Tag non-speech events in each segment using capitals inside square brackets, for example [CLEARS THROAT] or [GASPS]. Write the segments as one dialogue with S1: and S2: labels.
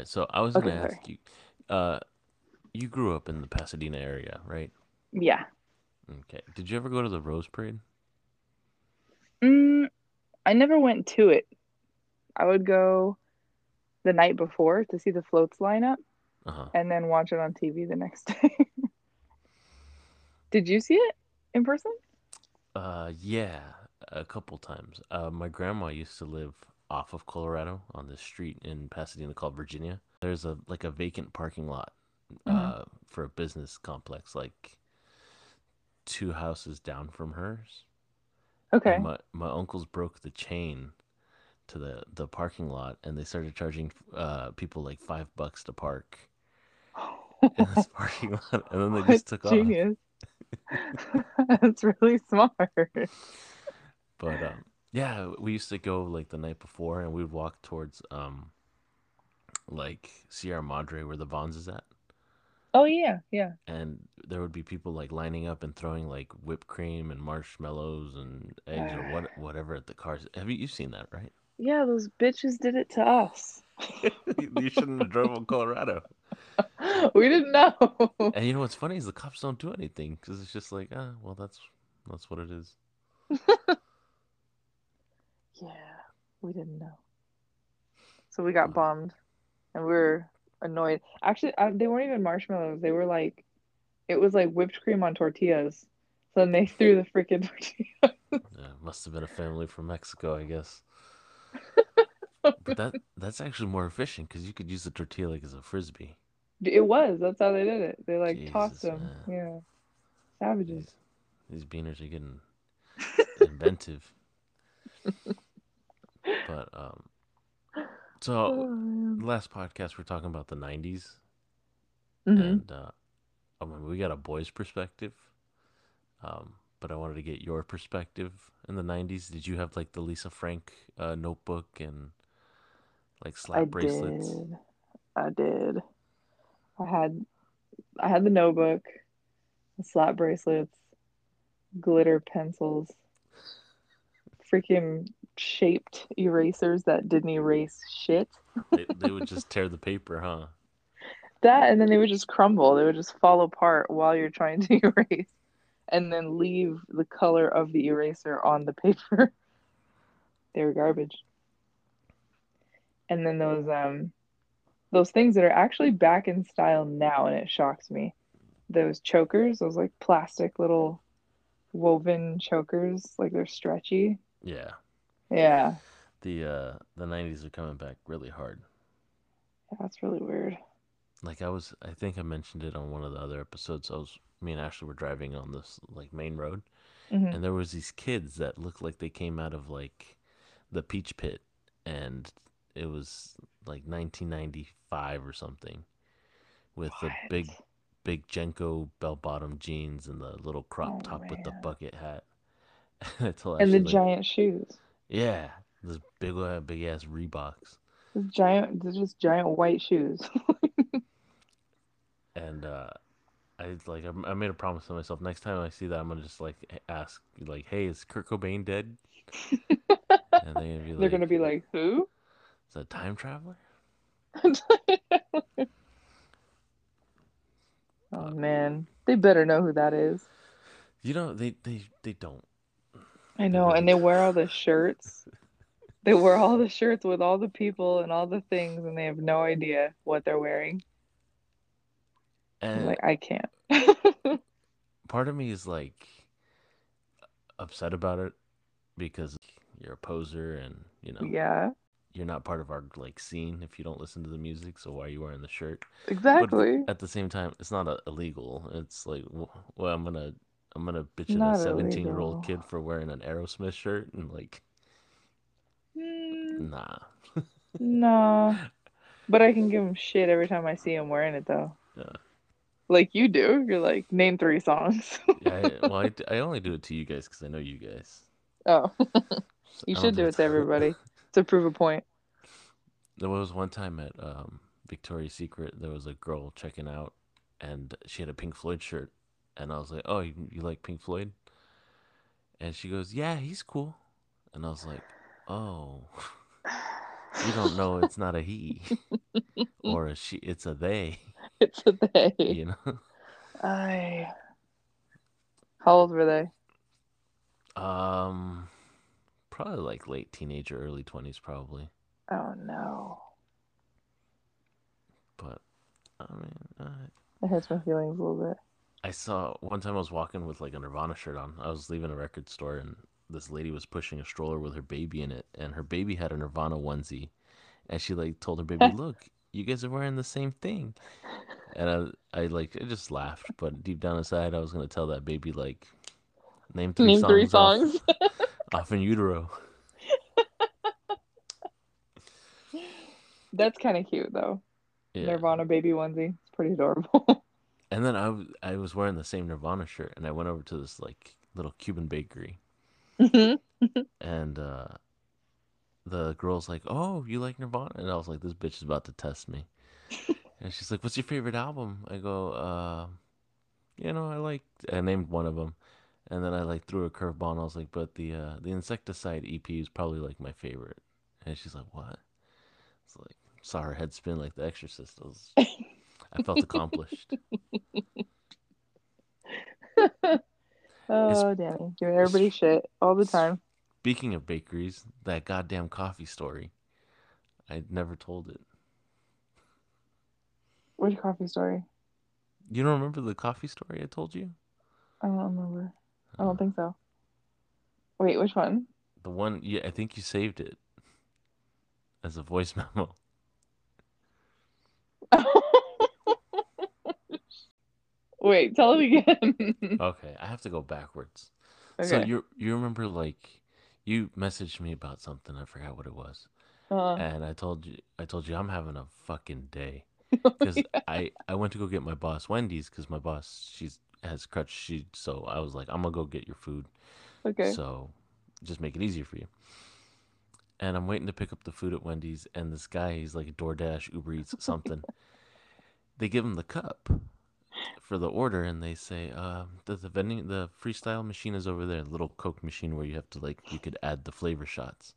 S1: right. So I was
S2: Okay,
S1: gonna ask you. Uh, you grew up in the Pasadena area, right?
S2: Yeah.
S1: Okay. Did you ever go to the Rose Parade?
S2: Mm, I never went to it. I would go the night before to see the floats line up
S1: Uh huh.
S2: and then watch it on TV the next [LAUGHS] day. Did you see it in person?
S1: Uh, yeah, a couple times. Uh, my grandma used to live off of Colorado on this street in Pasadena called Virginia. There's a like a vacant parking lot
S2: Mhm.
S1: uh for a business complex like two houses down from hers.
S2: Okay.
S1: And my my uncles broke the chain to the the parking lot and they started charging uh people like 5 bucks to park [LAUGHS] in this parking lot and then they just took off.
S2: Genius. [LAUGHS] That's really smart.
S1: But um, yeah, we used to go like the night before, and we'd walk towards um, like Sierra Madre, where the Vons is at,
S2: Oh yeah, yeah.
S1: and there would be people like lining up and throwing like whipped cream and marshmallows and eggs or what [SIGHS] whatever at the cars. Have you you've seen that, right?
S2: Yeah, those bitches did it to us. [LAUGHS]
S1: you shouldn't have drove in Colorado. [LAUGHS]
S2: we didn't know. [LAUGHS]
S1: And you know what's funny is the cops don't do anything because it's just like, ah, well, that's that's what it is.
S2: Yeah, we didn't know. So we got bummed, and we were annoyed. Actually, uh, they weren't even marshmallows. They were like, it was like whipped cream on tortillas. So then they threw the freaking [LAUGHS] tortilla.
S1: Yeah, must have been a family from Mexico, I guess. [LAUGHS] but that that's actually more efficient because you could use the tortilla like as a frisbee.
S2: It was. That's how they did it. They like tossed them.
S1: man.
S2: Yeah. Savages.
S1: These, these beaners are getting inventive. [LAUGHS] but um, so
S2: Oh,
S1: last podcast we're talking about the '90s,
S2: mm-hmm.
S1: and uh, I mean we got a boy's perspective. Um, but I wanted to get your perspective in the '90s. Did you have like the Lisa Frank uh, notebook and like slap
S2: I
S1: bracelets?
S2: did. I did. I had I had the notebook, the slap bracelets, glitter pencils, freaking shaped erasers that didn't erase shit.
S1: they, they would just tear the paper, huh?
S2: That and then they would just crumble. They would just fall apart while you're trying to [LAUGHS] erase and then leave the color of the eraser on the paper. [LAUGHS] they were garbage. And then those um those things that are actually back in style now and it shocks me. Those chokers, those like plastic little woven chokers, like they're stretchy.
S1: Yeah.
S2: Yeah.
S1: The uh the '90s are coming back really hard.
S2: That's really weird.
S1: like I was I think I mentioned it on one of the other episodes. I was me and Ashley were driving on this like main road
S2: Mhm.
S1: and there was these kids that looked like they came out of like the peach pit and it was like 1995 or something with the big big JNCO bell bottom jeans and the little crop
S2: Oh,
S1: top with the bucket hat. [LAUGHS] Told
S2: And the
S1: like,
S2: giant shoes.
S1: Yeah, this big uh, big ass Reeboks.
S2: Those giant they're just giant white shoes. [LAUGHS]
S1: and uh I like I made a promise to myself. Next time I see that, I'm gonna just like ask, like, "Hey, is Kurt Cobain dead?" [LAUGHS] and they're gonna be like,
S2: They're gonna be like, who?
S1: "Is that a time traveler?" [LAUGHS]
S2: oh man, they better know who that is.
S1: You know, they they they don't.
S2: I know, and they wear all the shirts. They wear all the shirts with all the people and all the things, and they have no idea what they're wearing. I'm
S1: And
S2: like, I can't. [LAUGHS]
S1: part of me is like upset about it because you're a poser, and you know
S2: Yeah,
S1: you're not part of our like scene if you don't listen to the music. So why are you wearing the shirt?
S2: exactly.
S1: At the same time, it's not uh, illegal. It's like, well, I'm gonna I'm gonna bitch at a 17 year old kid for wearing an Aerosmith shirt and like,
S2: Mm,
S1: nah.
S2: no, [LAUGHS] but I can give him shit every time I see him wearing it, though.
S1: Yeah.
S2: Like you do. You're like, name three songs.
S1: Yeah, I, [LAUGHS] well, I, I only do it to you guys because I know you guys.
S2: Oh, [LAUGHS] you should do it to everybody to prove a point.
S1: There was one time at um, Victoria's Secret, there was a girl checking out, and she had a Pink Floyd shirt, and I was like, "Oh, you, you like Pink Floyd?" And she goes, "Yeah, he's cool," and I was like, "Oh." [LAUGHS] You don't know it's not a he [LAUGHS] or a she. It's a they.
S2: it's a they. [LAUGHS]
S1: You know.
S2: I. How old were they?
S1: Um, probably like late teenager, early twenties, probably.
S2: Oh no.
S1: But I mean, I...
S2: It hurts my feelings a little bit.
S1: I saw one time I was walking with like a Nirvana shirt on. I was leaving a record store and this lady was pushing a stroller with her baby in it, and her baby had a Nirvana onesie, and she like told her baby, [LAUGHS] "Look, you guys are wearing the same thing." And I, I like, I just laughed, but deep down inside, I was gonna tell that baby like, name three
S2: Name
S1: songs,
S2: three
S1: off-
S2: songs. [LAUGHS]
S1: Off, in utero. [LAUGHS]
S2: That's kind of cute though.
S1: Yeah.
S2: Nirvana baby onesie. It's pretty adorable.
S1: And then I, w- I was wearing the same Nirvana shirt, and I went over to this like little Cuban bakery,
S2: Mhm. [LAUGHS]
S1: and uh, the girl's like, "Oh, you like Nirvana?" And I was like, "This bitch is about to test me." [LAUGHS] and she's like, "What's your favorite album?" I go, uh, "You know, I like." I named one of them, and then I like threw a curveball, and I was like, "But the uh, the Incesticide EP is probably like my favorite." And she's like, "What?" It's like saw her head spin like The Exorcist. I, was, [LAUGHS] I felt accomplished. [LAUGHS]
S2: oh, Danny, giving everybody shit all the time.
S1: Speaking of bakeries, that goddamn coffee story. I never told it.
S2: Which coffee story?
S1: You don't remember the coffee story I told you?
S2: I don't remember. I don't uh. think so. Wait, which one?
S1: The one, yeah, I think you saved it as a voice [LAUGHS] memo. [LAUGHS]
S2: Wait, tell it again. [LAUGHS]
S1: Okay, I have to go backwards.
S2: okay.
S1: So you you remember like you messaged me about something I forgot what it was,
S2: uh,
S1: and I told you I told you I'm having a fucking day [LAUGHS]
S2: Oh,
S1: because I I went to go get my boss Wendy's because my boss she's has crutch she so I was like I'm gonna go get your food
S2: okay.
S1: So just make it easier for you. And I'm waiting to pick up the food at Wendy's, and this guy, he's like DoorDash, Uber Eats, [LAUGHS] something. they give him the cup for the order, and they say, uh, the, the vending, the freestyle machine is over there, the little Coke machine where you have to, like, you could add the flavor shots.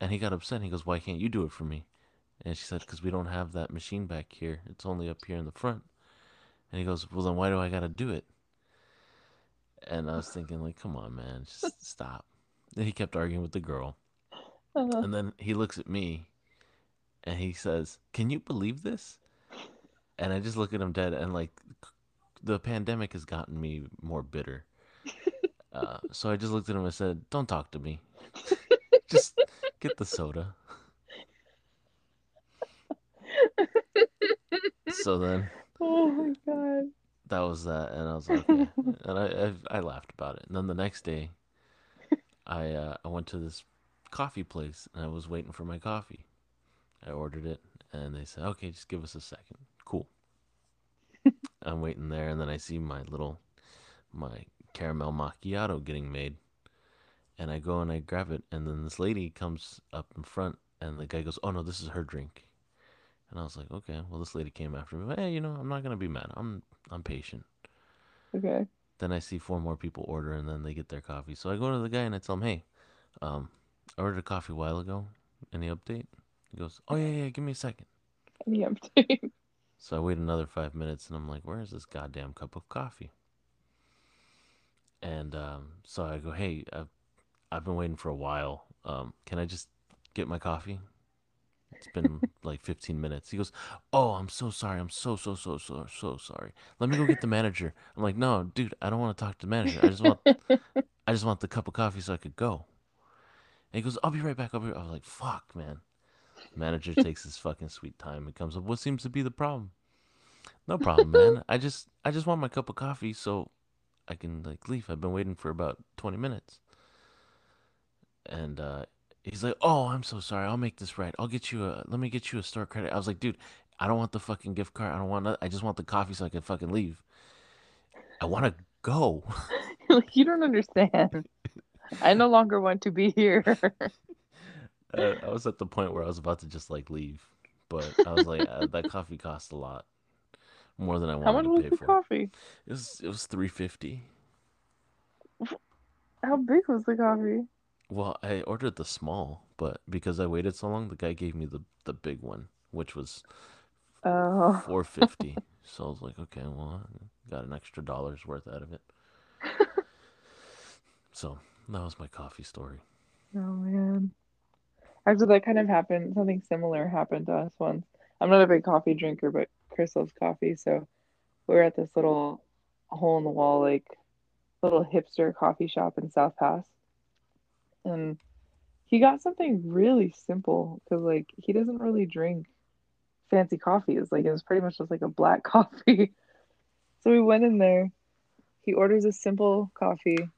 S1: And he got upset. And He goes, Why can't you do it for me? And she said, Because we don't have that machine back here. It's only up here in the front. And he goes, Well, then why do I got to do it? And I was thinking, like, come on, man, just [LAUGHS] stop. Then he kept arguing with the girl.
S2: Uh,
S1: And then he looks at me and he says, Can you believe this? And I just look at him dead and, like, the pandemic has gotten me more bitter. [LAUGHS] Uh, so I just looked at him and said, Don't talk to me. [LAUGHS] just get the soda. so then
S2: oh my god.
S1: that was that, and I was like, okay. and I, I I laughed about it. And then the next day, I uh, I went to this coffee place and I was waiting for my coffee. I ordered it, and they said, okay, just give us a second. Cool. [LAUGHS] I'm waiting there, and then I see my little my caramel macchiato getting made, and I go and I grab it, and then this lady comes up in front, and the guy goes, oh no, this is her drink. And I was like, okay, well, this lady came after me. But hey, you know, I'm not gonna be mad. I'm I'm patient.
S2: Okay.
S1: Then I see four more people order, and then they get their coffee. So I go to the guy and I tell him, hey, um, I ordered a coffee a while ago. Any update? He goes, oh yeah, yeah, give me a second.
S2: Any update? [LAUGHS]
S1: So I wait another five minutes, and I'm like, where is this goddamn cup of coffee? And um, so I go, hey, I've, I've been waiting for a while. Um, can I just get my coffee? It's been [LAUGHS] like 15 minutes. He goes, oh, I'm so sorry. I'm so, so, so, so, so sorry. Let me go get the manager. I'm like, no, dude, I don't want to talk to the manager. I just want, [LAUGHS] I just want the cup of coffee so I could go. And he goes, I'll be right back. I'll be. I was like, fuck, man. Manager takes his fucking sweet time and comes up. What seems to be the problem? No problem, man. [LAUGHS] I just I just want my cup of coffee so I can like leave. I've been waiting for about twenty minutes. And uh he's like, Oh, I'm so sorry. I'll make this right. I'll get you a let me get you a store credit. I was like, dude, I don't want the fucking gift card. I don't want no- I just want the coffee so I can fucking leave. I wanna go.
S2: like [LAUGHS] you don't understand. I no longer want to be here. [LAUGHS]
S1: uh, I was at the point where I was about to just like leave. But I was like, uh, that [LAUGHS] coffee cost a lot. More than I wanted
S2: How much
S1: wanted
S2: was
S1: to
S2: the
S1: pay for.
S2: coffee?
S1: It was it was three fifty.
S2: How big was the coffee?
S1: Well, I ordered the small, but because I waited so long, the guy gave me the the big one, which was
S2: Oh,
S1: four fifty. [LAUGHS] So I was like, okay, well, I got an extra dollar's worth out of it. [LAUGHS] So that was my coffee story.
S2: oh man. Actually, that kind of happened. Something similar happened to us once. I'm not a big coffee drinker, but Chris loves coffee, so we were at this little hole in the wall, like little hipster coffee shop in South Pass, and he got something really simple because like he doesn't really drink fancy coffees. Like it was pretty much just like a black [LAUGHS] coffee. So we went in there. He orders a simple coffee.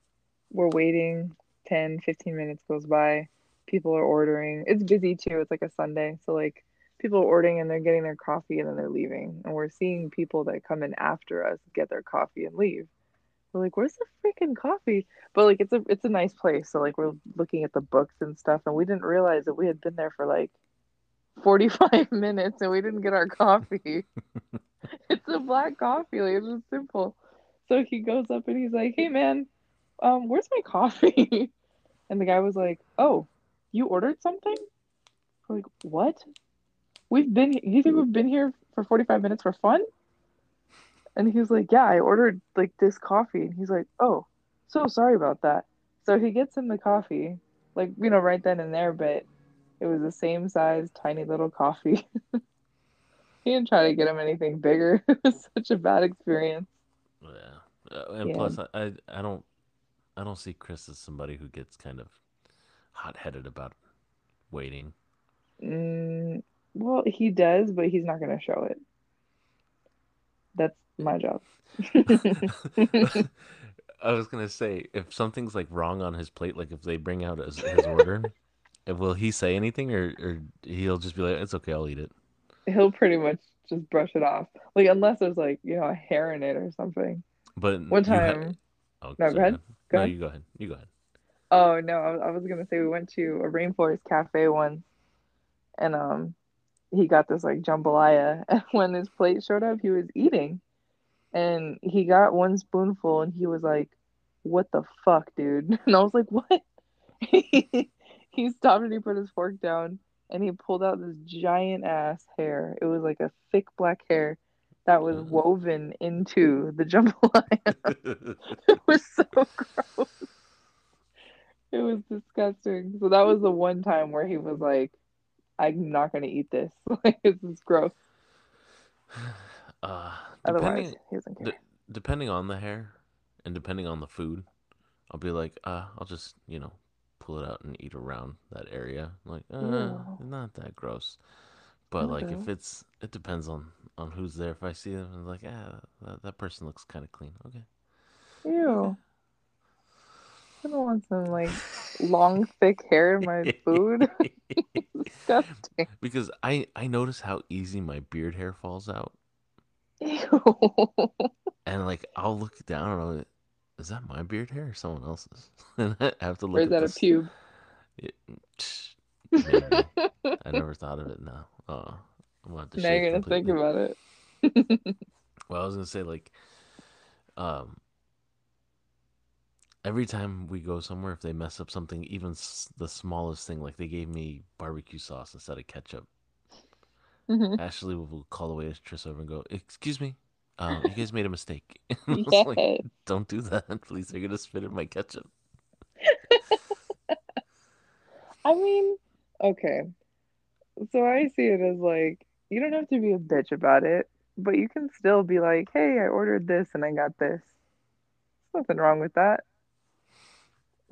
S2: We're waiting. 10, 15 minutes goes by. People are ordering. It's busy too. It's like a Sunday. So like people are ordering and they're getting their coffee and then they're leaving. And we're seeing people that come in after us get their coffee and leave. We're like, where's the freaking coffee? But like it's a it's a nice place. So like we're looking at the books and stuff and we didn't realize that we had been there for like 45 [LAUGHS] minutes and we didn't get our coffee. [LAUGHS] It's a black coffee, like it's just simple. So he goes up and he's like, Hey man, um, where's my coffee? [LAUGHS] And the guy was like, Oh, you ordered something? We're like, what? We've been you think we've been here for 45 minutes for fun? And he was like, Yeah, I ordered like this coffee. And he's like, Oh, so sorry about that. So he gets him the coffee, like, you know, right then and there, but it was the same size, tiny little coffee. [LAUGHS] He didn't try to get him anything bigger. [LAUGHS] It was such a bad experience.
S1: Yeah, uh, and
S2: Yeah.
S1: plus, I, I I don't I don't see Chris as somebody who gets kind of hot headed about waiting.
S2: Mm, well, he does, but he's not going to show it. That's my job. [LAUGHS]
S1: I was gonna say if something's like wrong on his plate, like if they bring out his, his order, [LAUGHS] will he say anything or or he'll just be like, "It's okay, I'll eat it."
S2: He'll pretty much just brush it off. Like, unless there's like, you know, a hair in it or something.
S1: But
S2: One time,
S1: oh
S2: no, go
S1: sorry, go
S2: ahead.
S1: ahead.
S2: Go
S1: No,
S2: ahead.
S1: you go ahead. You go ahead.
S2: Oh, no, I, I was going to say we went to a rainforest cafe once and um he got this like jambalaya [LAUGHS] and when his plate showed up, he was eating and he got one spoonful and he was like, "What the fuck, dude?" [LAUGHS] And I was like, "What?" [LAUGHS] he stopped and he put his fork down and he pulled out this giant ass hair. It was like a thick black hair that was
S1: Uh,
S2: woven into the jambalaya. It was so gross. It was disgusting. So that was the one time where he was like, I'm not gonna eat this. [LAUGHS] Like this is gross. [SIGHS]
S1: uh,
S2: Otherwise,
S1: depending
S2: he doesn't
S1: d- depending on the hair and depending on the food, I'll be like, uh, I'll just you know pull it out and eat around that area. Like, uh,
S2: Ew.
S1: not that gross. But like if it's it depends on on who's there. If I see them and like, ah, that, that person looks kind of clean. Okay, okay.
S2: Ew. Don't want some like long, thick hair in my food. [LAUGHS] Disgusting.
S1: because I I notice how easy my beard hair falls out,
S2: Ew. [LAUGHS]
S1: and like I'll look down and I'm like, is that my beard hair or someone else's? [LAUGHS] and I have to
S2: Or
S1: look
S2: is
S1: at
S2: that a
S1: this.
S2: pube?
S1: It, I never thought of it now. oh, I'm gonna
S2: Now you're gonna think about it.
S1: Well, I was gonna say like, um, every time we go somewhere, if they mess up something, even s- the smallest thing, like they gave me barbecue sauce instead of ketchup,
S2: Mhm.
S1: Ashley will call the waitress over and go, "Excuse me, uh, you guys [LAUGHS] made a mistake." [LAUGHS] Like, "Don't do that, [LAUGHS] please. They're gonna spit in my ketchup."
S2: I mean, okay. So I see it as like you don't have to be a bitch about it, but you can still be like, "Hey, I ordered this and I got this." There's nothing wrong with that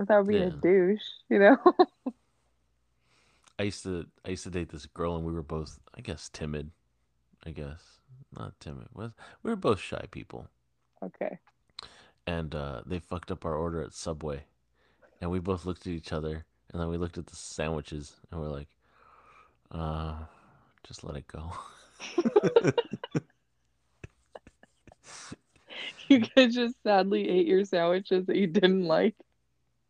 S2: without being a douche, you know? [LAUGHS]
S1: I used to I used to date this girl, and we were both, I guess, timid. I guess not timid. Was we were both shy people,
S2: Okay.
S1: and uh, they fucked up our order at Subway, and we both looked at each other, and then we looked at the sandwiches, and we're like, uh, just let it go. [LAUGHS] [LAUGHS]
S2: You guys just sadly ate your sandwiches that you didn't like.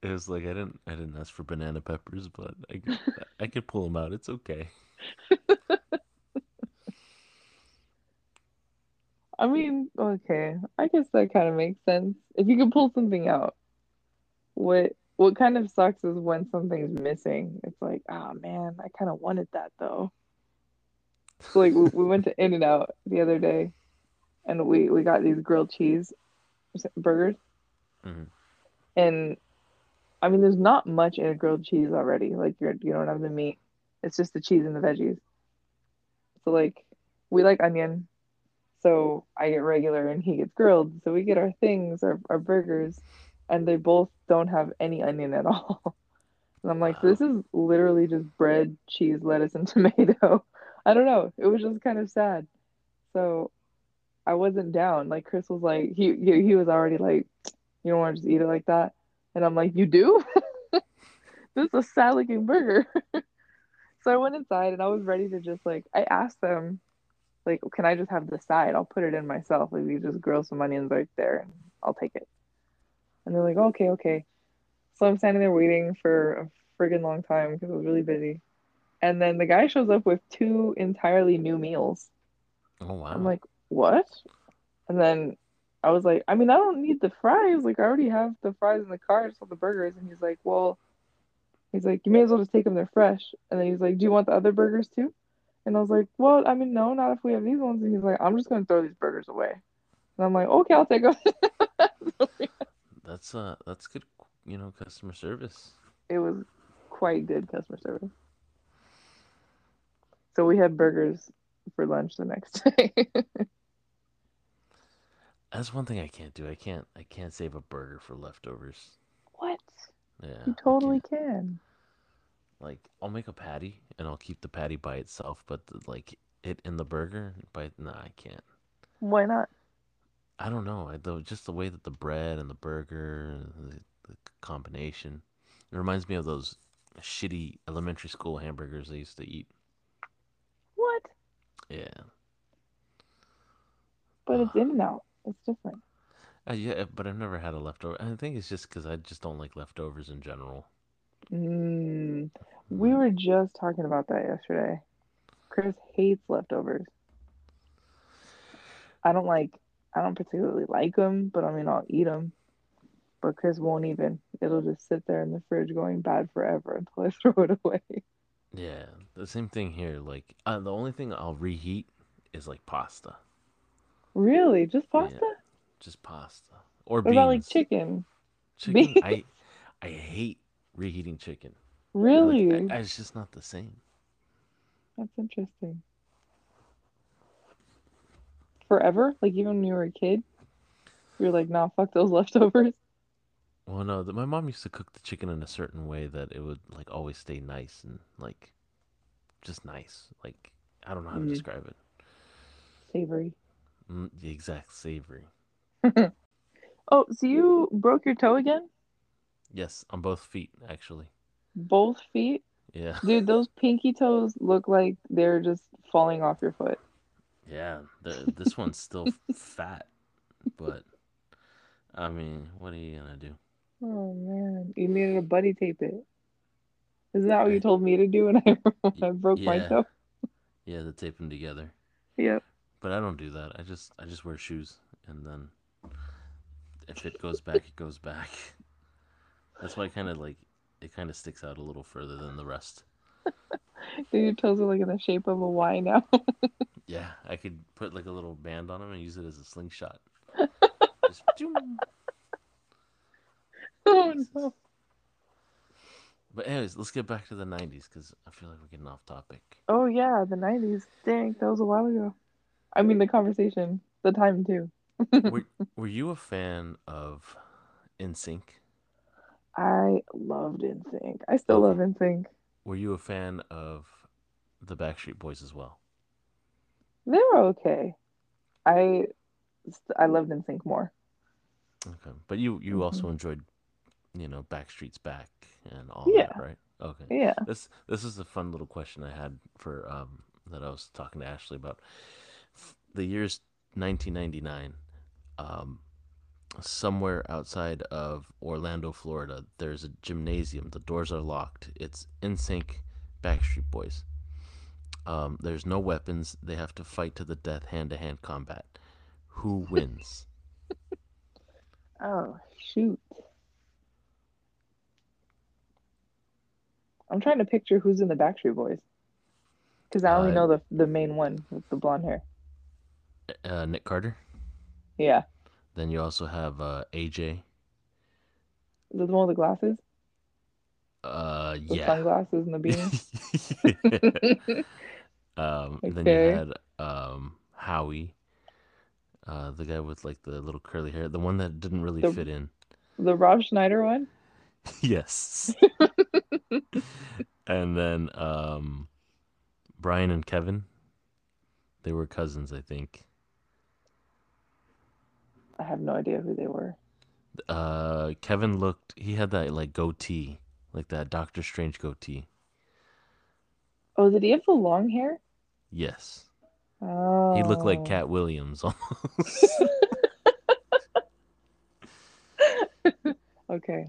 S1: It was like I didn't I didn't ask for banana peppers, but I could, [LAUGHS] I could pull them out. It's okay. [LAUGHS]
S2: I mean, okay. I guess that kind of makes sense. If you can pull something out, what what kind of sucks is when something's missing. It's like, oh man, I kind of wanted that though. So like we, we went to In and Out the other day, and we we got these grilled cheese burgers,
S1: Mhm.
S2: and I mean, there's not much in a grilled cheese already. Like you're you don't have the meat; it's just the cheese and the veggies. So like we like onion, so I get regular and he gets grilled. So we get our things, our our burgers, and they both don't have any onion at all. [LAUGHS] And I'm like,
S1: Wow.
S2: this is literally just bread, cheese, lettuce, and [LAUGHS] tomato. I don't know. It was just kind of sad. So I wasn't down. Like Chris was like, he he, he was already like, you don't want to just eat it like that. And I'm like, you do? [LAUGHS] this is a sad looking burger. [LAUGHS] so I went inside and I was ready to just like, I asked them, like, can I just have the side? I'll put it in myself. Like, you just grill some onions right there and I'll take it. And they're like, okay, okay. So I'm standing there waiting for a friggin' long time because it was really busy. And then the guy shows up with two entirely new meals.
S1: Oh wow.
S2: I'm like, what? And then I was like, I mean, I don't need the fries. Like, I already have the fries in the car, just want the burgers. And he's like, well, he's like, you may as well just take them. They're fresh. And then he's like, do you want the other burgers too? And I was like, well, I mean, no, not if we have these ones. And he's like, I'm just gonna throw these burgers away. And I'm like, okay, I'll take them. [LAUGHS]
S1: that's uh that's good, you know, customer service.
S2: it was quite good customer service. So we had burgers for lunch the next [LAUGHS] day.
S1: That's one thing I can't do. I can't I can't save a burger for leftovers.
S2: what?
S1: Yeah.
S2: You totally
S1: can't. Like I'll make a patty and I'll keep the patty by itself, but the, like it in the burger, by nah, I can't.
S2: Why not?
S1: I don't know. I though just the way that the bread and the burger, the, the combination, it reminds me of those shitty elementary school hamburgers I used to eat.
S2: What?
S1: Yeah.
S2: But it's
S1: Ah.
S2: in and out. It's different.
S1: Uh, yeah, but I've never had a leftover. I think it's just because I just don't like leftovers in general.
S2: Mm. We were just talking about that yesterday. Chris hates leftovers. I don't like, I don't particularly like them, but I mean, I'll eat them. But Chris won't even. It'll just sit there in the fridge going bad forever until I [LAUGHS] throw it away.
S1: Yeah, the same thing here. Like, uh, the only thing I'll reheat is like pasta.
S2: Really? Just
S1: Yeah,
S2: pasta?
S1: just pasta or
S2: What about like chicken?
S1: Chicken,
S2: Beans?
S1: I I hate reheating chicken. Like,
S2: Really?
S1: I, I, it's just not the same.
S2: That's interesting. Forever? Like even when you were a kid? You were like, nah, fuck those [LAUGHS] leftovers.
S1: Well, no, the, my mom used to cook the chicken in a certain way that it would like always stay nice and like just nice. Like I don't know how to
S2: Mm.
S1: describe it.
S2: Savory.
S1: Mm, the exact savory. [LAUGHS]
S2: Oh, so you broke your toe again?
S1: Yes, on both feet actually.
S2: Both feet?
S1: Yeah,
S2: Dude, those pinky toes look like they're just falling off your foot.
S1: yeah. The, this one's still [LAUGHS] fat, but I mean, what are you gonna do?
S2: Oh man, you needed a buddy tape it. Isn't that what you told me to do when I, [LAUGHS] when I broke my toe?
S1: Yeah, to tape them together.
S2: Yep.
S1: But I don't do that. I just I just wear shoes, and then if it goes back, it goes back. [LAUGHS] That's why kind of like it kind of sticks out a little further than the rest. [LAUGHS]
S2: Your toes are like in the shape of a Y now. [LAUGHS]
S1: Yeah, I could put like a little band on them and use it as a slingshot. Just
S2: oh
S1: Jesus.
S2: no.
S1: But anyways, let's get back to the '90s because I feel like we're getting off topic.
S2: Oh yeah, the nineties. Dang, that was a while ago. I mean the conversation. The time too.
S1: were [LAUGHS] Were you a fan of NSYNC?
S2: I loved NSYNC. I still
S1: Okay.
S2: love NSYNC.
S1: Were you a fan of the Backstreet Boys as well?
S2: They were okay. I I loved NSYNC more.
S1: Okay, but you you
S2: Mhm.
S1: also enjoyed, you know, Backstreet's Back and all
S2: Yeah.
S1: that, right? Okay.
S2: Yeah.
S1: This this is a fun little question I had for um that I was talking to Ashley about. F- The year's 1999. Um, somewhere outside of Orlando, Florida, there's a gymnasium. The doors are locked. It's NSYNC Backstreet Boys. Um, there's no weapons. They have to fight to the death, hand to hand combat. Who wins? [LAUGHS]
S2: Oh shoot. I'm trying to picture who's in the Backstreet Boys. Because I only
S1: Uh,
S2: know the the main one with the blonde hair.
S1: Uh, Nick Carter.
S2: Yeah.
S1: Then you also have uh, AJ.
S2: The one with the glasses?
S1: Uh,
S2: The
S1: yeah.
S2: sunglasses and the beanie? [LAUGHS]
S1: um, Then you had um, Howie, uh, the guy with like the little curly hair, the one that didn't really
S2: The-
S1: fit in.
S2: the Rob Schneider one? [LAUGHS]
S1: Yes. [LAUGHS] and then um, Brian and Kevin, they were cousins, I think.
S2: I have no idea who they were.
S1: Uh, Kevin looked. He had that like goatee, like that Doctor Strange goatee.
S2: Oh, did he have the long hair?
S1: Yes.
S2: Oh.
S1: He looked like Katt Williams [LAUGHS] almost. [LAUGHS]
S2: Okay.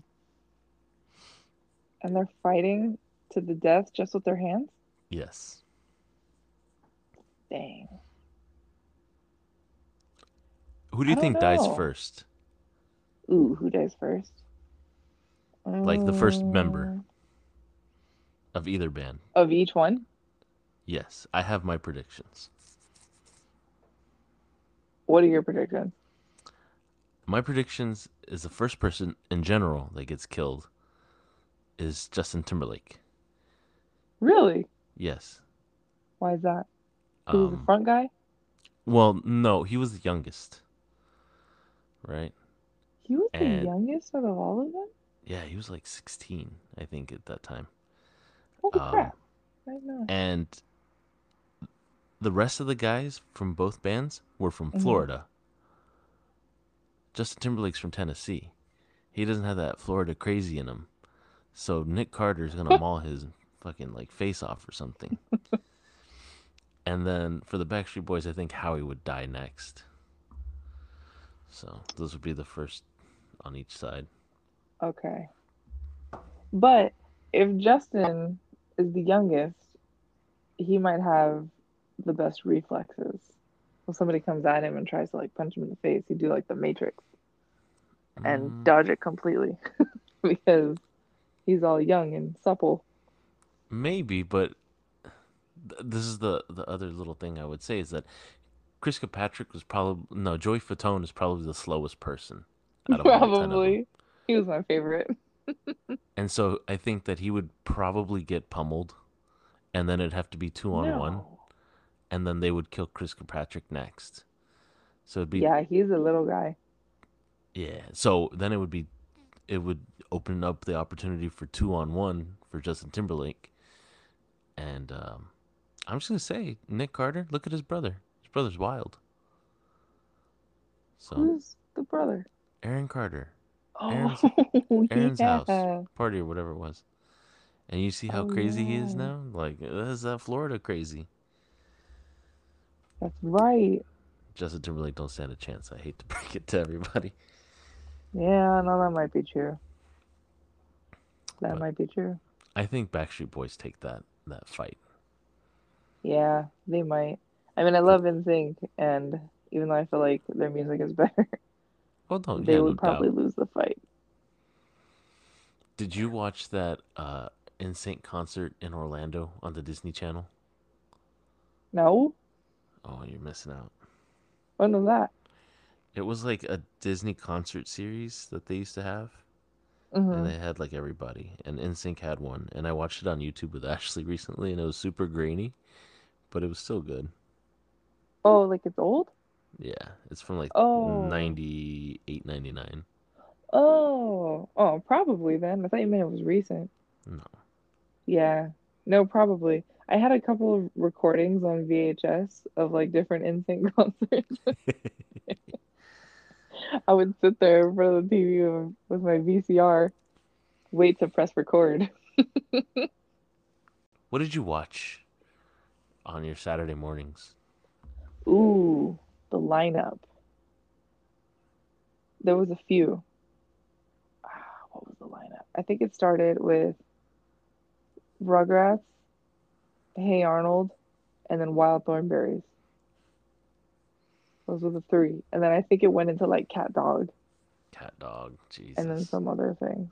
S2: And they're fighting to the death just with their hands?
S1: yes.
S2: Dang.
S1: Who do you think
S2: don't
S1: dies first?
S2: Ooh, who dies first?
S1: Like the first member.
S2: Um,
S1: Of either band?
S2: Of each one?
S1: Yes. I have my predictions.
S2: What are your predictions?
S1: My predictions is the first person in general that gets killed is Justin Timberlake.
S2: Really?
S1: Yes.
S2: Why is that? He was the
S1: Um,
S2: front guy?
S1: well, no, he was the youngest. Right?
S2: He was the youngest out of all of them?
S1: Yeah, he was like 16, I think, at that time.
S2: Holy
S1: Um,
S2: crap.
S1: And the rest of the guys from both bands were from
S2: Mhm.
S1: Florida. Justin Timberlake's from Tennessee. He doesn't have that Florida crazy in him. So Nick Carter's gonna [LAUGHS] maul his fucking like face off or something. [LAUGHS] and then for the Backstreet Boys, I think Howie would die next. So those would be the first on each side.
S2: Okay. But if Justin is the youngest, he might have the best reflexes. When somebody comes at him and tries to like punch him in the face, he'd do like the Matrix and
S1: Mm,
S2: dodge it completely [LAUGHS] because he's all young and supple.
S1: Maybe, but th- this is the the other little thing I would say is that Chris Kirkpatrick was probably no Joey Fatone is probably the slowest person out of all 10 of.
S2: Probably. He was my favorite. [LAUGHS]
S1: And so I think that he would probably get pummeled, and then it'd have to be two on one, and then they would kill Chris Kirkpatrick next. So it'd be
S2: Yeah, he's a little guy.
S1: yeah. So then it would be, it would open up the opportunity for two on one for Justin Timberlake, and um, I'm just gonna say Nick Carter. Look at his brother. Brother's wild. So
S2: Who's the brother?
S1: Aaron Carter,
S2: Oh,
S1: Aaron's- [LAUGHS] Aaron's
S2: yeah.
S1: house party or whatever it was, and you see how
S2: Oh,
S1: crazy he is now. Like is that Florida crazy.
S2: That's right.
S1: Justin Timberlake don't stand a chance. I hate to [LAUGHS] break it to everybody.
S2: Yeah, no, that might be true. That
S1: But-
S2: might be true.
S1: I think Backstreet Boys take that that fight.
S2: Yeah, they might. I mean, I love NSYNC, and even though I feel like their music is better, [LAUGHS]
S1: no,
S2: they
S1: yeah,
S2: would
S1: no
S2: probably
S1: doubt.
S2: lose the fight.
S1: Did you watch that uh NSYNC concert in Orlando on the Disney Channel?
S2: No?
S1: Oh, you're missing out.
S2: When was that?
S1: It was like a Disney concert series that they used to have,
S2: hmm
S1: and they had like everybody, and NSYNC had one, and I watched it on YouTube with [LAUGHS] Ashley recently, and it was super grainy, but it was still good.
S2: Oh, like it's old?
S1: Yeah, it's from like
S2: Oh.
S1: 98, 99.
S2: Oh, oh, probably then. I thought you meant it was recent.
S1: No.
S2: Yeah, no, probably. I had a couple of recordings on VHS of like different NSYNC [LAUGHS] concerts. I would sit there in front of the TV with- with my VCR, wait to press record. [LAUGHS]
S1: What did you watch on your Saturday mornings?
S2: Ooh, the lineup. There was a few. Ah, what was the lineup? I think it started with Rugrats, Hey Arnold, and then Wild Thornberrys. Those were the three. And then I think it went into like Cat Dog
S1: Cat Dog, Jesus.
S2: and then some other things.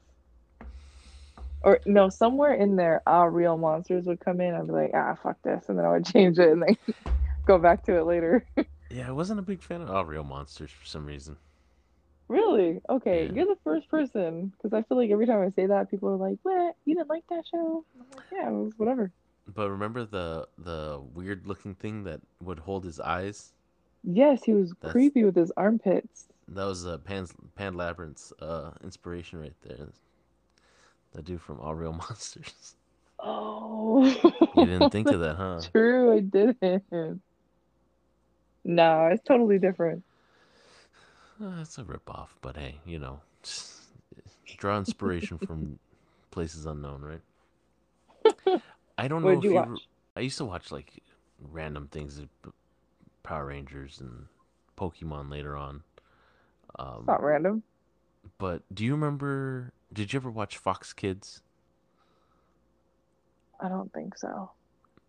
S2: Or no, somewhere in there, ah, real monsters would come in. I'd be like, ah, fuck this, and then I would [LAUGHS] change it and then go back to it later. [LAUGHS]
S1: Yeah, I wasn't a big fan of All Real Monsters for some reason.
S2: really? Okay,
S1: Yeah.
S2: you're the first person because I feel like every time I say that, people are like, what? You didn't like that show? I'm like, yeah, it was whatever.
S1: But remember the the weird looking thing that would hold his eyes?
S2: Yes, he was
S1: That's-
S2: creepy with his armpits.
S1: That was uh, Pan's Pan Labyrinth's uh, inspiration right there. The dude from All Real [LAUGHS] Monsters.
S2: Oh,
S1: You didn't think of [LAUGHS] that, huh?
S2: True, I didn't. No, it's totally different.
S1: Uh, it's a ripoff, but hey, you know, [LAUGHS] draw inspiration from places unknown, right? I don't know if
S2: you
S1: you.
S2: watch?
S1: re- I used to watch like random things, uh, Power Rangers and Pokemon later on. Um,
S2: It's not random.
S1: but do you remember? Did you ever watch Fox Kids?
S2: I don't think so.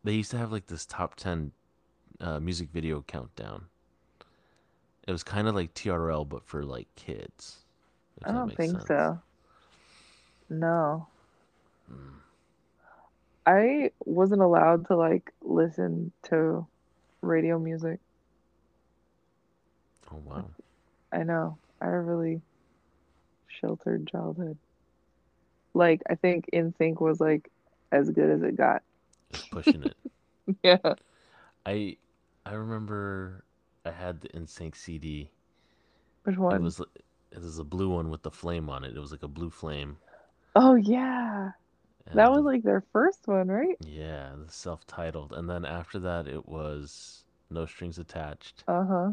S1: They used to have like this top ten uh, music video countdown. It was kind of like TRL, but for like kids.
S2: I don't think
S1: sense.
S2: so. No.
S1: Mm.
S2: I wasn't allowed to like listen to radio music.
S1: Oh wow.
S2: I know. I had a really sheltered childhood. Like I think NSYNC was like as good as it got.
S1: Pushing it. [LAUGHS]
S2: Yeah.
S1: I I remember I had the NSYNC CD.
S2: Which one?
S1: It was it was a blue one with the flame on it. It was like a blue flame.
S2: Oh yeah.
S1: And
S2: That was like their first one, right?
S1: yeah, the self-titled. And then after that, it was No Strings Attached.
S2: Uh-huh.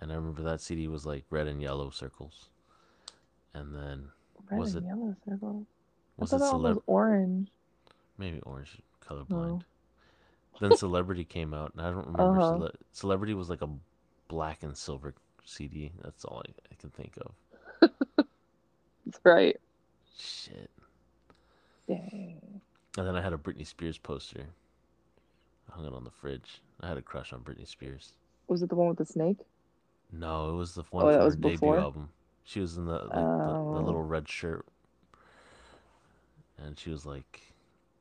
S1: And I remember that CD was like red and yellow circles. And then
S2: Red
S1: Was
S2: and
S1: it-
S2: yellow circle.
S1: was
S2: I
S1: it
S2: thought one
S1: celeb?
S2: was orange.
S1: Maybe orange, colorblind.
S2: No.
S1: Then Celebrity came out, and I don't remember.
S2: Uh-huh.
S1: Cele- Celebrity was like a black and silver CD. That's all I, I can think of. [LAUGHS]
S2: That's right.
S1: Shit.
S2: Dang.
S1: And then I had a Britney Spears poster. I hung it on the fridge. I had a crush on Britney Spears.
S2: Was it the one with the snake?
S1: No, it was the one
S2: Oh, that
S1: from
S2: was
S1: her debut
S2: before?
S1: album. She was in the like, the,
S2: Oh.
S1: the little red shirt, and she was like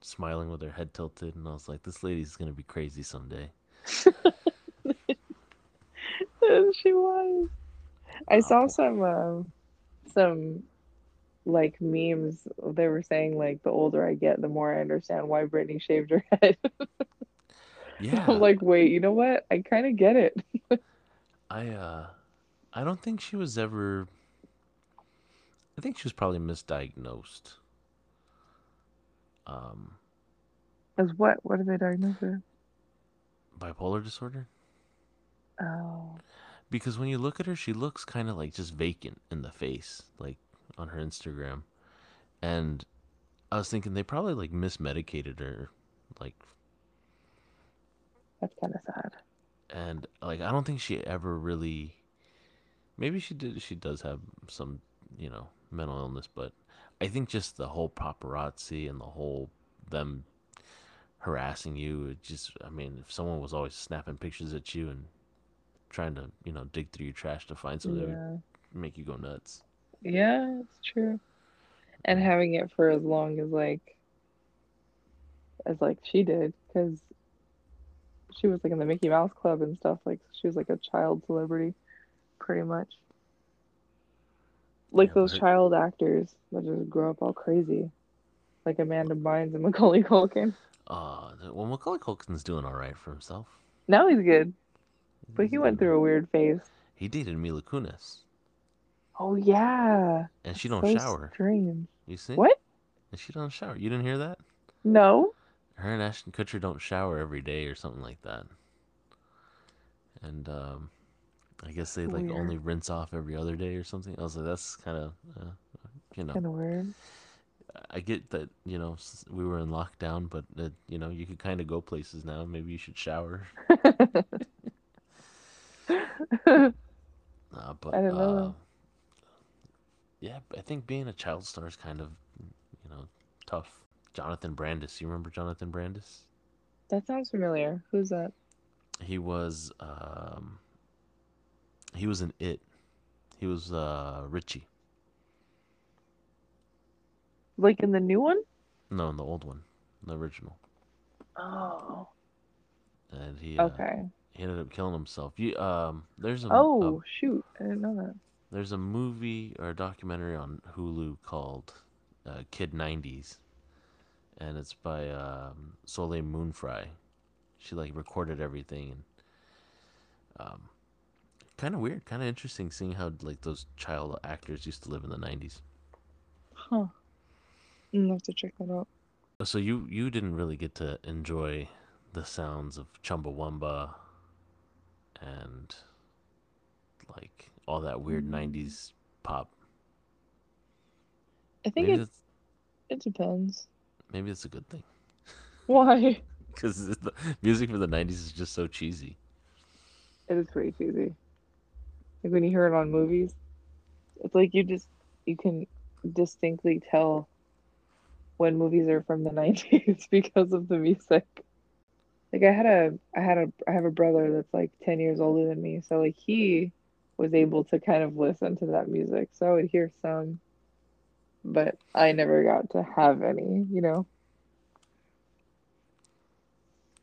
S1: smiling with her head tilted, and I was like, "This lady's gonna be crazy someday." [LAUGHS]
S2: she was. I saw some um some like memes. They were saying like the older I get, the more I understand why Britney shaved her [LAUGHS] head.
S1: Yeah,
S2: I'm like, wait, you know what? I kind of get it. [LAUGHS]
S1: I uh, I don't think she was ever. I think she was probably misdiagnosed. Um,
S2: As what? What did they diagnose her?
S1: bipolar disorder.
S2: Oh,
S1: Because when you look at her, she looks kind of like just vacant in the face, like on her Instagram. And I was thinking they probably like mismedicated her, like,
S2: that's kind of sad.
S1: and like I don't think she ever really. Maybe she did. She does have some, you know, mental illness, but I think just the whole paparazzi and the whole them harassing you. It just, I mean, if someone was always snapping pictures at you and trying to, you know, dig through your trash to find something that would make you go nuts.
S2: yeah, it's true. And having it for as long as like as like she did, because she was like in the Mickey Mouse Club and stuff. Like she was like a child celebrity, pretty much. Like
S1: Yeah,
S2: those child actors that just grow up all crazy, like Amanda Bynes and [LAUGHS] Macaulay Culkin.
S1: Uh, well, Macaulay Culkin's doing all right for himself.
S2: Now he's good, but he went through a weird phase.
S1: He dated Mila Kunis,
S2: Oh yeah,
S1: and she don't shower.
S2: strange.
S1: You see?
S2: What?
S1: And she don't shower. You didn't hear that?
S2: No.
S1: Her and Ashton Kutcher don't shower every day or something like that. And um, I guess they like
S2: Weird.
S1: only rinse off every other day or something. I was like, that's kind of, uh, you know,
S2: Kind of weird.
S1: I get that you know we were in lockdown, but uh, you know you could kind of go places now. Maybe you should shower. [LAUGHS] Uh, but
S2: I
S1: uh, yeah, I think being a child star is kind of you know tough. Jonathan Brandis, you remember Jonathan Brandis?
S2: that sounds familiar. Who's that?
S1: He was um, he was in It. He was uh, Richie.
S2: Like in the new one?
S1: No, in the old one, the original.
S2: Oh,
S1: And he uh,
S2: okay.
S1: he ended up killing himself. You um, there's a, a
S2: Oh, shoot. I didn't know that.
S1: there's a movie or a documentary on Hulu called uh, Kid 90s, and it's by um, Soleil Moon Frye. She like recorded everything and um, kind of weird, kind of interesting seeing how like those child actors used to live in the 90s.
S2: Huh. I'm gonna have to check that out.
S1: So you you didn't really get to enjoy the sounds of Chumbawamba and like all that weird
S2: Mm.
S1: 90s pop.
S2: I think
S1: Maybe
S2: it, it depends.
S1: maybe it's a good thing
S2: Why? [LAUGHS]
S1: because the music for the 90s is just so cheesy.
S2: It is pretty cheesy. Like when you hear it on movies, it's like you just you can distinctly tell when movies are from the [LAUGHS] 90s because of the music. Like I had a I had a I have a brother that's like 10 years older than me, so like he was able to kind of listen to that music. So I would hear some, but I never got to have any, you know.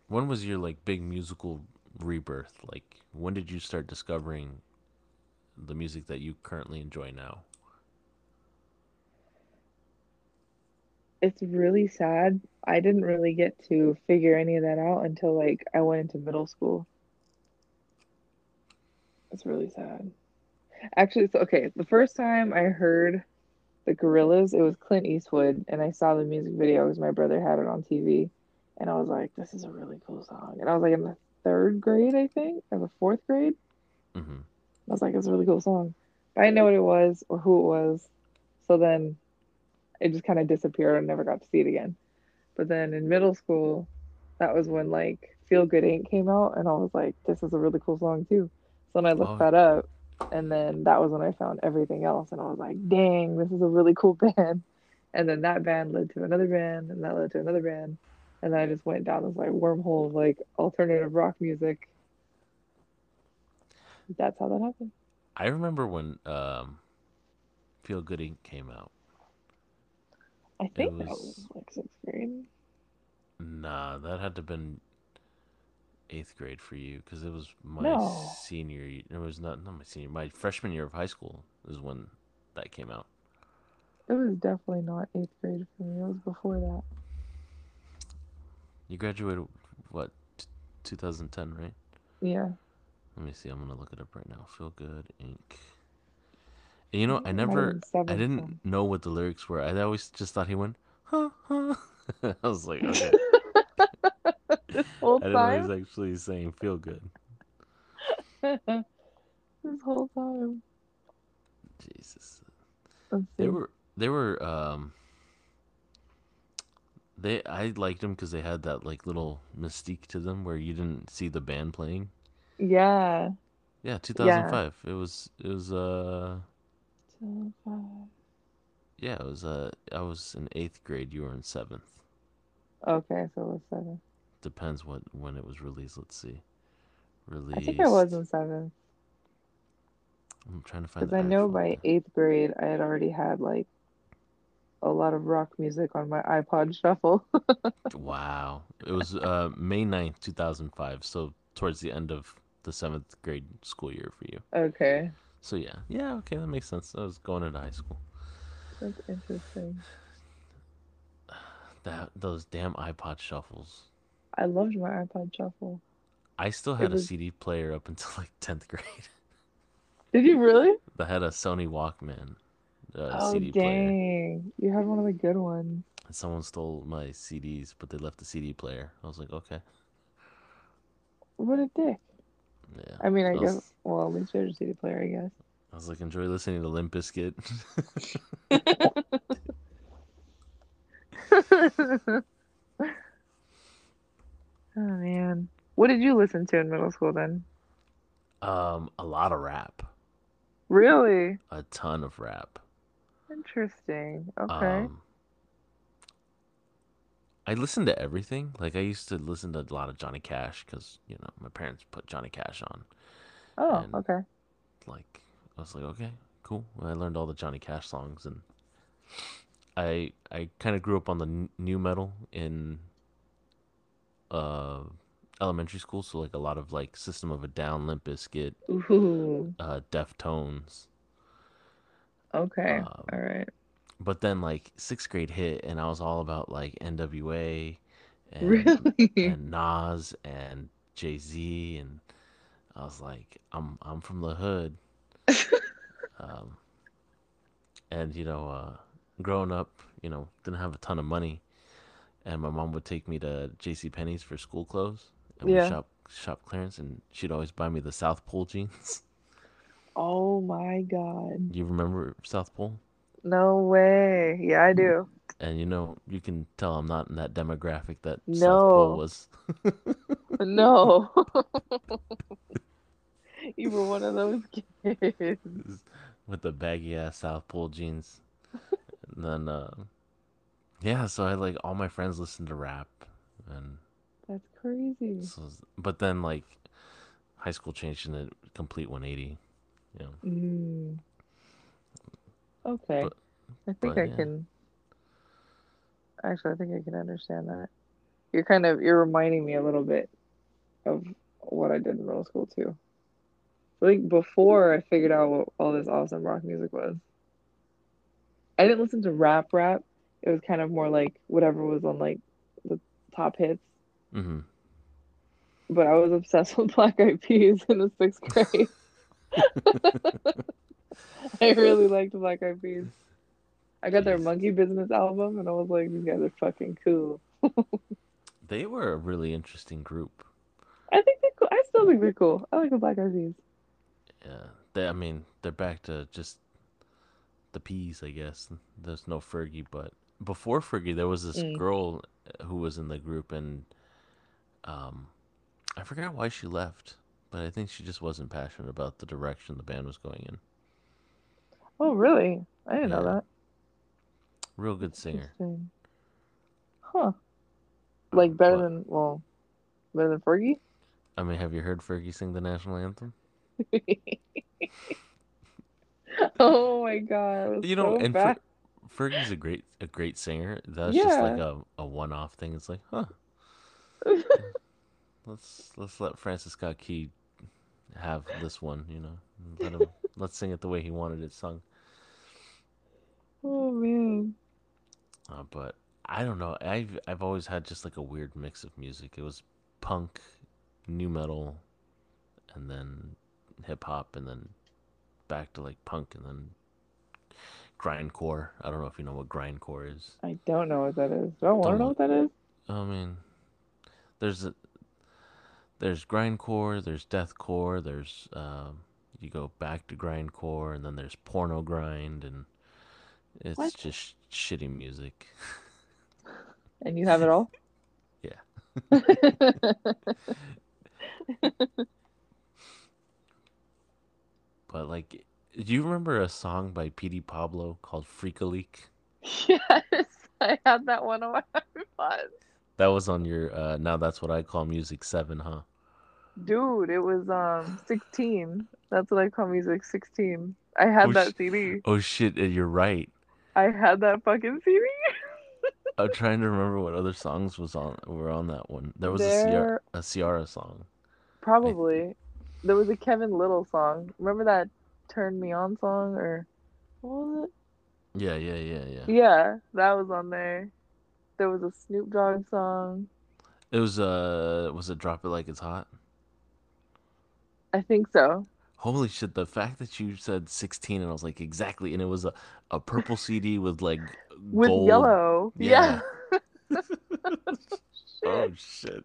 S1: When was your like big musical rebirth? Like when did you start discovering the music that you currently enjoy now?
S2: It's really sad. I didn't really get to figure any of that out until like I went into middle school. It's really sad. Actually, so okay, the first time I heard the Gorillaz, it was Clint Eastwood, and I saw the music video because my brother had it on TV, and I was like, "This is a really cool song." And I was like in the third grade, I think, or the fourth grade.
S1: hmm
S2: I was like, "It's a really cool song," but I didn't know what it was or who it was. So then it just kind of disappeared. I never got to see it again. But then in middle school, that was when like Feel Good Inc. came out, and I was like, "This is a really cool song too." So then I looked
S1: Oh,
S2: that up, and then that was when I found everything else, and I was like, "Dang, this is a really cool [LAUGHS] band." And then that band led to another band, and that led to another band, and then I just went down this like wormhole of like alternative rock music. That's how that happened.
S1: I remember when um, Feel Good Inc. came out.
S2: I think that
S1: was
S2: was like sixth grade.
S1: nah, that had to have been eighth grade for you because it was my
S2: No,
S1: senior. year. It was not not my senior. My freshman year of high school is when that came out.
S2: it was definitely not eighth grade for me. It was before that.
S1: You graduated what? T- 2010, right?
S2: Yeah,
S1: Let me see. I'm gonna look it up right now. Feel Good Inc. And you know, I
S2: it might have
S1: never, I didn't know what the lyrics were. I always just thought he went, huh, [LAUGHS] huh. I was like, okay. [LAUGHS]
S2: This whole
S1: I didn't know he
S2: time?
S1: was actually saying "Feel Good." [LAUGHS]
S2: This whole time.
S1: Jesus, they were, they were, um, they. I liked them because they had that like little mystique to them where you didn't see the band playing.
S2: Yeah.
S1: Yeah,
S2: Yeah.
S1: 2005. It was, it was, uh,
S2: Two, five.
S1: yeah, it was. Uh, I was in eighth grade. You were in seventh.
S2: Okay, so it was seven.
S1: Depends what when it was released. Let's see.
S2: Release I think I was
S1: Released.
S2: in seventh
S1: I'm trying to find
S2: because I know by eighth grade I had already had like a lot of rock music on my iPod shuffle. [LAUGHS]
S1: Wow. It was uh May 9th, 2005. So towards the end of the seventh grade school year for you.
S2: Okay,
S1: So yeah, yeah, okay, that makes sense. I was going into high school.
S2: that's interesting. [SIGHS]
S1: That those damn iPod shuffles.
S2: I loved my iPod shuffle.
S1: I still had a. CD player up until like [LAUGHS] tenth grade.
S2: Did you really?
S1: I had a Sony Walkman uh,
S2: Oh,
S1: CD player.
S2: dang. You had one of the good ones.
S1: And someone stole my CDs, but they left the CD player. I was like, okay,
S2: What a dick.
S1: Yeah.
S2: I mean, I
S1: I
S2: guess, well, at least there's a CD player, I guess.
S1: I was like, enjoy listening to Limp Bizkit. [LAUGHS]
S2: Oh man. What did you listen to in middle school then?
S1: um, a lot of rap,
S2: Really?
S1: a ton of rap.
S2: Interesting. Okay.
S1: Um, I listened to everything. Like I used to listen to a lot of Johnny Cash because you know my parents put Johnny Cash on,
S2: Oh,
S1: and
S2: okay.
S1: like I was like, okay, cool. I learned all the Johnny Cash songs, and I I kind of grew up on the n- nu metal in uh elementary school, so like a lot of like System of a Down, Limp Bizkit,
S2: Ooh.
S1: uh, Deftones.
S2: Okay.
S1: Um,
S2: All right.
S1: But then like sixth grade hit, and I was all about like N.W.A. [LAUGHS] and
S2: Really?
S1: and Nas and Jay Z, and I was like, I'm I'm from the hood, [LAUGHS] um, and you know, uh, growing up, you know, didn't have a ton of money, and my mom would take me to J.C. Penney's for school clothes, and we shop shop clearance, and she'd always buy me the South Pole jeans.
S2: Oh my God.
S1: you remember South Pole?
S2: No way. Yeah, I do.
S1: And you know, you can tell I'm not in that demographic that South Pole was. [LAUGHS]
S2: No. [LAUGHS] You were one of those kids.
S1: with the baggy ass South Pole jeans. And then, uh, yeah, so I like all my friends listened to rap, and
S2: That's crazy.
S1: so, but then like high school changed in a complete 180. You know,
S2: Mm. Okay.
S1: but
S2: I think
S1: but
S2: I
S1: yeah,
S2: can actually I think I can understand that. You're kind of you're reminding me a little bit of what I did in middle school too. Think before I figured out what all this awesome rock music was. I didn't listen to rap rap. It was kind of more like whatever was on like the top hits.
S1: hmm
S2: But I was obsessed [LAUGHS] with Black Eyed Peas in the sixth grade. [LAUGHS] [LAUGHS] I really [LAUGHS] liked Black Eyed Peas. I got their Monkey Business album and I was like, these guys are fucking cool. [LAUGHS]
S1: they were a really interesting group.
S2: I think they're cool. I still think they're cool. I like the Black Eyed Peas.
S1: Yeah, they. I mean, they're back to just the peas, I guess. There's no Fergie, but before Fergie, there was this
S2: Mm.
S1: girl who was in the group, and um, I forgot why she left, but I think she just wasn't passionate about the direction the band was going in.
S2: Oh, really? I didn't know that.
S1: real good singer.
S2: Huh.
S1: Uh,
S2: Like better
S1: but
S2: than, well, better than Fergie?
S1: I mean, have you heard Fergie sing the national anthem? [LAUGHS]
S2: Oh my God,
S1: You know,
S2: so
S1: and Fer- Fergie's a great a great singer. That's just like a, a one off thing. It's like, huh, [LAUGHS] let's let's let Francis Scott Key have this one, you know. Let him let's sing it the way he wanted it sung.
S2: Oh man.
S1: Uh, but I don't know. I've I've always had just like a weird mix of music. It was punk, nu metal, and then hip hop, and then back to like punk, and then grindcore. I don't know if you know what grindcore is.
S2: I don't know what that is. Do I want to
S1: Don't
S2: know what that is?
S1: I mean, there's a there's grindcore, there's deathcore, there's um, you go back to grindcore, and then there's porno grind, and it's
S2: What?
S1: just shitty music. [LAUGHS]
S2: And you have it all? [LAUGHS]
S1: Yeah. [LAUGHS] But like, do you remember a song by Petey Pablo called "Freak a Leak"?
S2: Yes, I had that one on my iPod.
S1: That was on your uh, now that's what I call music seven, huh?
S2: Dude, it was um 16. That's what I call music 16. I had
S1: Oh
S2: that CD.
S1: oh shit, uh, you're right.
S2: I had that fucking CD. [LAUGHS]
S1: I'm trying to remember what other songs was on were on that one. There was a Ciara, a Ciara song.
S2: Probably there was a Kevin Lyttle song. Remember that Turn Me On song or what was it?
S1: yeah, yeah, yeah, yeah.
S2: Yeah, that was on there. There was a Snoop Dogg song.
S1: It was uh was it Drop It Like It's Hot?
S2: I think so.
S1: Holy shit, the fact that you said 16 and I was like exactly and it was a, a purple CD with like
S2: With
S1: gold
S2: yellow.
S1: yeah.
S2: Yeah. [LAUGHS]
S1: Oh
S2: Shit.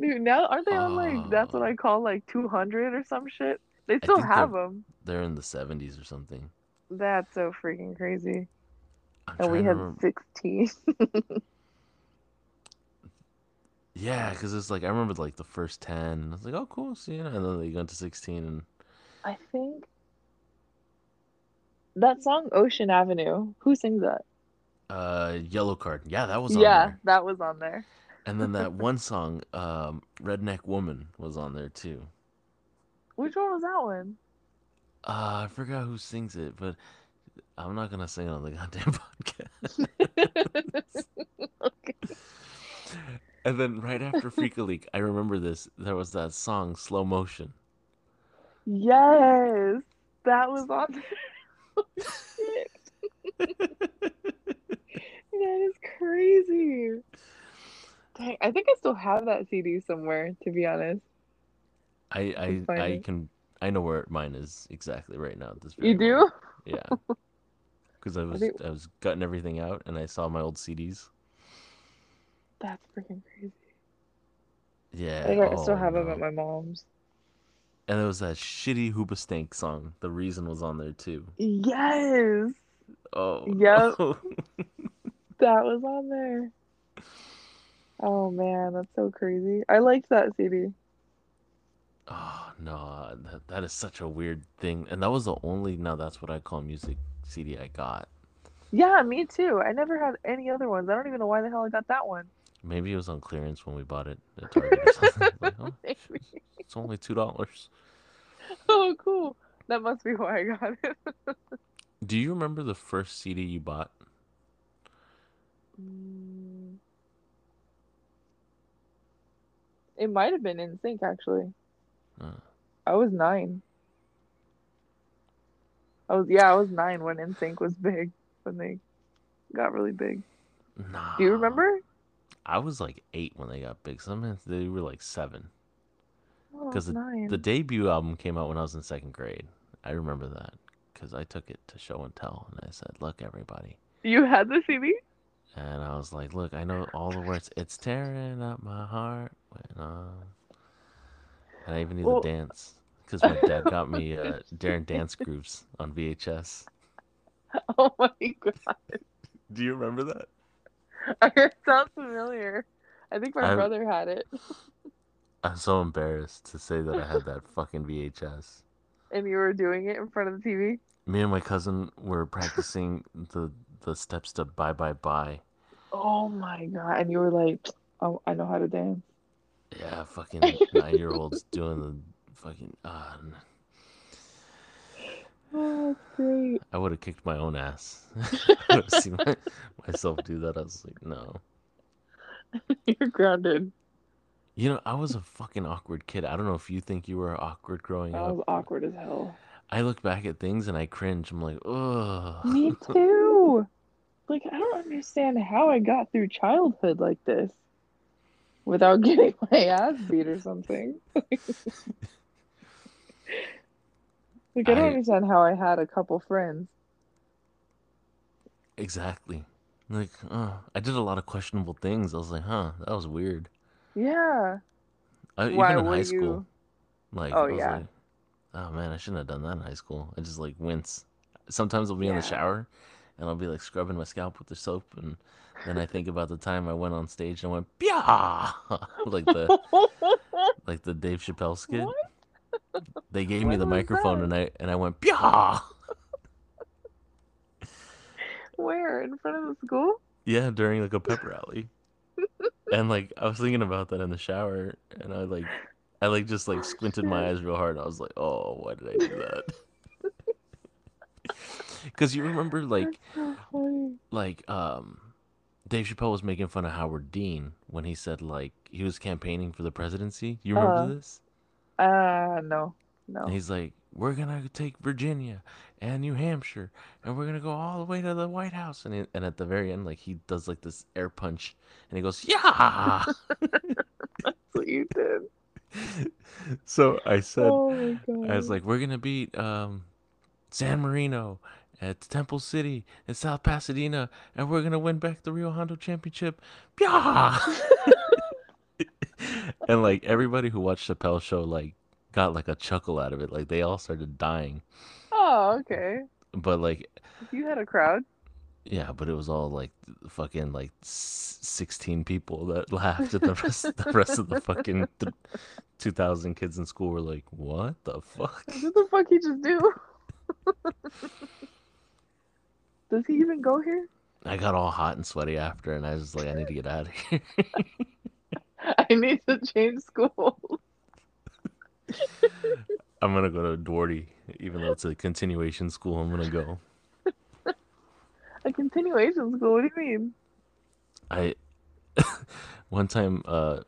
S2: Dude, now aren't they on like that's what
S1: Uh,
S2: I call like 200 or some shit? They still have
S1: they're
S2: them.
S1: they're in the 70s or something.
S2: That's so freaking crazy.
S1: I'm
S2: And we had
S1: remember.
S2: 16. [LAUGHS]
S1: Yeah, because it's like I remember like the first 10. I was like, oh cool, see ya. And then they got to 16 and
S2: I think that song Ocean Avenue. Who sings that?
S1: uh Yellowcard. Yeah, that was on there.
S2: Yeah,
S1: there.
S2: that was on there.
S1: And then that [LAUGHS] one song, um, Redneck Woman, was on there too.
S2: Which one was that one?
S1: Uh, I forgot who sings it, but I'm not gonna sing it on the [LAUGHS] goddamn podcast. [LAUGHS]
S2: okay.
S1: And then right after Freaka Leak, I remember this. There was that song, Slow Motion.
S2: Yes, that was on. That is crazy. Dang, I think I still have that CD somewhere, to be honest.
S1: I I I
S2: it.
S1: can I know where mine is exactly right now. At this
S2: You do?
S1: moment. Yeah. [LAUGHS] Because I was
S2: think-
S1: I was gutting everything out and I saw my old CDs.
S2: That's freaking crazy.
S1: Yeah.
S2: I think I still
S1: oh,
S2: have them at my mom's.
S1: And there was that shitty Hoobastank song. The Reason was on there too.
S2: Yes,
S1: Oh.
S2: Yep.
S1: no. [LAUGHS]
S2: that was on there. Oh man, that's so crazy. I liked that CD.
S1: Oh no, that, that is such a weird thing. And that was the only now that's what I call music CD I got.
S2: Yeah, me too. I never had any other ones. I don't even know why the hell I got that one.
S1: Maybe it was on clearance when we bought it at Target or something. [LAUGHS] Like, oh,
S2: Maybe.
S1: it's only two dollars.
S2: Oh, cool. That must be why I got it.
S1: Do you remember the first CD you bought?
S2: Mm. It might have been NSYNC actually.
S1: Uh.
S2: I was nine. I was yeah, I was nine when NSYNC was big, when they got really big.
S1: Nah.
S2: Do you remember?
S1: I was like eight when they got big. Sometimes they were like seven.
S2: Oh, I
S1: 'Cause
S2: was.
S1: The debut album came out when I was in second grade. I remember that because I took it to show and tell, and I said, "Look, everybody."
S2: You had the CD?
S1: And I was like, "Look, I know all the words. It's tearing up my heart." When. And I even knew
S2: Well-
S1: the dance because my dad [LAUGHS] got me uh, Darrin Dance Grooves on VHS. [LAUGHS]
S2: Oh my god.
S1: Do you remember that? [LAUGHS]
S2: It sounds familiar. I think my
S1: I-
S2: brother had it. [LAUGHS]
S1: I'm so embarrassed to say that I had that fucking VHS.
S2: And you were doing it in front of the TV?
S1: Me and my cousin were practicing the the steps to Bye Bye Bye.
S2: Oh my god. And you were like, Oh, I know how to dance.
S1: Yeah, fucking nine year olds doing the fucking. Uh,
S2: Oh, great.
S1: I would have kicked my own ass. [LAUGHS] I would have [LAUGHS] seen my, myself do that. I was like, no. [LAUGHS]
S2: You're grounded.
S1: You know, I was a fucking awkward kid. I don't know if you think you were awkward growing
S2: I
S1: up.
S2: I was awkward as hell.
S1: I look back at things and I cringe. I'm like, ugh.
S2: Me too. Like, I don't understand how I got through childhood like this without getting my ass beat or something. Like, I don't
S1: I-
S2: understand how I had a couple friends.
S1: Exactly. Like, uh, I did a lot of questionable things. I was like, huh, that was weird.
S2: Yeah.
S1: I,
S2: Why
S1: even in high school,
S2: you-
S1: like,
S2: Oh,
S1: I was
S2: yeah.
S1: like, oh man, I shouldn't have done that in high school. I just like wince. Sometimes I'll be in the shower and I'll be like scrubbing my scalp with the soap, and then I think about the time I went on stage and I went, yeah, [LAUGHS] like the [LAUGHS] like the Dave Chappelle skit.
S2: What?
S1: They gave me the microphone
S2: that?
S1: and I and I went, yeah,
S2: Where? In front of the school?
S1: yeah, during like a pep rally. and like I was thinking about that in the shower, and I like I like just like
S2: Oh,
S1: squinted my eyes real hard. And I was like, oh, why did I do that? [LAUGHS] Because you remember like
S2: so
S1: like um Dave Chappelle was making fun of Howard Dean when he said like he was campaigning for the presidency. You remember
S2: Uh,
S1: this?
S2: Uh, no. No.
S1: And he's like, "We're gonna take Virginia and New Hampshire, and we're gonna go all the way to the White House." And he, and at the very end, like he does like this air punch, and he goes, "Yeah." [LAUGHS]
S2: That's what you did. [LAUGHS]
S1: so I said,
S2: Oh.
S1: I was like, "We're gonna beat um, San Marino." At Temple City in South Pasadena, and we're gonna win back the Rio Hondo Championship. [LAUGHS] Yeah! And like everybody who watched Chappelle's show like got like a chuckle out of it. Like they all started dying.
S2: Oh, okay.
S1: But like
S2: You had a crowd.
S1: yeah, but it was all like fucking like 16 people that laughed at the rest the rest of the fucking [LAUGHS] th- 2000 kids in school were like, "What the fuck?"
S2: What the fuck he just do? [LAUGHS] Does he even go here?
S1: I got all hot and sweaty after and I was like, "I need to get out of here." [LAUGHS] [LAUGHS]
S2: I need to change school.
S1: I'm going to go to Duarte even though it's a continuation school. I'm going to go.
S2: A continuation school. What do you mean?
S1: I [LAUGHS] one time uh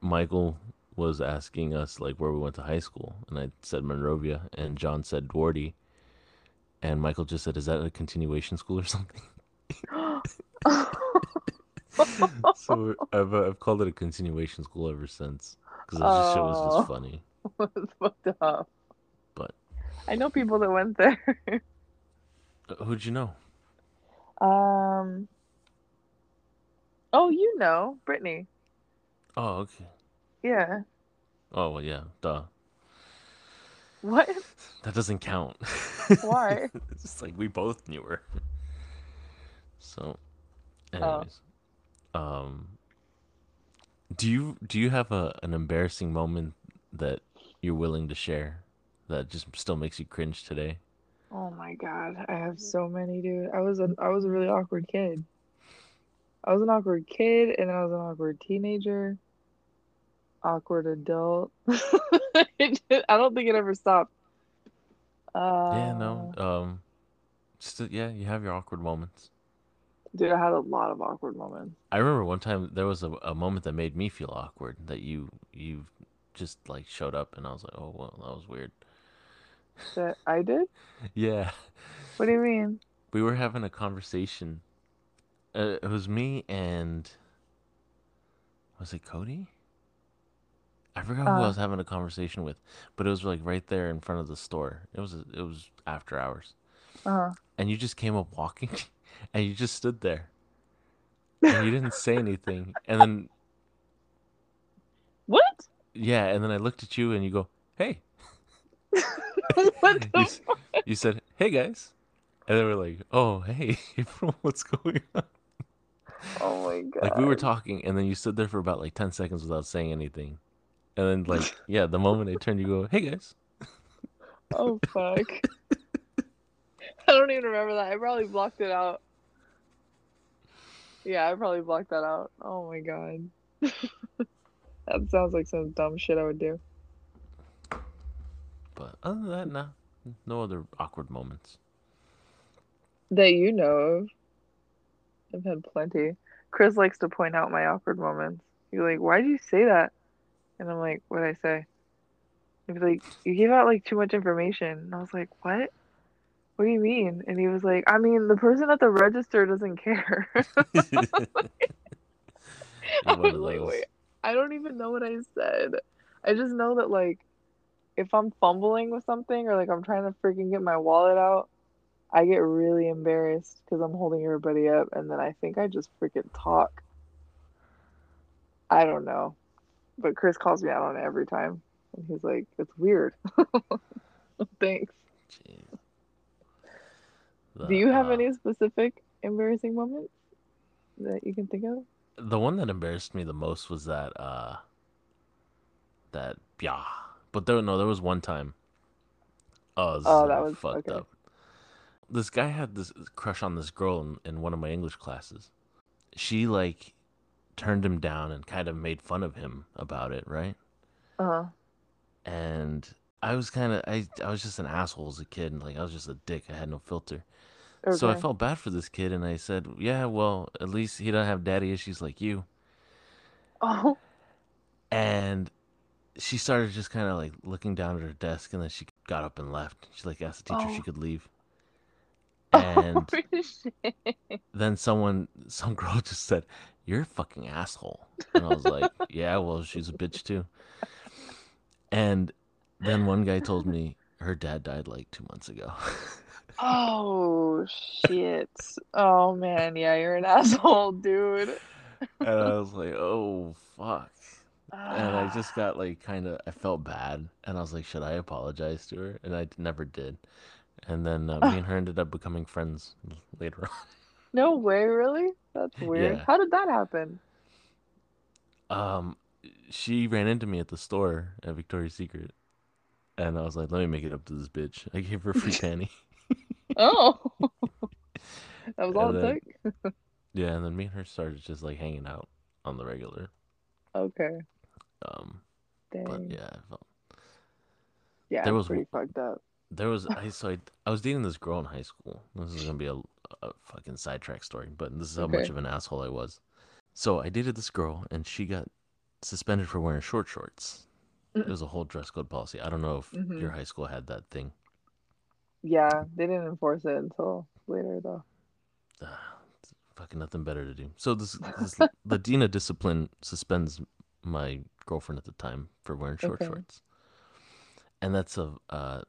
S1: Michael was asking us like where we went to high school and I said Monrovia and John said Duarte and Michael just said is that a continuation school or something? [GASPS] [LAUGHS] so [LAUGHS] I've uh, I've called it a continuation school ever since because it just shit was just
S2: oh,
S1: funny. [LAUGHS]
S2: it's fucked up.
S1: But
S2: I know people that went there. [LAUGHS]
S1: uh, who'd you know?
S2: Um. Oh, you know, Brittany.
S1: Oh, okay.
S2: Yeah.
S1: Oh, well, yeah, duh.
S2: What?
S1: That doesn't count.
S2: Why?
S1: it's just like we both knew her. So,
S2: Oh.
S1: Um, do you do you have a an embarrassing moment that you're willing to share that just still makes you cringe today?
S2: Oh my God. I have so many, dude. I was a I was a really awkward kid. I was an awkward kid, and then I was an awkward teenager, awkward adult. [LAUGHS] I don't think it ever stopped.
S1: Yeah, no.
S2: Uh,
S1: Um, just uh, yeah, you have your awkward moments.
S2: Dude, I had a lot of awkward moments.
S1: I remember one time there was a, a moment that made me feel awkward that you you just like showed up and I was like, oh well, that was weird.
S2: That I did? [LAUGHS]
S1: Yeah,
S2: What do you mean?
S1: we were having a conversation. Uh, it was me and was it Cody? I forgot who I
S2: Uh,
S1: was having a conversation with, but it was like right there in front of the store. It was it was after hours,
S2: uh.
S1: and you just came up walking, [LAUGHS] and you just stood there, and you didn't say anything, and then [LAUGHS]
S2: What?
S1: yeah, and then I looked at you, and you go, "Hey," [LAUGHS]
S2: What [LAUGHS]
S1: you you said, "Hey guys," and then we're like, "Oh hey, April, what's going on?"
S2: Oh my god.
S1: Like we were talking, and then you stood there for about like ten seconds without saying anything, and then like yeah, the moment I turned, you go, "Hey guys."
S2: Oh fuck. [LAUGHS] I don't even remember that. I probably blocked it out. Yeah, I probably blocked that out. Oh my God. [LAUGHS] That sounds like some dumb shit I would do.
S1: But other than that, nah, no other awkward moments.
S2: That you know of. I've had plenty. Chris likes to point out my awkward moments. He's like, why did you say that? And I'm like, what did I say? He'd be like, you gave out like too much information. And I was like, what? What do you mean? And he was like, I mean, the person at the register doesn't care. [LAUGHS] [LAUGHS] I was like, wait, I don't even know what I said. I just know that like if I'm fumbling with something or like I'm trying to freaking get my wallet out, I get really embarrassed because I'm holding everybody up and then I think I just freaking talk. I don't know. But Chris calls me out on it every time. And he's like, it's weird. [LAUGHS] Thanks.
S1: Jeez.
S2: Do you have
S1: uh,
S2: any specific embarrassing moments that you can think of?
S1: the one that embarrassed me the most was that uh that yeah. But there no, there was one time. Oh,
S2: Oh, that was
S1: fucked
S2: okay.
S1: up. This guy had this crush on this girl in, in one of my English classes. She like turned him down and kind of made fun of him about it, right?
S2: Uh-huh.
S1: And I was kind of I I was just an asshole as a kid, and like I was just a dick. I had no filter. So I
S2: Okay.
S1: felt bad for this kid, and I said, "Yeah, well, at least he doesn't have daddy issues like you."
S2: Oh,
S1: And she started just kind of like looking down at her desk, and then she got up and left. She like asked the teacher if she
S2: oh,
S1: could leave, [LAUGHS]
S2: oh
S1: and [LAUGHS]
S2: shit.
S1: then someone, some girl just said, "You're a fucking asshole," and I was like, [LAUGHS] "Yeah, well, she's a bitch too." And then one guy told me her dad died like two months ago.
S2: Oh shit. Oh man, yeah, you're an [LAUGHS] asshole, dude.
S1: and I was like, "Oh fuck." and I just [SIGHS] got like kind of I felt bad, and I was like, should I apologize to her? And I never did. And then uh, me and her ended up becoming friends later [LAUGHS] on.
S2: no way, really? That's weird.
S1: Yeah.
S2: How did that happen?
S1: Um, she ran into me at the store at Victoria's Secret, and I was like, let me make it up to this bitch. I gave her a free [LAUGHS] panty,
S2: Oh, [LAUGHS] that was all
S1: and
S2: it
S1: then
S2: took? [LAUGHS]
S1: yeah, and then me and her started just like hanging out on the regular.
S2: Okay,
S1: Um, but yeah, I felt
S2: Yeah,
S1: there was
S2: pretty fucked up.
S1: there was I [LAUGHS] so I, I was dating this girl in high school. This is gonna be a a fucking sidetrack story, but this is how
S2: Okay.
S1: much of an asshole I was. So I dated this girl, and she got suspended for wearing short shorts. It was a whole dress code policy. I don't know if
S2: Mhm.
S1: your high school had that thing.
S2: Yeah, they didn't enforce it until later though.
S1: Ah, [SIGHS] fucking nothing better to do. So this, this [LAUGHS] the dean of discipline suspends my girlfriend at the time for wearing short
S2: Okay.
S1: shorts, and that's a uh,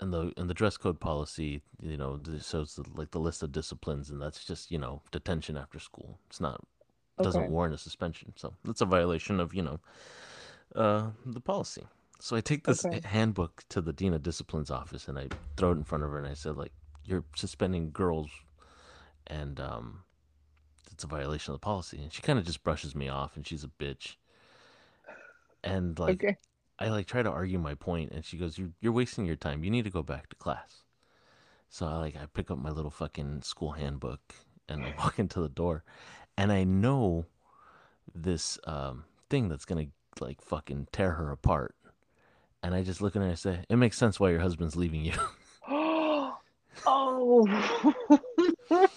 S1: and the and the dress code policy, you know, shows the, like the list of disciplines, and that's just you know detention after school. It's not doesn't
S2: Okay.
S1: warrant a suspension, so that's a violation of you know uh, the policy. So I take this
S2: Okay.
S1: handbook to the dean of discipline's office, and I throw it in front of her, and I said like, "You're suspending girls and um, it's a violation of the policy. And she kind of just brushes me off, and she's a bitch. And like,
S2: Okay.
S1: I like try to argue my point, and she goes, "You're you're wasting your time. You need to go back to class." So I like I pick up my little fucking school handbook, and I [LAUGHS] walk into the door, and I know this um, thing that's gonna like fucking tear her apart. And I just look at her and I say, "It makes sense why your husband's leaving you." [LAUGHS] [GASPS]
S2: oh. Oh. [LAUGHS]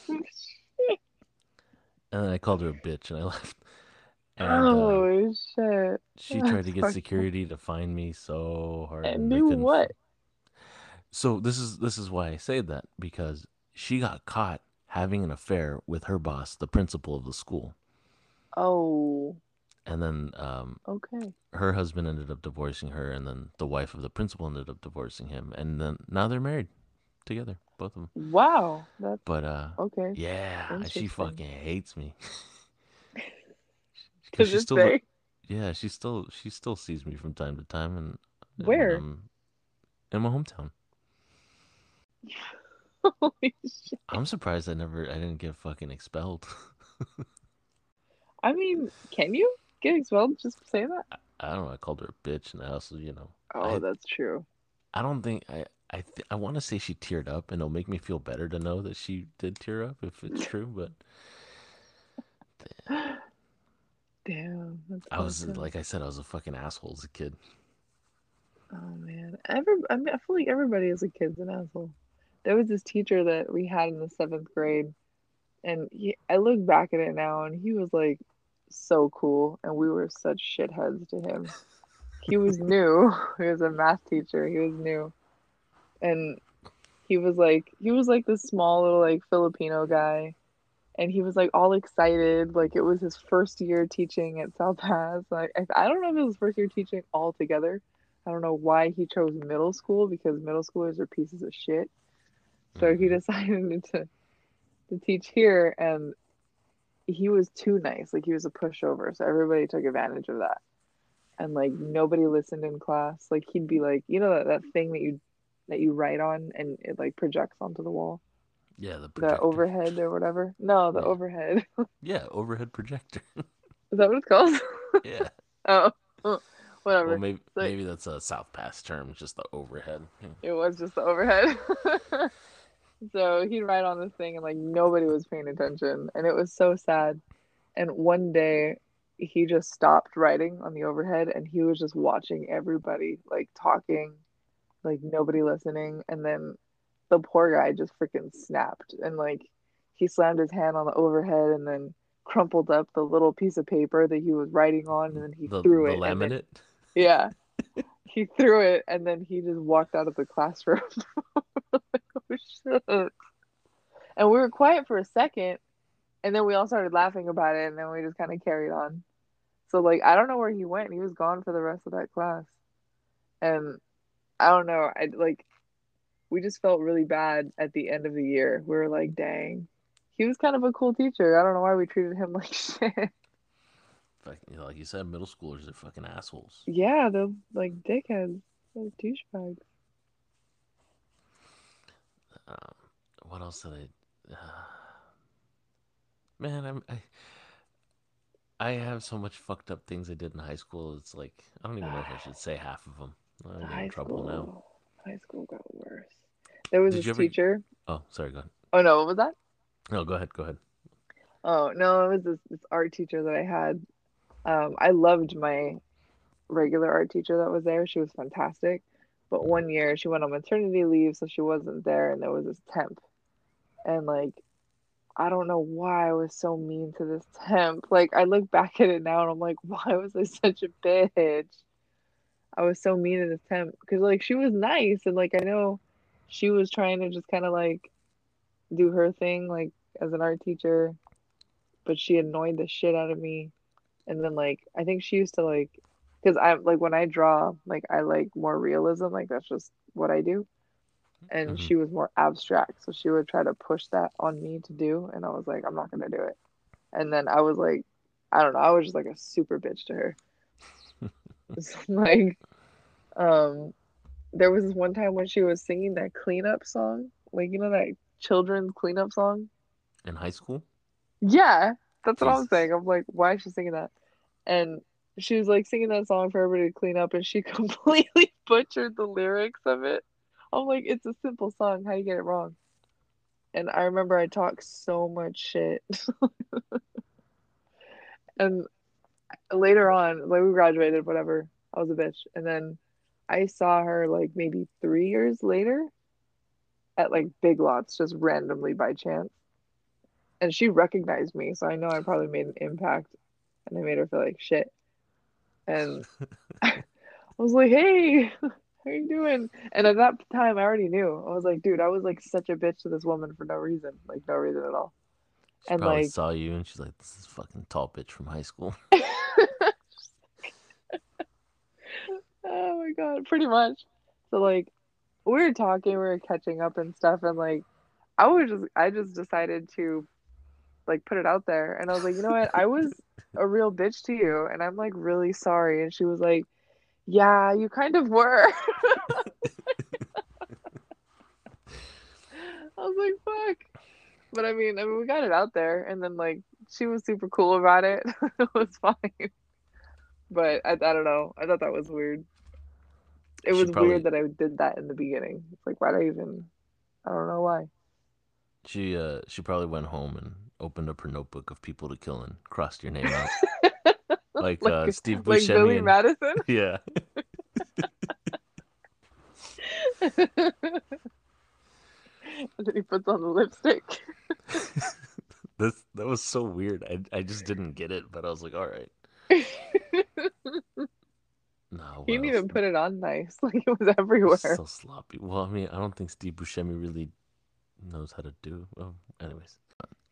S1: And then I called her a bitch, and I [LAUGHS] left. And uh,
S2: oh shit.
S1: She
S2: That's
S1: tried to get security to find me so hard.
S2: And do what?
S1: So this is this is why I say that because she got caught having an affair with her boss, the principal of the school,
S2: Oh.
S1: And then um,
S2: Okay.
S1: her husband ended up divorcing her, and then the wife of the principal ended up divorcing him, and then now they're married together, both of them.
S2: Wow. That's
S1: But uh,
S2: okay.
S1: yeah, she fucking hates me. [LAUGHS]
S2: To
S1: 'Cause she still,
S2: day.
S1: yeah, she still she still sees me from time to time, and and,
S2: Where?
S1: um, in my hometown. [LAUGHS]
S2: Holy shit.
S1: I'm surprised I never I didn't get fucking expelled. [LAUGHS]
S2: I mean, can you get expelled just saying that?
S1: I don't know. I called her a bitch, and I also, you know,
S2: Oh,
S1: I-
S2: that's true.
S1: I don't think I I th- I want to say she teared up, and it'll make me feel better to know that she did tear up if it's [LAUGHS] true. But
S2: Damn. That's
S1: I was
S2: up.
S1: like I said, I was a fucking asshole as a kid.
S2: Oh man, every I mean, I feel like everybody as a kid's an asshole. There was this teacher that we had in the seventh grade, and he, I look back at it now, and he was like so cool, and we were such shitheads to him. He was new. [LAUGHS] He was a math teacher. He was new, and he was like he was like this small little like Filipino guy, and he was like all excited, like it was his first year teaching at South Pass. Like I, I don't know if it was his first year teaching altogether. I don't know why he chose middle school because middle schoolers are pieces of shit. So he
S1: Mhm. [LAUGHS]
S2: decided to to teach here and he was too nice. Like he was a pushover. So everybody took advantage of that. And like nobody listened in class. Like he'd be like, you know that, that thing that you that you write on and it like projects onto the wall.
S1: Yeah, the
S2: The overhead or whatever. No, the
S1: Yeah.
S2: overhead. [LAUGHS]
S1: Yeah, overhead projector. [LAUGHS]
S2: Is that what it's called? [LAUGHS]
S1: yeah.
S2: oh. Whatever.
S1: Well, maybe maybe that's a South Pass term, just the overhead.
S2: It was just the overhead. So he'd write on this thing and like nobody was paying attention. And it was so sad. And one day he just stopped writing on the overhead and he was just watching everybody like talking, like nobody listening. And then the poor guy just freaking snapped and like he slammed his hand on the overhead and then crumpled up the little piece of paper that he was writing on and then he
S1: the
S2: threw
S1: the
S2: it. then-
S1: laminate.
S2: yeah. [LAUGHS] he threw it and then he just walked out of the classroom. [LAUGHS] Oh, shit. And we were quiet for a second and then we all started laughing about it and then we just kind of carried on. So like I don't know where he went. He was gone for the rest of that class. And I don't know. I like we just felt really bad at the end of the year. We were like, dang. He was kind of a cool teacher. I don't know why we treated him [LAUGHS] like shit.
S1: Like, you know, like you said, middle schoolers are fucking assholes.
S2: Yeah, they're like dickheads. Those douchebags.
S1: Um, what else did I? Uh, [SIGHS] man, I'm, I I have so much fucked up things I did in high school. It's like I don't even know if I should say half of them. I'm in
S2: high
S1: trouble
S2: school.
S1: now.
S2: High school got worse. There was
S1: Did
S2: this
S1: ever-
S2: teacher.
S1: Oh, sorry. Go ahead.
S2: Oh no, what was that?
S1: No, go ahead. Go ahead.
S2: Oh no, it was this, this art teacher that I had. Um, I loved my regular art teacher that was there. She was fantastic. But one year she went on maternity leave, so she wasn't there, and there was this temp. and like I don't know why I was so mean to this temp. Like I look back at it now and I'm like, [LAUGHS] why was I such a bitch? I was so mean to this temp because like she was nice and like I know she was trying to just kind of like do her thing like as an art teacher, but she annoyed the shit out of me. And then like I think she used to like because I like when I draw like I like more realism like that's just what I do. And
S1: Mhm.
S2: she was more abstract, so she would try to push that on me to do, and I was like, I'm not gonna do it. And then I was like, I don't know, I was just like a super bitch to her. [LAUGHS] So, [LAUGHS] like, um, there was this one time when she was singing that cleanup song, like you know that children's cleanup song.
S1: In high school?
S2: Yeah, that's what I'm saying. I'm like, why is she singing that? And she was like singing that song for everybody to clean up, and she [LAUGHS] completely butchered the lyrics of it. I'm like, it's a simple song. How you get it wrong? And I remember I talked so much shit. [LAUGHS] and later on, like we graduated, whatever. I was a bitch. And then I saw her like maybe three years later at like Big Lots, just randomly by chance. And she recognized me, so I know I probably made an impact and I made her feel like shit. And [LAUGHS] [LAUGHS] I was like, hey, [LAUGHS] how you doing? And at that time, I already knew. I was like, dude, I was like such a bitch to this woman for no reason, like no reason at all.
S1: She
S2: And
S1: probably
S2: like,
S1: saw you and she's like, this is fucking tall bitch from high school.
S2: oh my God, pretty much. So like, we were talking, we were catching up and stuff, and like, I was just, I just decided to like put it out there, and I was like, you know what, I was a real bitch to you, and I'm like really sorry. And she was like, yeah, you kind of were. [LAUGHS] I was like, fuck. But I mean, I mean, we got it out there, and then like she was super cool about it. [LAUGHS] it was fine. But I, I don't know. I thought that was weird. It
S1: She
S2: was
S1: probably-
S2: weird that I did that in the beginning. It's like, why did I even? I don't know why.
S1: She uh she probably went home and opened up her notebook of people to kill and crossed your name out. [LAUGHS] like,
S2: Like-
S1: uh Steve
S2: Like
S1: Buscemi
S2: Billy
S1: and
S2: Madison. [LAUGHS]
S1: Yeah. [LAUGHS]
S2: and then he puts on the lipstick.
S1: This that was so weird. I I just didn't get it, but I was like, all right. No,
S2: he didn't even put it on nice. Like it was everywhere.
S1: So sloppy. Well, I mean, I don't think Steve Buscemi really knows how to do. Well, anyways,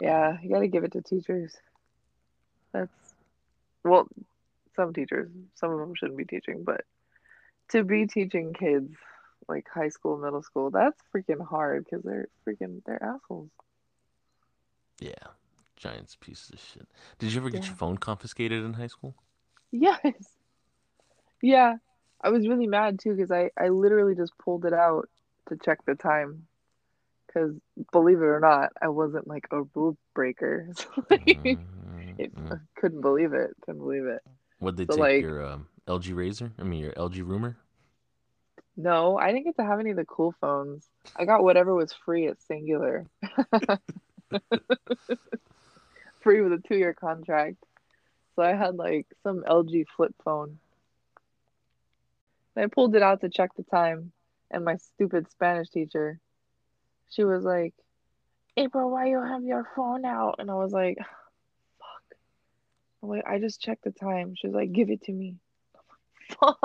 S2: Yeah, you gotta give it to teachers. That's well, some teachers, some of them shouldn't be teaching, but to be teaching kids like high school, middle school, that's freaking hard because they're freaking they're assholes.
S1: yeah, Giants pieces of shit. Did you ever get
S2: Yeah.
S1: your phone confiscated in high school?
S2: Yes. Yeah, I was really mad too because I I literally just pulled it out to check the time. Because believe it or not, I wasn't like a rule breaker. [LAUGHS] So, like,
S1: Mm,
S2: it,
S1: mm.
S2: I couldn't believe it. Couldn't believe it.
S1: Would they
S2: so,
S1: take
S2: like-
S1: your um, LG Razor? I mean, your LG Rumor?
S2: No, I didn't get to have any of the cool phones. I got whatever was free at Cingular. [LAUGHS] free with a two year contract. So I had like some LG flip phone. And I pulled it out to check the time, and my stupid Spanish teacher, she was like, April, why you have your phone out? And I was like, fuck. I'm like, I just checked the time. She was like, give it to me. Fuck.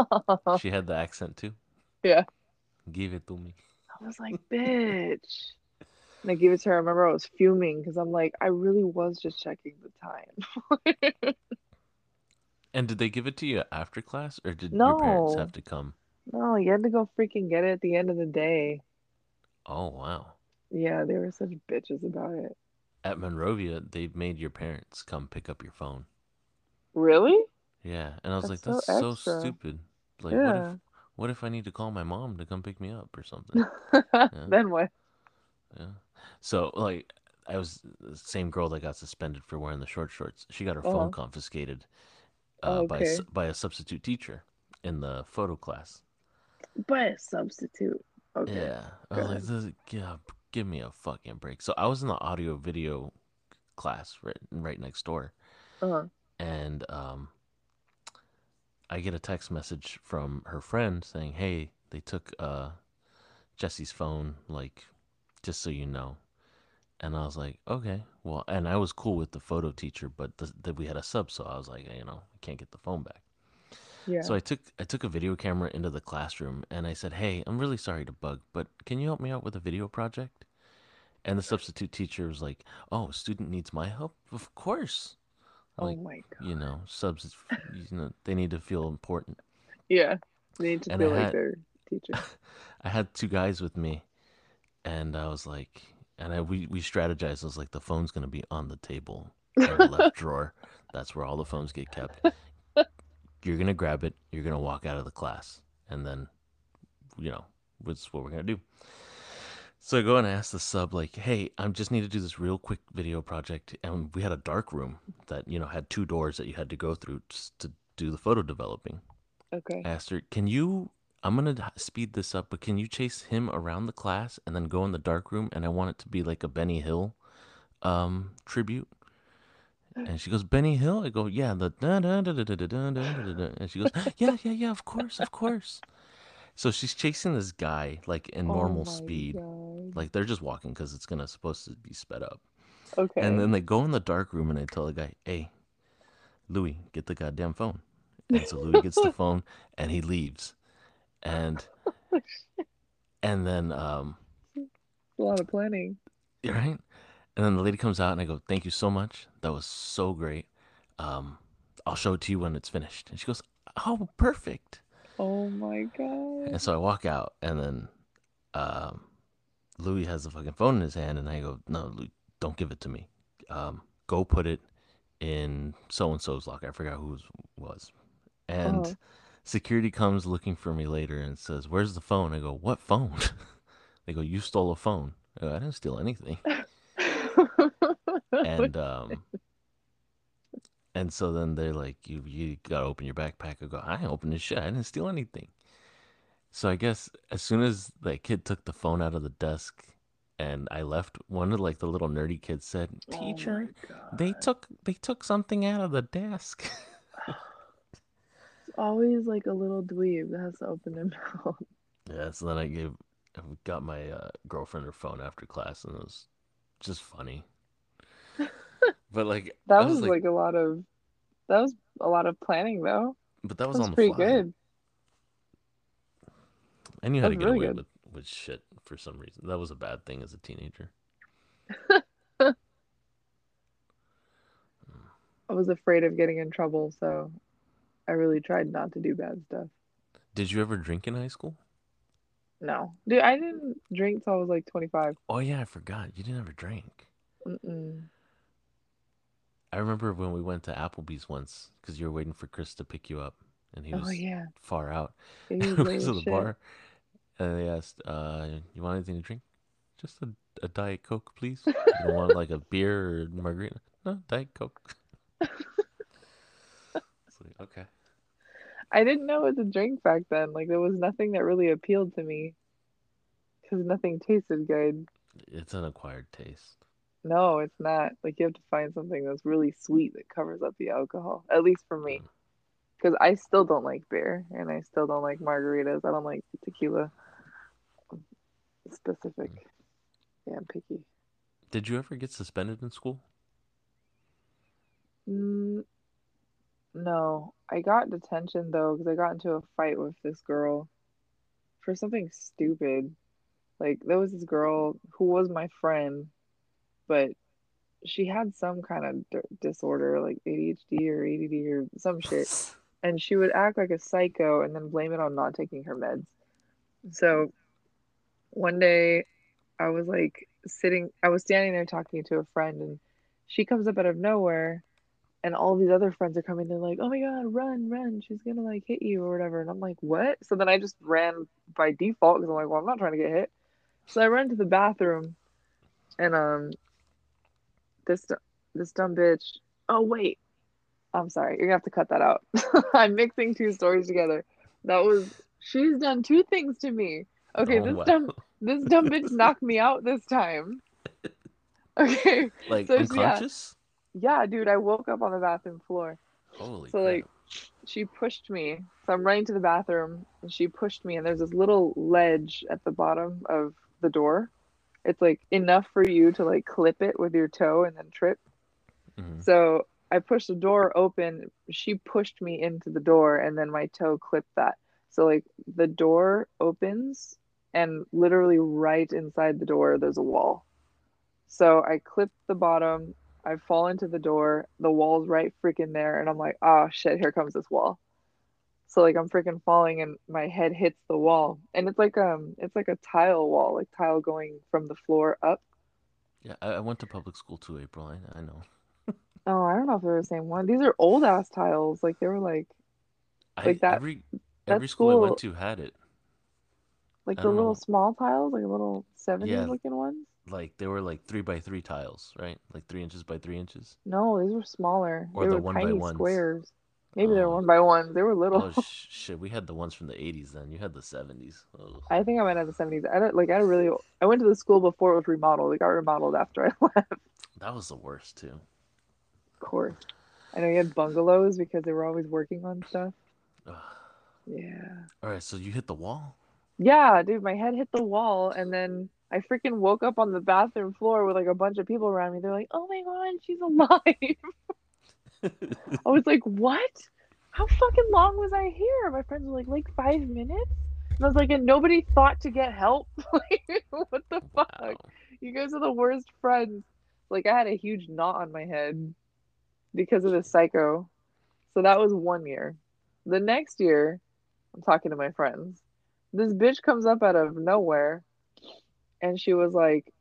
S2: [LAUGHS]
S1: She had the accent too.
S2: Yeah.
S1: Give it to me.
S2: I was like, bitch. And I gave it to her. I remember I was fuming because I'm like, I really was just checking the time. [LAUGHS]
S1: And did they give it to you after class, or did your parents have to come?
S2: no, you had to go freaking get it at the end of the day.
S1: Oh wow!
S2: Yeah, they were such bitches about it.
S1: At Monrovia, they made your parents come pick up your phone.
S2: Really?
S1: Yeah, and I was
S2: That's
S1: like, that's so,
S2: extra.
S1: stupid. Like, what if what if I need to call my mom to come pick me up or [LAUGHS] something?
S2: then what?
S1: yeah. So like, I was the same girl that got suspended for wearing the short shorts. She got her
S2: Uh-huh.
S1: phone confiscated uh, by a
S2: Okay.
S1: s by a substitute teacher in the photo class.
S2: By a substitute. Okay.
S1: Yeah, like, this, yeah, give me a fucking break. So I was in the audio video class right right next door,
S2: Uh-huh.
S1: and um, I get a text message from her friend saying, "Hey, they took uh Jesse's phone, like, just so you know." And I was like, okay, well, and I was cool with the photo teacher, but the, we had a sub, so I was like, you know, I can't get the phone back.
S2: Yeah.
S1: So I took I took a video camera into the classroom and I said, "Hey, I'm really sorry to bug, but can you help me out with a video project?" And the substitute teacher was like, "Oh, student needs my help? Of course."
S2: oh
S1: Like,
S2: my god.
S1: you know, subs, you know, they need to feel important.
S2: Yeah. They need to
S1: And I
S2: feel like
S1: had
S2: their teacher. [LAUGHS]
S1: I had two guys with me, and I was like, and I we we strategized. I was like, the phone's gonna be on the table in the left [LAUGHS] drawer. That's where all the phones get kept. You're gonna grab it. You're gonna walk out of the class, and then, you know, what's what we're gonna do. So I go and ask the sub, like, hey, I just need to do this real quick video project. And we had a dark room that, you know, had two doors that you had to go through to do the photo developing.
S2: Okay.
S1: I asked her, can you, I'm going to speed this up, but can you chase him around the class and then go in the dark room? And I want it to be like a Benny Hill um, tribute. And she goes, Benny Hill? I go, yeah, the da da da da da da da da da da. And she goes, yeah, yeah, yeah, of course, of course. So she's chasing this guy like in
S2: Oh
S1: normal speed.
S2: god.
S1: Like they're just walking because it's gonna supposed to be sped up.
S2: Okay.
S1: And then they go in the dark room and I tell the guy, "Hey, Louis, get the goddamn phone." And so Louis gets the [LAUGHS] phone and he leaves. And and then um
S2: a lot of planning.
S1: right? And then the lady comes out and I go, "Thank you so much. That was so great. Um I'll show it to you when it's finished." And she goes, "Oh, perfect."
S2: Oh my god.
S1: And so I walk out and then um Louis has the fucking phone in his hand and I go, "No, Louis, don't give it to me. Um go put it in so and so's locker. I forgot whose was. And
S2: Uh-huh.
S1: security comes looking for me later and says, "Where's the phone?" I go, "What phone?" [LAUGHS] they go, "You stole a phone." I, go, I didn't steal anything. [LAUGHS] And [LAUGHS] um, and so then they're like, "You you gotta open your backpack." I go, "I ain't opening shit. I didn't steal anything." So I guess as soon as that kid took the phone out of the desk and I left, one of like the little nerdy kids said,
S2: Oh
S1: "Teacher, they took they took something out of the desk." [LAUGHS]
S2: It's always like a little dweeb that has to open their [LAUGHS] mouth.
S1: Yeah, so then I gave, I got my uh, girlfriend her phone after class, and it was just funny. [LAUGHS] But like, [LAUGHS]
S2: That
S1: was
S2: was
S1: like,
S2: like a lot of that was a lot of planning though.
S1: but that was
S2: That was
S1: on
S2: pretty
S1: fly.
S2: good.
S1: I knew how to get
S2: really
S1: away
S2: good.
S1: with with shit for some reason. That was a bad thing as a teenager. [LAUGHS]
S2: I was afraid of getting in trouble, so I really tried not to do bad stuff.
S1: Did you ever drink in high school?
S2: No. Dude, I didn't drink till I was like 25.
S1: Oh yeah, I forgot. You didn't ever drink.
S2: Mm-mm.
S1: I remember when we went to Applebee's once because you were waiting for Chris to pick you up, and he
S2: Oh
S1: was
S2: yeah.
S1: far out.
S2: He [LAUGHS] was
S1: to the
S2: shit.
S1: bar, and they asked, uh, "You want anything to drink? Just a, a diet coke, please. You don't want like a beer or margarita? No, diet coke." [LAUGHS] like okay.
S2: I didn't know what to drink back then. Like there was nothing that really appealed to me because nothing tasted good.
S1: It's an acquired taste.
S2: No, it's not. Like you have to find something that's really sweet that covers up the alcohol. At least for me.
S1: Mm.
S2: Because I still don't like beer and I still don't like margaritas. I don't like tequila. Specific. Yeah, I'm picky.
S1: Did you ever get suspended in school?
S2: Mm, no, I got detention though because I got into a fight with this girl for something stupid. Like there was this girl who was my friend, but she had some kind of d- disorder, like ADHD or ADD or some shit, [SIGHS] and she would act like a psycho and then blame it on not taking her meds. So one day I was like sitting, I was standing there talking to a friend, and she comes up out of nowhere, and all these other friends are coming. They're like, "Oh my God, run, run! She's gonna like hit you or whatever." And I'm like, "What?" So then I just ran by default because I'm like, "Well, I'm not trying to get hit." So I run to the bathroom, and um, this this dumb bitch. Oh wait, I'm sorry. You're gonna have to cut that out. [LAUGHS] I'm mixing two stories together. That was she's done two things to me. Okay,
S1: Oh,
S2: this
S1: wow.
S2: dumb this dumb [LAUGHS] bitch knocked me out this time. [LAUGHS] Okay,
S1: like
S2: So, yeah. yeah, dude, I woke up on the bathroom floor.
S1: Holy
S2: So,
S1: crap.
S2: like, She pushed me. So I'm running to the bathroom and she pushed me and there's this little ledge at the bottom of the door. It's like enough for you to like clip it with your toe and then trip.
S1: Mhm.
S2: So I pushed the door open. She pushed me into the door, and then my toe clipped that. So like the door opens, and literally right inside the door, there's a wall. So I clipped the bottom. I fall into the door. The wall's right freaking there, and I'm like, oh shit, here comes this wall. So like I'm freaking falling, and my head hits the wall, and it's like um, it's like a tile wall, like tile going from the floor up.
S1: Yeah, I, I went to public school too, April. I, I know.
S2: Oh, I don't know if they're the same one. These are old ass tiles. Like they were like
S1: I
S2: Like that-
S1: every every school I went to had it.
S2: like
S1: I
S2: the little
S1: know.
S2: small tiles, like little 70s
S1: Yeah.
S2: looking ones.
S1: Like they were like three by three tiles, right? Like three inches by three inches.
S2: No, these were smaller.
S1: Or
S2: they
S1: the
S2: were
S1: one by
S2: tiny
S1: ones.
S2: squares. Maybe they were
S1: Oh.
S2: Um, one by ones. They were little.
S1: Oh sh- [LAUGHS] shit, we had the ones from the '80s. Then you had the '70s. Ugh.
S2: I think I went out the 70s. I don't like. I really. I went to the school before it was remodeled. It got remodeled after [LAUGHS] I left.
S1: That was the worst too.
S2: Of course. I know you had bungalows because they were always working on stuff.
S1: Ugh.
S2: Yeah.
S1: All right, so you hit the wall.
S2: Yeah, dude, my head hit the wall and then I freaking woke up on the bathroom floor with like a bunch of people around me. They're like, "Oh my god, she's alive." [LAUGHS] I was like, "What? How fucking long was I here?" My friends were like, "Like 5 minutes?" And I was like, "And nobody thought to get help?" [LAUGHS] like, what the fuck?
S1: Wow.
S2: You guys are the worst friends. Like I had a huge knot on my head because of this psycho. So that was one year. The next year, I'm talking to my friends. This bitch comes up out of nowhere and she was like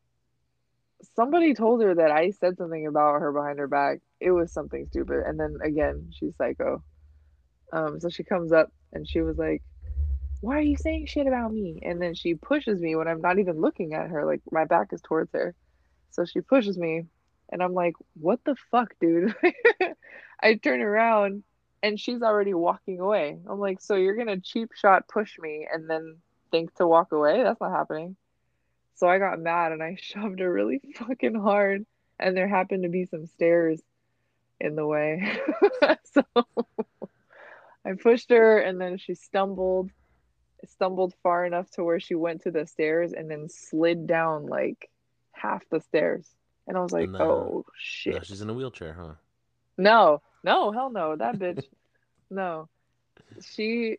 S2: somebody told her that I said something about her behind her back. It was something stupid. And then again, she's psycho. Um so she comes up and she was like why are you saying shit about me? And then she pushes me when I'm not even looking at her, like my back is towards her. So she pushes me, and I'm like, what the fuck, dude? [LAUGHS] I turn around, and she's already walking away. I'm like, so you're gonna cheap shot push me and then think to walk away? That's not happening. So I got mad and I [LAUGHS] shoved her really fucking hard, and there happened to be some stairs in the way. [LAUGHS] so I pushed her, and then she stumbled stumbled far enough to where she went to the stairs and then slid down like half the stairs. And I was like,
S1: uh,
S2: oh
S1: Now
S2: shit.
S1: she's in a wheelchair, huh?
S2: No, no, hell no. That bitch, [LAUGHS] no. She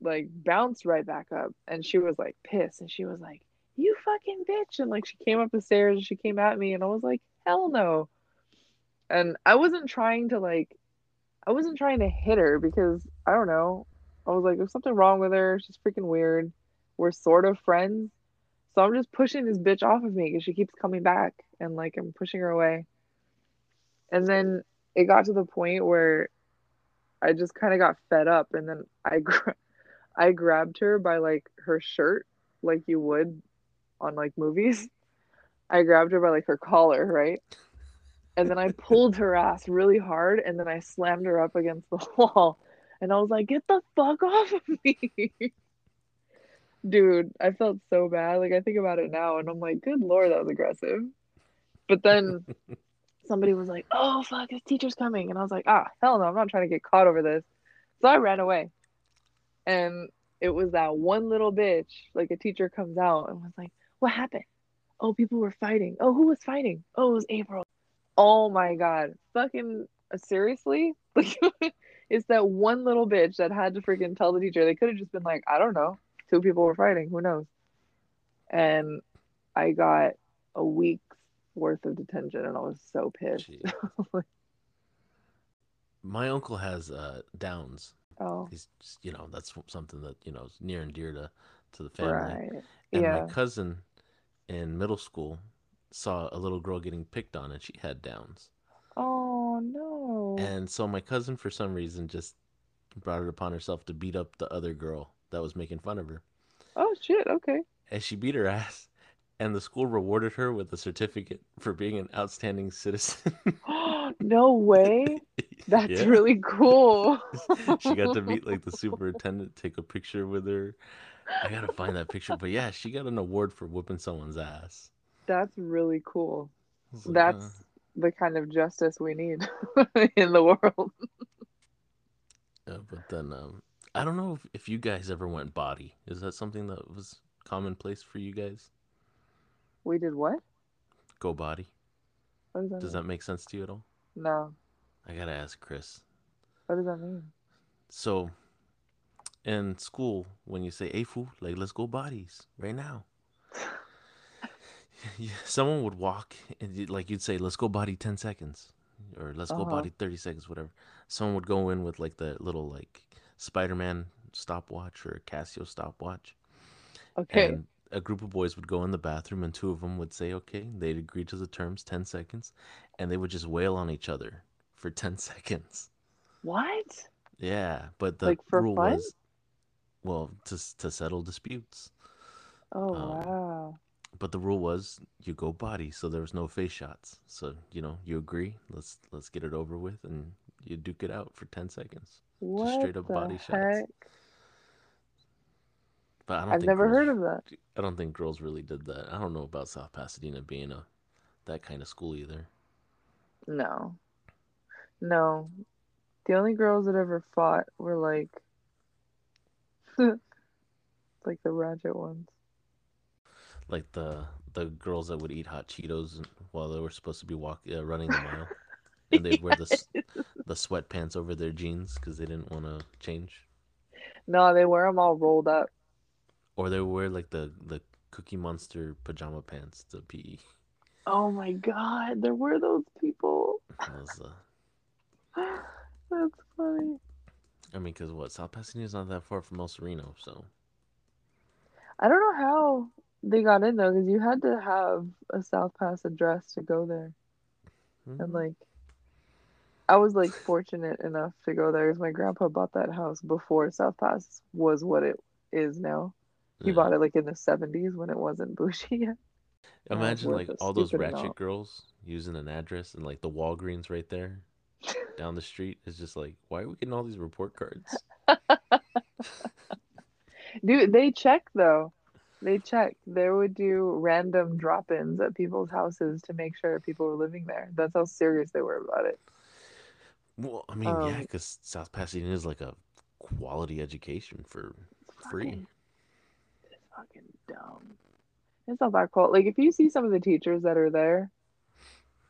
S2: like bounced right back up and she was like pissed and she was like, you fucking bitch. And like she came up the stairs and she came at me and I was like, hell no. And I wasn't trying to like, I wasn't trying to hit her because I don't know. I was like, there's something wrong with her. She's freaking weird. We're sort of friends. So I'm just pushing this bitch off of me because she keeps coming back and like I'm pushing her away. And then it got to the point where I just kind of got fed up and then I [LAUGHS] gra- I grabbed her by like her shirt like you would on like movies. I grabbed her by like her collar, right? And then I pulled her ass really hard and then I slammed her up against the [LAUGHS] wall. And I was like, "Get the fuck off of me." Dude, I felt so bad. Like I think about it now and I'm like, "Good lord, that was aggressive." But then [LAUGHS] somebody was like, "Oh fuck, his teacher's coming," and I was like, "Ah, hell no, I'm not trying to get caught over this." So I ran away, and it was that one little bitch. Like a teacher comes out and was like, "What happened?" Oh, people were fighting. Oh, who was fighting? Oh, it was April. Oh my god, fucking uh, seriously? [LAUGHS] Like, it's that one little bitch that had to freaking tell the teacher. They could have just been like, I don't know, two people were fighting. Who knows? And I got a week's worth of detention, and I was so pissed. [LAUGHS]
S1: My uncle has uh, Downs.
S2: Oh,
S1: He's, you know, that's something that you know is near and dear to to the family.
S2: right.
S1: And
S2: Yeah.
S1: my cousin in middle school saw a little girl getting picked on, and she had Downs.
S2: Oh no.
S1: And so my cousin, for some reason, just brought it upon herself to beat up the other girl that was making fun of her.
S2: Oh shit. Okay.
S1: And she beat her ass. And the school rewarded her with a certificate for being an outstanding citizen. [GASPS]
S2: no way. [LAUGHS] That's
S1: Yeah.
S2: really cool. [LAUGHS]
S1: she got to meet like the [LAUGHS] superintendent, take a picture with her. I gotta find that picture. But yeah, she got an award for whooping someone's ass.
S2: That's really cool.
S1: Like,
S2: That's
S1: uh,
S2: the kind of justice we need [LAUGHS] in the world.
S1: uh, but then um, I don't know if, if you guys ever went body. Is that something that was commonplace for you guys?
S2: We did what?
S1: Go body.
S2: What does that
S1: Does
S2: mean?
S1: that make sense to you at all?
S2: No.
S1: I gotta ask Chris.
S2: What does that mean?
S1: So, in school, when you say "Hey fool," like let's go bodies right now, yeah, [LAUGHS] [LAUGHS] someone would walk and like you'd say, "Let's go body ten seconds," or "Let's go
S2: Uh-huh.
S1: body thirty seconds," whatever. Someone would go in with like the little like Spider-Man stopwatch or Casio stopwatch,
S2: Okay.
S1: and a group of boys would go in the bathroom, and two of them would say, "Okay," they'd agree to the terms, ten seconds, and they would just wail on each other for [LAUGHS] ten seconds.
S2: What?
S1: Yeah, but the
S2: Like, for
S1: rule
S2: fun?
S1: was, well, to to settle disputes.
S2: Oh
S1: Um,
S2: wow.
S1: But the rule was you go body, so there was no face shots. So you know you agree. Let's let's get it over with, and you duke it out for ten seconds.
S2: What
S1: straight up
S2: the
S1: body shots.
S2: heck?
S1: But I don't
S2: I've never
S1: girls,
S2: heard of that.
S1: I don't think girls really did that. I don't know about South Pasadena being a that kind of school either.
S2: No. No. The only girls that ever fought were like [LAUGHS] like the ratchet ones.
S1: Like the the girls that would eat hot Cheetos while they were supposed to be walk uh, running the mile, [LAUGHS] and they'd wear the the sweatpants over their jeans because they didn't want to change.
S2: No, they wear them all rolled up.
S1: Or they wear like the the Cookie Monster pajama pants to PE.
S2: Oh my God, there were those people.
S1: That was, uh, [SIGHS]
S2: That's funny.
S1: I mean, because what South Pasadena's not that far from El Sereno, so
S2: I don't know how they got in though, because you had to have a South Pass address to go there.
S1: Mhm.
S2: And like, I was like fortunate enough to go there because my grandpa bought that house before South Pass was what it is now. He bought it like in the 70s when it wasn't bougie yet. and I was
S1: Imagine like all those ratchet
S2: amount.
S1: girls using an address and like the Walgreens right there [LAUGHS] down the street is just like, why are we getting all these report cards? [LAUGHS]
S2: Dude, they check though. They check. They would do random drop-ins at people's houses to make sure people were living there. That's how serious they were about it.
S1: Well, I mean, yeah,
S2: Um,
S1: because South Pasadena is like a quality education for free.
S2: Fucking, it's fucking dumb. It's not that quality. Like if you see some of the teachers that are there,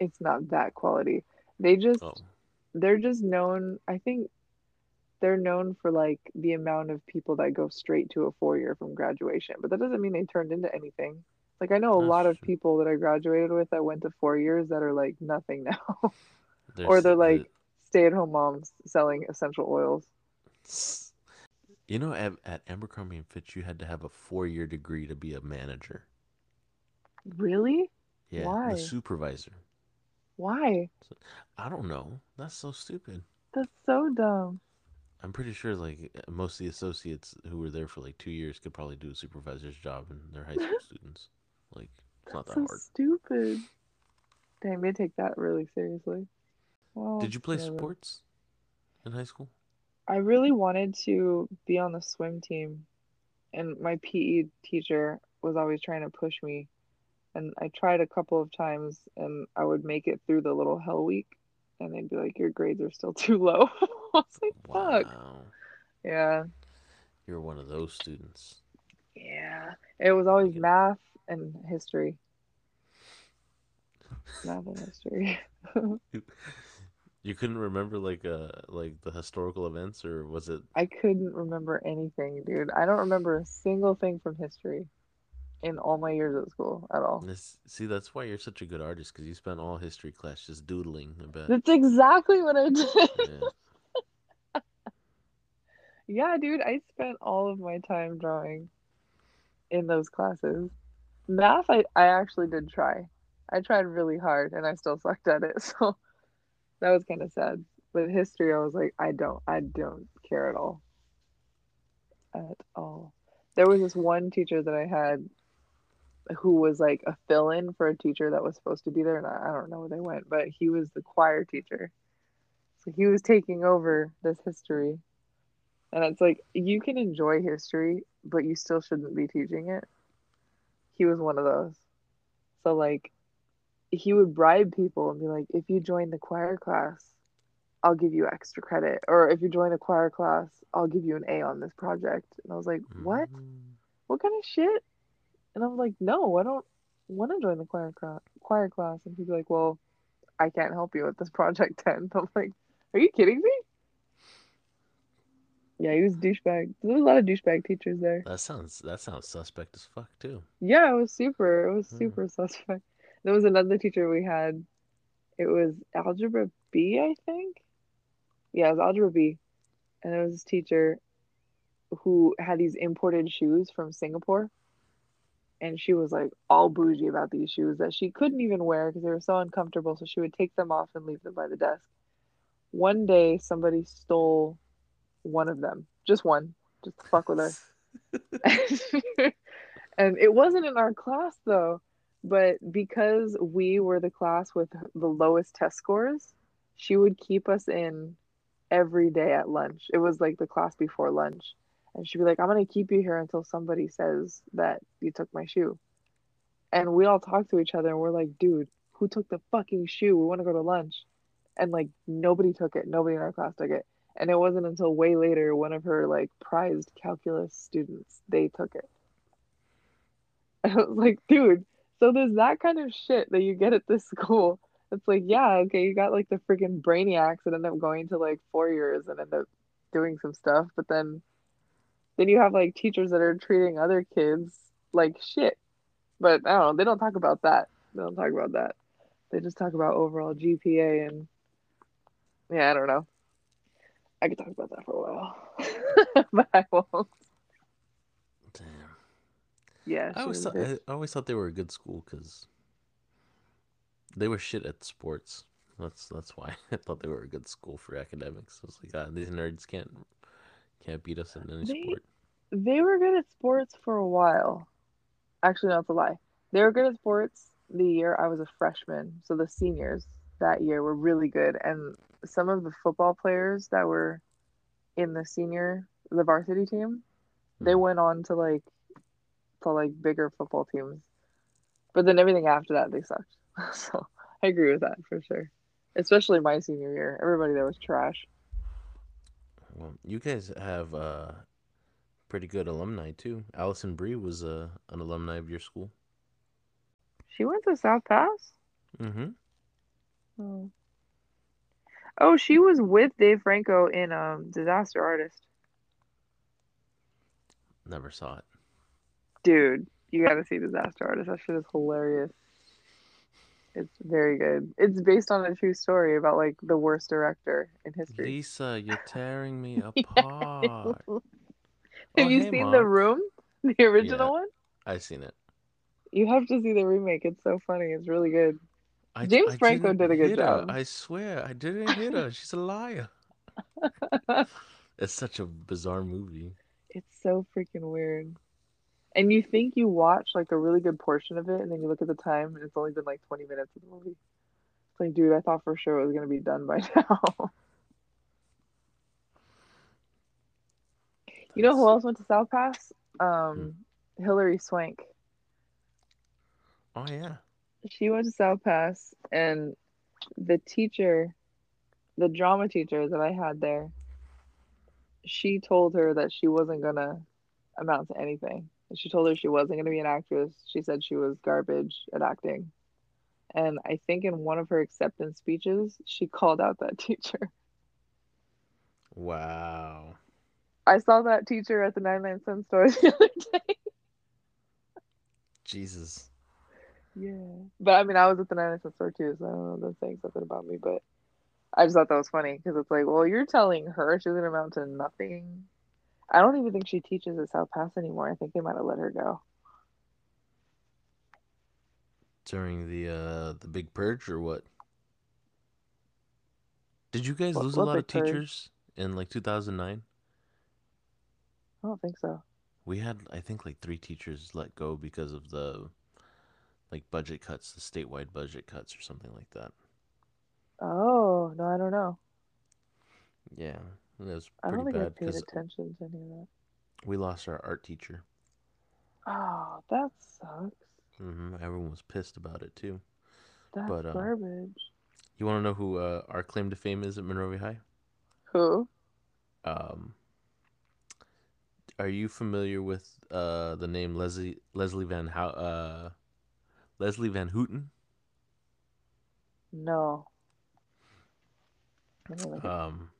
S2: it's not that quality. They just
S1: Oh,
S2: they're just known, I think they're known for like the amount of people that go straight to a four year from graduation, but that doesn't mean they turned into anything. Like I know a
S1: That's
S2: lot of people that I graduated with that went to four years that are like nothing now, [LAUGHS] or they're
S1: the-
S2: like stay at home moms selling essential oils.
S1: You know, at, at Abercrombie and Fitch, you had to have a four-year degree to be a manager.
S2: Really?
S1: Yeah,
S2: Why?
S1: the supervisor.
S2: Why?
S1: I don't know. That's so stupid.
S2: That's so dumb.
S1: I'm pretty sure like eh, most of the associates who were there for like two years could probably do a supervisor's job, and they're high school [LAUGHS] students. Like it's not that
S2: so
S1: hard.
S2: stupid. Damn, they take that really seriously. Well,
S1: Did you play
S2: whatever.
S1: sports in high school?
S2: I really wanted to be on the swim team, and my PE teacher was always trying to push me. And I tried a couple of times, and I would make it through the little hell week, and they'd be like, "Your grades are still [LAUGHS] too low." [LAUGHS] I was like, "Fuck."
S1: Wow,
S2: Yeah,
S1: you're one of those students.
S2: yeah. It was always
S1: it-
S2: math and history. Math and history. [LAUGHS]
S1: You couldn't remember like uh like the historical events, or was it?
S2: I couldn't remember anything, dude. I don't remember a single thing from history in all my years at school at all.
S1: This, see, that's why you're such a good artist because you spent all history class just doodling. Bet.
S2: That's exactly what I did.
S1: Yeah. [LAUGHS]
S2: Yeah, dude, I spent all of my time drawing in those classes. Math, I, I actually did try. I tried really hard and I still sucked at it. [LAUGHS] So that was kind of sad. But history, I was like, I don't, I don't care at all. At all. There was this one teacher that I had who was like a fill-in for a teacher that was supposed to be there, and I, I don't know where they went, but he was the choir teacher. So he was taking over this history. And it's like you can enjoy history, but you still shouldn't be teaching it. He was one of those. So like he would bribe people and be like, if you join the choir class, I'll give you extra credit. Or if you join the choir class, I'll give you an A on this project. And I was like, what?
S1: Mm.
S2: What kind of shit? And I was like, no, I don't want to join the choir class, choir class, and he'd be like, "Well, I can't help you with this [LAUGHS] project 10." I'm like, "Are you kidding me?" Yeah, he was douchebag. There was a lot of douchebag teachers there.
S1: That sounds that sounds suspect as fuck too.
S2: Yeah, it was super. It was
S1: Hmm.
S2: super suspect. There was another teacher we had. It was algebra B, I think. Yeah, it was algebra B, and there was this teacher who had these imported shoes from Singapore. And she was like all bougie about these shoes that she couldn't even wear because they were so uncomfortable. So she would take them off and leave them by the desk. One day, somebody stole one of them, just one, just to fuck with her. [LAUGHS] [LAUGHS] and it wasn't in our class though, but because we were the class with the lowest test scores, she would keep us in every day at lunch. It was like the class before lunch. And she'd be like, I'm gonna keep you here until somebody says that you took my shoe. And we all talk to each other and we're like, dude, who took the fucking shoe? We want to go to lunch. And like nobody took it. Nobody in our class took it. And it wasn't until way later one of her like prized calculus students, they took it. [LAUGHS] I was like, dude, so there's that kind of shit that you get at this school. It's like, yeah, okay, you got like the freaking brainiacs that end up going to like four years and end up doing some stuff, but then then you have like teachers that are treating other kids like shit. But I don't know, they don't talk about that. They don't talk about that. They just talk about overall GPA and yeah, I don't know. I could talk about that for a while, [LAUGHS] but I won't.
S1: Damn.
S2: Yeah,
S1: I always thought. I always thought they were a good school because they were shit at sports. That's that's why [LAUGHS] I thought they were a good school for academics. I was like, ah, these nerds can't can't beat us in any
S2: They
S1: sport.
S2: they were good at sports for a while. Actually, no, it's a lie. They were good at sports the year I was a freshman. So the seniors that year were really good, and some of the football players that were in the senior, the varsity team, they
S1: Mhm.
S2: went on to like to like bigger football teams. But then everything after that, they sucked. [LAUGHS] So I agree with that for sure. Especially my senior year, everybody there was trash.
S1: Well, you guys have uh pretty good alumni too. Alison Brie was uh, an alumni of your school.
S2: She went to South Pass.
S1: Mm-hmm.
S2: Oh. Oh, she was with Dave Franco in um Disaster Artist.
S1: Never saw it.
S2: Dude, you gotta see Disaster Artist. That shit is hilarious. It's very good. It's based on a true story about like the worst director in history.
S1: Lisa, you're tearing me [LAUGHS]
S2: Yeah.
S1: apart.
S2: Have
S1: Oh,
S2: you
S1: hey,
S2: seen the room? The original
S1: Yeah.
S2: one?
S1: I've seen it.
S2: You have to see the remake. It's so funny. It's really good.
S1: I,
S2: James
S1: I
S2: Franco
S1: didn't
S2: did a good
S1: hit her.
S2: job.
S1: I swear, I didn't hit her. She's a liar. [LAUGHS] It's such a bizarre movie.
S2: It's so freaking weird. And you think you watch like a really good portion of it, and then you look at the time, and it's only been like 20 minutes of the movie. It's like, dude, I thought for sure it was gonna be done by [LAUGHS] now. You know who else went to South Pass? Um, Hilary Swank.
S1: Oh yeah.
S2: She went to South Pass, and the teacher, the drama teacher that I had there, she told her that she wasn't gonna amount to anything. She told her she wasn't gonna be an actress. She said she was garbage at acting. And I think in one of her acceptance speeches, she called out that [LAUGHS] teacher.
S1: Wow.
S2: I saw that teacher at the 99 cent store the other day.
S1: Jesus.
S2: Yeah. But I mean, I was at the 99 cent store too, so I don't know, if that's saying something about me. But I just thought that was funny because it's like, well, you're telling her she's gonna amount to nothing. I don't even think she teaches at South Pass anymore. I think they might have let her go.
S1: During the uh the big purge or what? Did you guys
S2: What-
S1: lose a lot of
S2: purge?
S1: teachers in like 2009?
S2: I don't think so.
S1: We had I think like 3 teachers let go because of the like budget cuts, the statewide budget cuts or something like that.
S2: Oh, no, I don't know.
S1: Yeah. It was
S2: I don't think I paid attention to any of that.
S1: we lost our art teacher.
S2: Oh, that sucks.
S1: hmm Everyone was pissed about it too.
S2: That's
S1: But, uh,
S2: garbage.
S1: You want to know who uh, our claim to fame is at Monrovia High?
S2: Who?
S1: Um, are you familiar with uh, the name Leslie Leslie Van How uh, Leslie Van Houten.
S2: No. Let me look it-
S1: Um,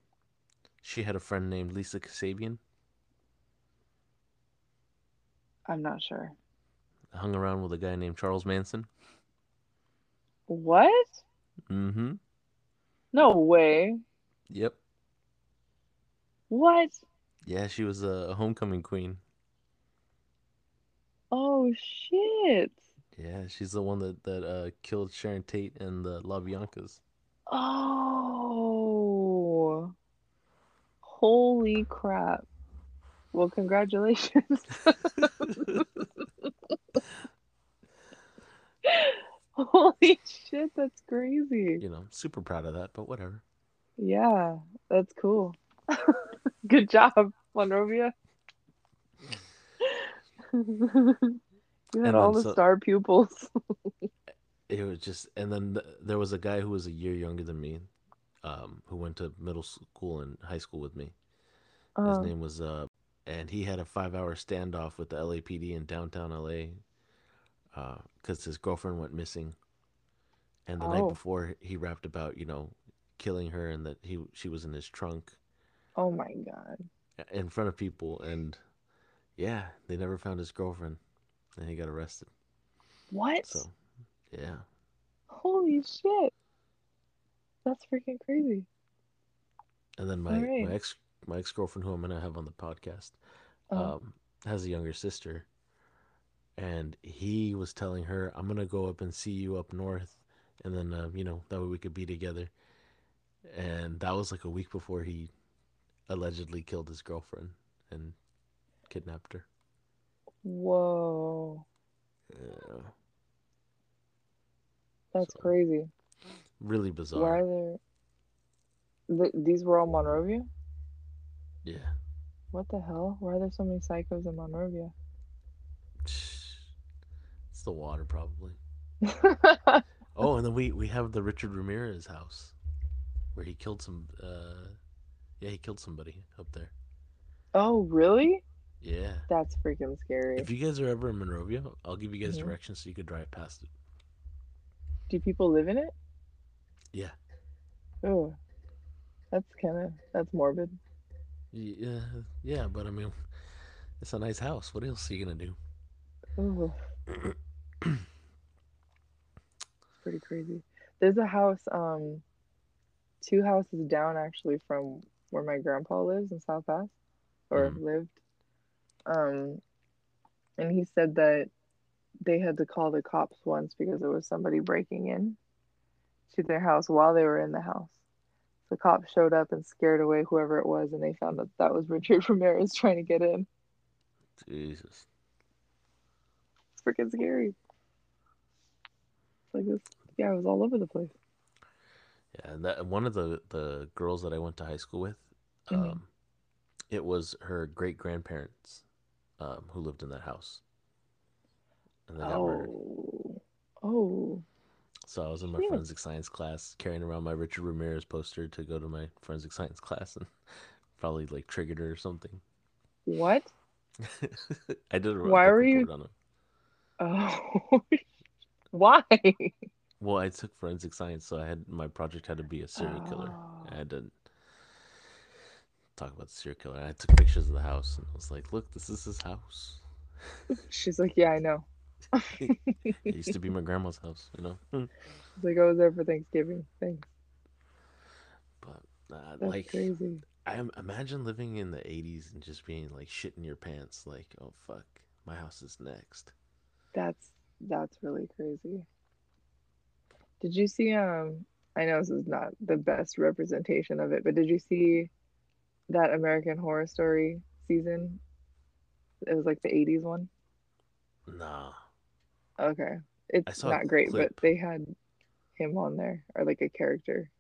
S1: she had a friend named Lisa Kasabian.
S2: I'm not sure.
S1: Hung around with a guy named Charles Manson.
S2: What?
S1: Mm-hmm.
S2: No way.
S1: Yep.
S2: What?
S1: Yeah, she was a homecoming queen.
S2: Oh shit.
S1: Yeah, she's the one that that uh, killed Sharon Tate and the La Biancas.
S2: Oh. Holy crap. Well, congratulations. [LAUGHS] Holy shit, that's crazy.
S1: you know, I'm super proud of that, but whatever.
S2: Yeah, that's cool. [LAUGHS] Good job, Monrovia. [LAUGHS] you had
S1: And
S2: all the
S1: so-
S2: star pupils. [LAUGHS]
S1: It was just, and then th- there was a guy who was a year younger than me, um, who went to middle school and high school with me. His
S2: Uh,
S1: name was, uh, and he had a five-hour standoff with the LAPD in downtown LA, because his girlfriend went missing. And the night
S2: Oh.
S1: before, he rapped about, you know, killing her and that he she was in his trunk
S2: oh my god.
S1: in front of people, and yeah, they never found his girlfriend, and he got arrested.
S2: What?
S1: So, yeah.
S2: Holy shit. That's freaking crazy.
S1: And then my,
S2: Alright.
S1: my ex my ex girlfriend, who I'm gonna have on the podcast,
S2: Uh,
S1: um, has a younger sister, and he was telling her, "I'm gonna go up and see you up north, and then uh, you know that way we could be together." And that was like a week before he allegedly killed his girlfriend and kidnapped her.
S2: Whoa.
S1: Yeah,
S2: That's
S1: So,
S2: crazy.
S1: really bizarre.
S2: Why are there th these were all Monrovia?
S1: Yeah,
S2: What the hell? Why are there so many psychos in Monrovia? [SIGHS]
S1: it's the water probably. [LAUGHS] Oh, and then we we have the Richard Ramirez house, where he killed some. uh Yeah, he killed somebody up there.
S2: oh, really?
S1: Yeah.
S2: That's freaking scary.
S1: If you guys are ever in Monrovia, I'll give you guys
S2: Mhm.
S1: directions so you could drive past it.
S2: Do people live in it?
S1: Yeah.
S2: Oh, that's kind of that's morbid.
S1: Yeah, yeah, but I mean, it's a nice house. What else are you gonna do?
S2: Oh, It's [CLEARS THROAT] pretty crazy. There's a house, um, two houses down actually from where my grandpa lives in South Pass, or
S1: Mm.
S2: lived. Um, and he said that they had to call the cops once because there was somebody breaking in to their house while they were in the house. The cops showed up and scared away whoever it was, and they found that that was Richard [LAUGHS] Ramirez trying to get in.
S1: Jesus.
S2: It's freaking scary. It's like this, yeah, it was all over the place.
S1: Yeah, and that one of the the girls that I went to high school with,
S2: Mhm.
S1: um, it was her great grandparents, um, who lived in that house, and they got murdered.
S2: Oh, oh,
S1: So I was in my
S2: Shit.
S1: forensic science class, carrying around my Richard Ramirez poster to go to my forensic science class, and [LAUGHS] probably like triggered her or something.
S2: what? [LAUGHS]
S1: I did a
S2: Why were you-
S1: on him.
S2: Oh, [LAUGHS] why?
S1: Well, I took forensic science, so I had my project had to be a serial killer.
S2: Oh.
S1: I had to talk about the serial killer. I took pictures of the house, and I was like, "Look, this is his house. [LAUGHS]
S2: She's like, yeah, I know. [LAUGHS]
S1: It used to be my grandma's house, you know."
S2: She's like, I was there for Thanksgiving. Thanks.
S1: But uh,
S2: That's
S1: like,
S2: crazy.
S1: I imagine living in the '80s and just being like shit in your pants, like, "Oh fuck, my house is next."
S2: That's that's really crazy. Did you see um I know this is not the best representation of it, but did you see that American Horror Story season? It was like the 80s one.
S1: Nah,
S2: Okay. It's
S1: I saw a
S2: not great,
S1: clip.
S2: but they had him on there or like a character.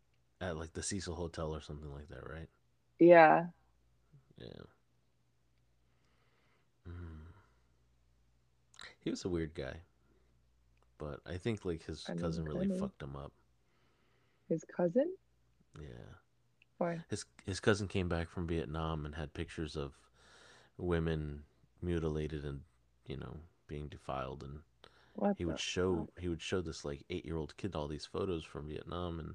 S1: at like the Cecil Hotel or something like that, right?
S2: Yeah.
S1: Yeah. Mm. He was a weird guy, but I think like his
S2: I
S1: cousin really fucked him up.
S2: His cousin?
S1: Yeah.
S2: Why?
S1: His his cousin came back from Vietnam and had pictures of women mutilated and you know being defiled and
S2: What
S1: he would show
S2: fuck?
S1: he would show this like eight year old kid all these photos from Vietnam, and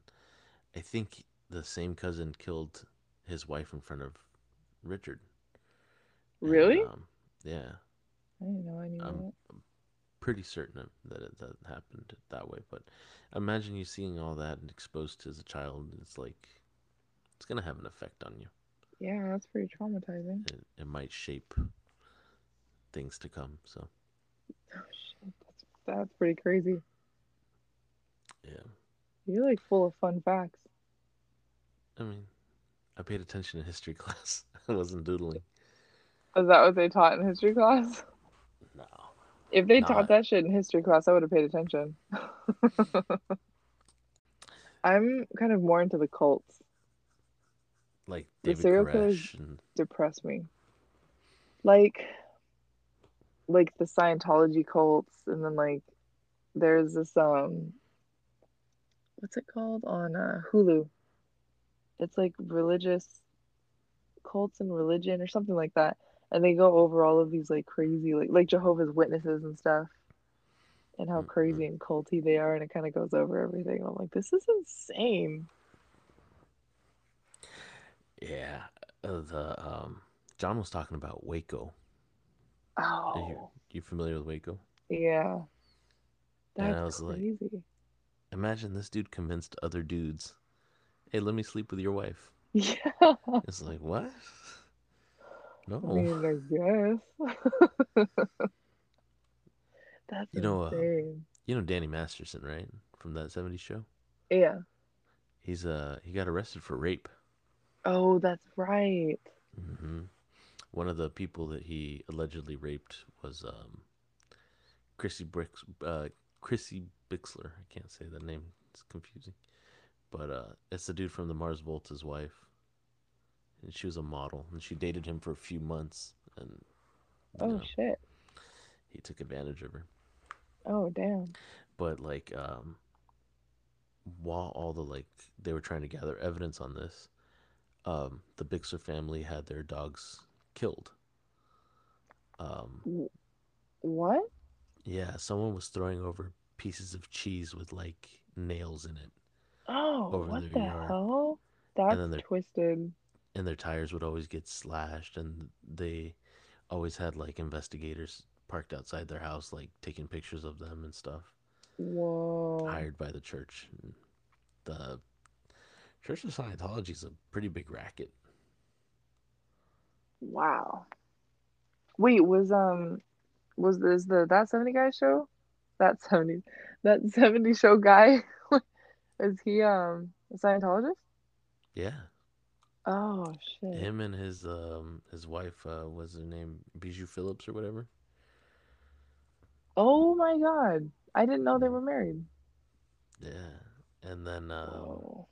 S1: I think the same cousin killed his wife in front of Richard, and
S2: Really?
S1: um, yeah,
S2: I didn't know any of
S1: I'm
S2: that.
S1: pretty certain that it, that happened that way. But imagine you seeing all that and exposed to as a child. It's like it's gonna have an effect on you.
S2: Yeah, that's pretty traumatizing.
S1: It, it might shape things to come. So
S2: Oh shit, that's that's pretty crazy.
S1: yeah,
S2: You're like full of fun facts.
S1: I mean, I paid attention in history [LAUGHS] class. I wasn't doodling.
S2: Is that what they taught in history class?
S1: No,
S2: If they taught that shit in history class, I would have paid attention. [LAUGHS] I'm kind of more into the cults.
S1: Like
S2: The
S1: David
S2: serial killers
S1: and
S2: depress me. Like like the Scientology cults and then like there's this um what's it called on uh, Hulu? It's like religious cults and religion or something like that. And they go over all of these like crazy like like Jehovah's Witnesses and stuff and how
S1: mm-hmm.
S2: crazy and culty they are and it kind of goes over everything. I'm like, this is insane.
S1: Yeah, uh, the um, John was talking about Waco. Are you
S2: Oh,
S1: you familiar with Waco?
S2: yeah.
S1: And
S2: That's
S1: I was like,
S2: crazy.
S1: imagine this dude convinced other dudes, "Hey, let me sleep with your wife." [LAUGHS]
S2: Yeah.
S1: It's like what?
S2: I
S1: No,
S2: mean, I guess. [LAUGHS] That's
S1: you know, uh, you know Danny Masterson, right? From that '70s show.
S2: Yeah.
S1: He's uh he got arrested for rape.
S2: Oh, that's right.
S1: hmm One of the people that he allegedly raped was um Chrissy Bricks, uh, Chrissy Bixler. I can't say that name; it's confusing. But uh, it's the dude from the Mars Volta's wife, and she was a model, and she dated him for a few months, and
S2: Oh
S1: know
S2: shit.
S1: he took advantage of her.
S2: Oh damn.
S1: But like, um, while all the like they were trying to gather evidence on this, um, the Bixler family had their dogs killed. Um,
S2: What?
S1: yeah, someone was throwing over pieces of cheese with like nails in it
S2: Oh,
S1: over
S2: what the
S1: yard,
S2: hell?
S1: and
S2: That's
S1: then their
S2: twisted.
S1: and their tires would always get slashed, and they always had like investigators parked outside their house, like taking pictures of them and stuff,
S2: Whoa.
S1: hired by the church. And the Church of Scientology is a pretty big racket.
S2: Wow. Wait, was um was this the that 70 guy show? That 70 that 70 show guy [LAUGHS] is he um a Scientologist?
S1: Yeah,
S2: Oh shit.
S1: him and his um his wife uh, was her name Bijou Phillips or whatever.
S2: Oh my God. I didn't know they were married.
S1: Yeah, and then um.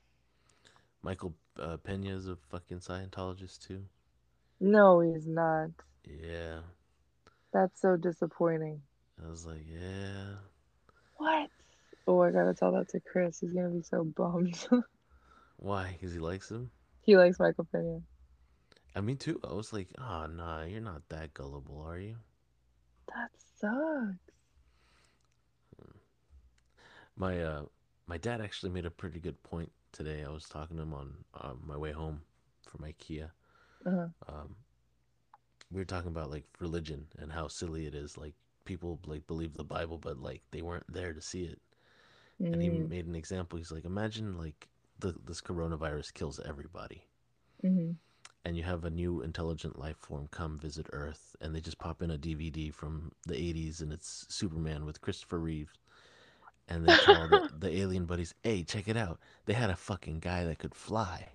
S1: Michael uh, Pena is a fucking Scientologist too.
S2: No, he's not.
S1: Yeah,
S2: That's so disappointing.
S1: I was like, yeah,
S2: What? Oh, I gotta tell that to Chris. He's gonna be so bummed. [LAUGHS]
S1: why? Because he likes him.
S2: He likes Michael Pena.
S1: I mean, too. I was like, oh, nah, you're not that gullible, are you?
S2: That sucks.
S1: My uh, my dad actually made a pretty good point today. I was talking to him on uh, my way home from IKEA.
S2: Uh-huh.
S1: Um, we were talking about like religion and how silly it is. Like people like believe the Bible, but like they weren't there to see it. And he
S2: Mm,
S1: made an example. He's like, imagine like the this coronavirus kills everybody,
S2: hmm
S1: and you have a new intelligent life form come visit Earth, and they just pop in a DVD from the '80s, and it's Superman with Christopher Reeves, and they tell the the alien buddies, "Hey, check it out! They had a fucking guy that could fly."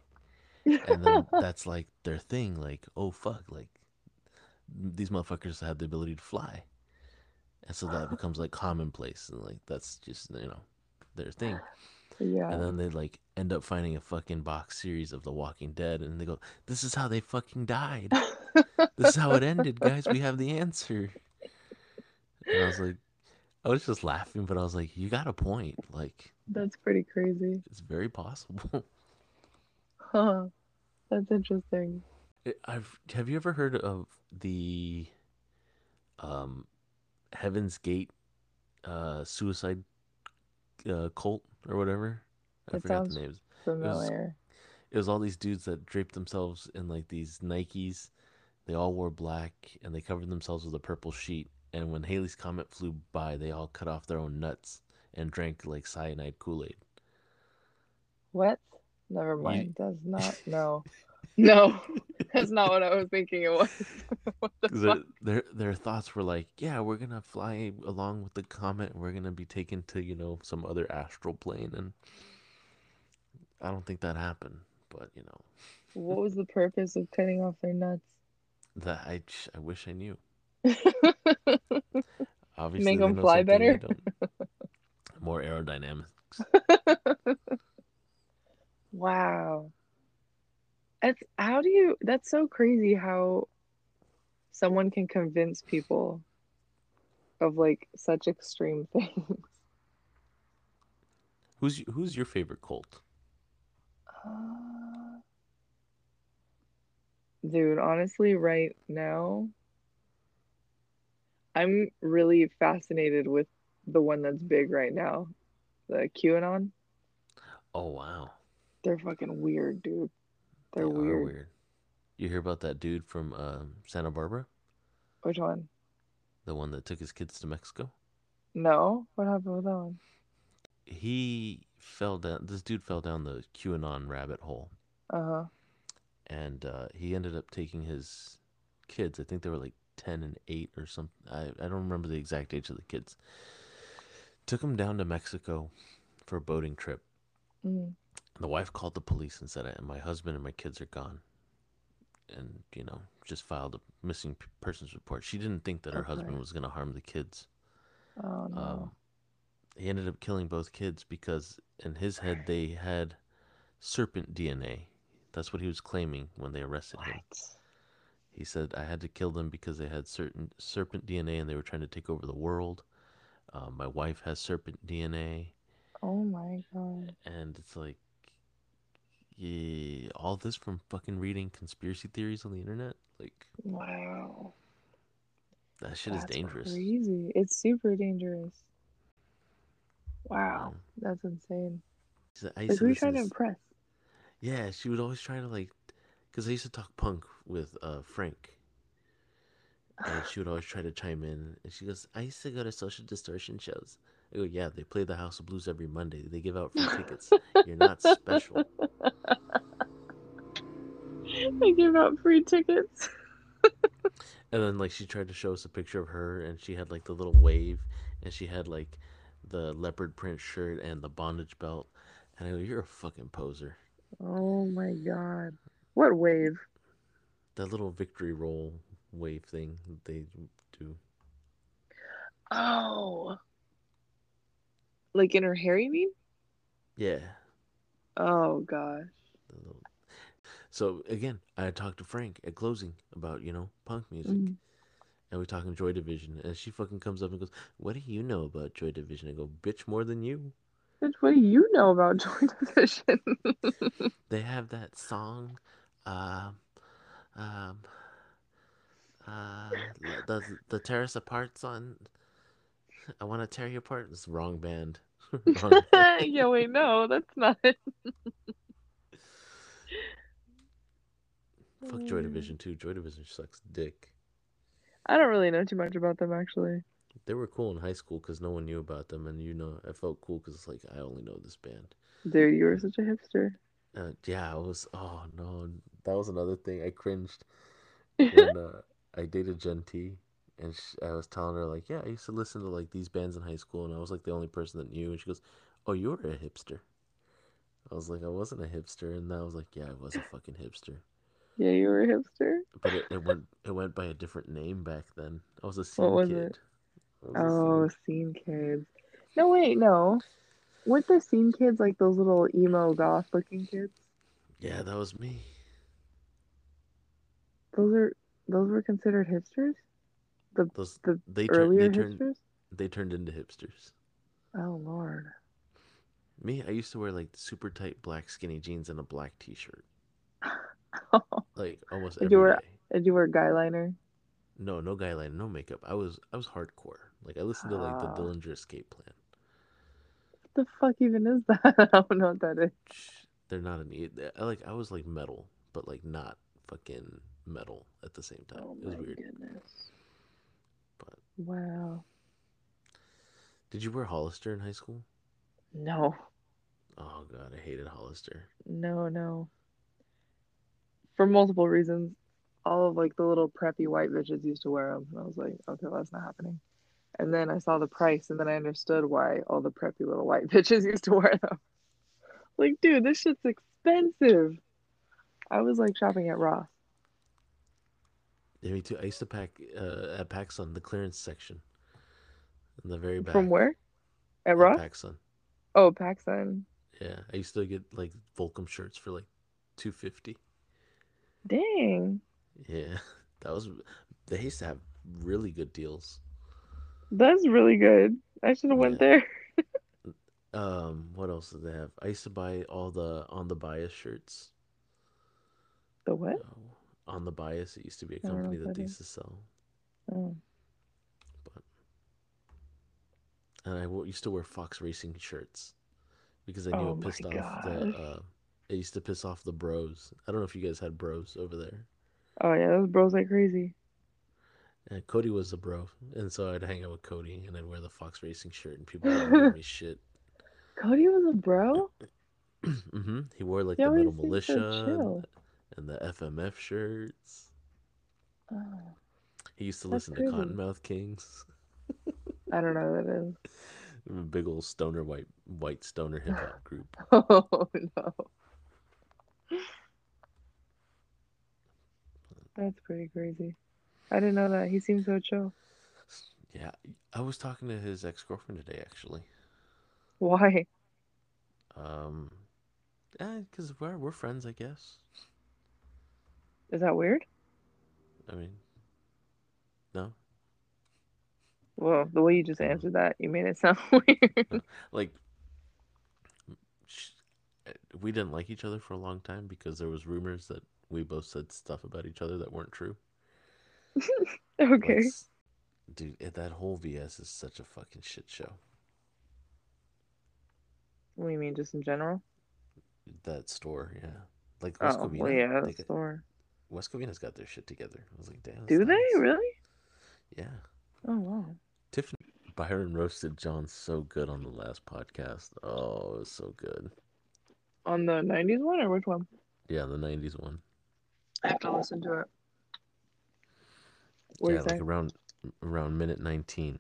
S1: And then [LAUGHS] that's like their thing, like, oh fuck, like these motherfuckers have the ability to fly, and so that becomes like commonplace, and like that's just you know their thing.
S2: Yeah.
S1: And then they like end up finding a fucking box series of The Walking Dead, and they go, "This is how they fucking died. This is how it ended, guys. We have the answer." And I was like, I was just laughing, but I was like, "You got a point. Like,
S2: That's pretty crazy.
S1: it's very possible." [LAUGHS]
S2: Huh. That's interesting.
S1: I've have you ever heard of the um Heaven's Gate uh, suicide uh, cult or whatever. I
S2: It
S1: forgot
S2: sounds
S1: the names.
S2: familiar.
S1: It was all these dudes that draped themselves in like these Nikes. They all wore black and they covered themselves with a purple sheet. And when Halley's comet flew by, they all cut off their own nuts and drank like cyanide Kool Aid.
S2: What? Never mind. Does not. No. [LAUGHS] No. That's not what I was thinking it was. [LAUGHS] what the fuck?
S1: their, their their thoughts were like, yeah, we're gonna fly along with the comet. and We're gonna be taken to you know some other astral plane, and I don't think that happened. But you know,
S2: What was the purpose of cutting off their nuts?
S1: that I I wish I knew. [LAUGHS] Obviously,
S2: Make
S1: them
S2: fly better? [LAUGHS]
S1: More aerodynamics. [LAUGHS]
S2: wow. That's how do you that's so crazy how someone can convince people of like such extreme things.
S1: Who's who's your favorite cult?
S2: Uh, dude, honestly, right now, I'm really fascinated with the one that's big right now, the QAnon.
S1: Oh wow,
S2: They're fucking weird, dude. They're
S1: they
S2: weird.
S1: weird. You hear about that dude from um, Santa Barbara,
S2: Which one?
S1: the one that took his kids to Mexico?
S2: No? What happened with that one?
S1: He fell down. This dude fell down the QAnon rabbit hole,
S2: Uh-huh.
S1: and uh, he ended up taking his kids. I think they were like ten and eight or something. I I don't remember the exact age of the kids. Took them down to Mexico for a boating trip.
S2: Mm.
S1: The wife called the police and said, "My husband and my kids are gone," and you know, just filed a missing persons report. She didn't think that her
S2: Okay.
S1: husband was going to harm the kids.
S2: Oh no.
S1: Um, he ended up killing both kids because in his head they had serpent DNA. That's what he was claiming when they arrested him. He said, "I had to kill them because they had certain serpent DNA and they were trying to take over the world." Um, my wife has serpent DNA,
S2: Oh my god.
S1: and it's like, yeah, all this from fucking reading conspiracy theories on the internet. Like
S2: Wow.
S1: that shit
S2: That's
S1: is dangerous.
S2: crazy. It's super dangerous. Wow.
S1: Um,
S2: That's insane. Like who are you trying
S1: to
S2: impress?
S1: Yeah, she would always try to like, because I used to talk punk with uh, Frank, and she would always try to chime in. And she goes, "I used to go to Social Distortion shows." I go, "Yeah, they play the House of Blues every Monday. They give out free tickets. You're not special." [LAUGHS]
S2: They give out free tickets. [LAUGHS]
S1: And then like she tried to show us a picture of her, and she had like the little wave, and she had like the leopard print shirt and the bondage belt. And I go, "You're a fucking poser."
S2: Oh my god. What wave?
S1: That little victory roll wave thing that they do.
S2: Oh. Like in her hair, you mean?
S1: Yeah.
S2: Oh gosh.
S1: So again, I talked to Frank at closing about you know punk music,
S2: Mhm.
S1: and we're talking Joy Division, and she fucking comes up and goes, "What do you know about Joy Division?" I go, "Bitch, more than you."
S2: Bitch, what do you know about [LAUGHS] Joy Division?
S1: They have that song, um, um, uh, the the tear us song. I want to tear you apart. It's wrong band. [LAUGHS] wrong [LAUGHS] band.
S2: yeah, wait, no, that's not it.
S1: Fuck Joy Division too. Joy Division sucks dick.
S2: I don't really know too much about them actually.
S1: They were cool in high school because no one knew about them, and you know, I felt cool because it's like I only know this band.
S2: Dude, you were such a hipster.
S1: Uh, yeah, I was. Oh no, that was another thing. I cringed when [LAUGHS] uh, I dated Jen T, and sh I was telling her like, yeah, I used to listen to like these bands in high school, and I was like the only person that knew. And she goes, "Oh, you were a hipster." I was like, I wasn't a hipster, and I was like, yeah, I was a fucking hipster.
S2: Yeah, you were a hipster.
S1: But it, it went it went by a different name back then. I was a scene
S2: What was
S1: kid.
S2: it?
S1: Was
S2: Oh,
S1: scene-
S2: scene kids. No, wait, no. Weren't the scene kids like those little emo goth looking kids?
S1: yeah, that was me.
S2: Those are those were considered hipsters?
S1: Those
S2: The
S1: they turned
S2: Earlier
S1: they turned
S2: hipsters?
S1: they turned into hipsters.
S2: Oh Lord.
S1: Me, I used to wear like super tight black skinny jeans and a black t-shirt, [LAUGHS] like almost
S2: Did
S1: every
S2: you wear-
S1: day.
S2: Did you wear guy liner?
S1: No, no guy liner, no makeup. I was I was hardcore. Like I listened to like the
S2: Ah.
S1: Dillinger Escape Plan.
S2: The fuck even is that? [LAUGHS] I don't know what that is.
S1: They're not an e- I like I was like metal, but like not fucking metal at the same time.
S2: Oh
S1: it was
S2: my
S1: weird.
S2: goodness.
S1: But
S2: Wow.
S1: did you wear Hollister in high school?
S2: No.
S1: Oh god, I hated Hollister.
S2: No, no. For multiple reasons. All of like the little preppy white bitches used to wear them. And I was like, okay, well, that's not happening. And then I saw the price and then I understood why all the preppy little white [LAUGHS] bitches used to wear them. Like, dude, this shit's expensive. I was like shopping at Ross.
S1: Yeah, me too. I used to pack uh, at PacSun, the clearance section, in the very back.
S2: From where? At
S1: At
S2: Ross?
S1: PacSun.
S2: Oh, PacSun.
S1: Yeah, I used to get like Volcom shirts for like two fifty.
S2: Dang.
S1: Yeah, [LAUGHS] that was. They used to have really good deals.
S2: That's really good. I should have went
S1: Yeah.
S2: there.
S1: Um, what else did they have? I used to buy all the On the Byas shirts.
S2: The what?
S1: Oh, On the Byas, it used to be a company that used to sell.
S2: Oh.
S1: But And I used to wear Fox Racing shirts because I knew
S2: Oh
S1: it pissed off the.
S2: gosh.
S1: Uh, it used to piss off the bros. I don't know if you guys had bros over there.
S2: Oh yeah, those bros like crazy.
S1: And Cody was a bro, and so I'd hang out with Cody, and I'd wear the Fox Racing shirt, and people would give me [LAUGHS] shit.
S2: Cody was a bro? [CLEARS THROAT]
S1: hmm He wore like
S2: He
S1: the Metal
S2: always seems so Mulisha
S1: and the FMF shirts.
S2: Oh,
S1: He used to listen to. Kottonmouth Kings. [LAUGHS]
S2: I don't know who that is.
S1: A big old stoner white white stoner hip hop group. [LAUGHS]
S2: Oh no. That's pretty crazy. I didn't know that. He seems so chill.
S1: Yeah, I was talking to his ex girlfriend today actually.
S2: Why?
S1: Um, because we're we're friends, I guess.
S2: Is that weird?
S1: I mean, no,
S2: Well, the way you just answered that, you made it sound [LAUGHS] weird. [LAUGHS]
S1: like we didn't like each other for a long time because there was rumors that we both said stuff about each other that weren't true. Like, [LAUGHS]
S2: okay.
S1: s- dude, that whole VS is such a fucking shit show.
S2: What do you mean, just in general?
S1: That store, yeah, like West
S2: Oh,
S1: Covina,
S2: well, yeah,
S1: they
S2: the
S1: got,
S2: store.
S1: West Covina's got their shit together. I was like, damn, that's
S2: Do they really?
S1: Yeah,
S2: Oh wow.
S1: Tiffany Byron roasted John so good on the last podcast. Oh, it was so good.
S2: On the '90s one or which one?
S1: Yeah, the '90s one.
S2: I have to listen to it. What
S1: yeah,
S2: you
S1: like around around minute 19.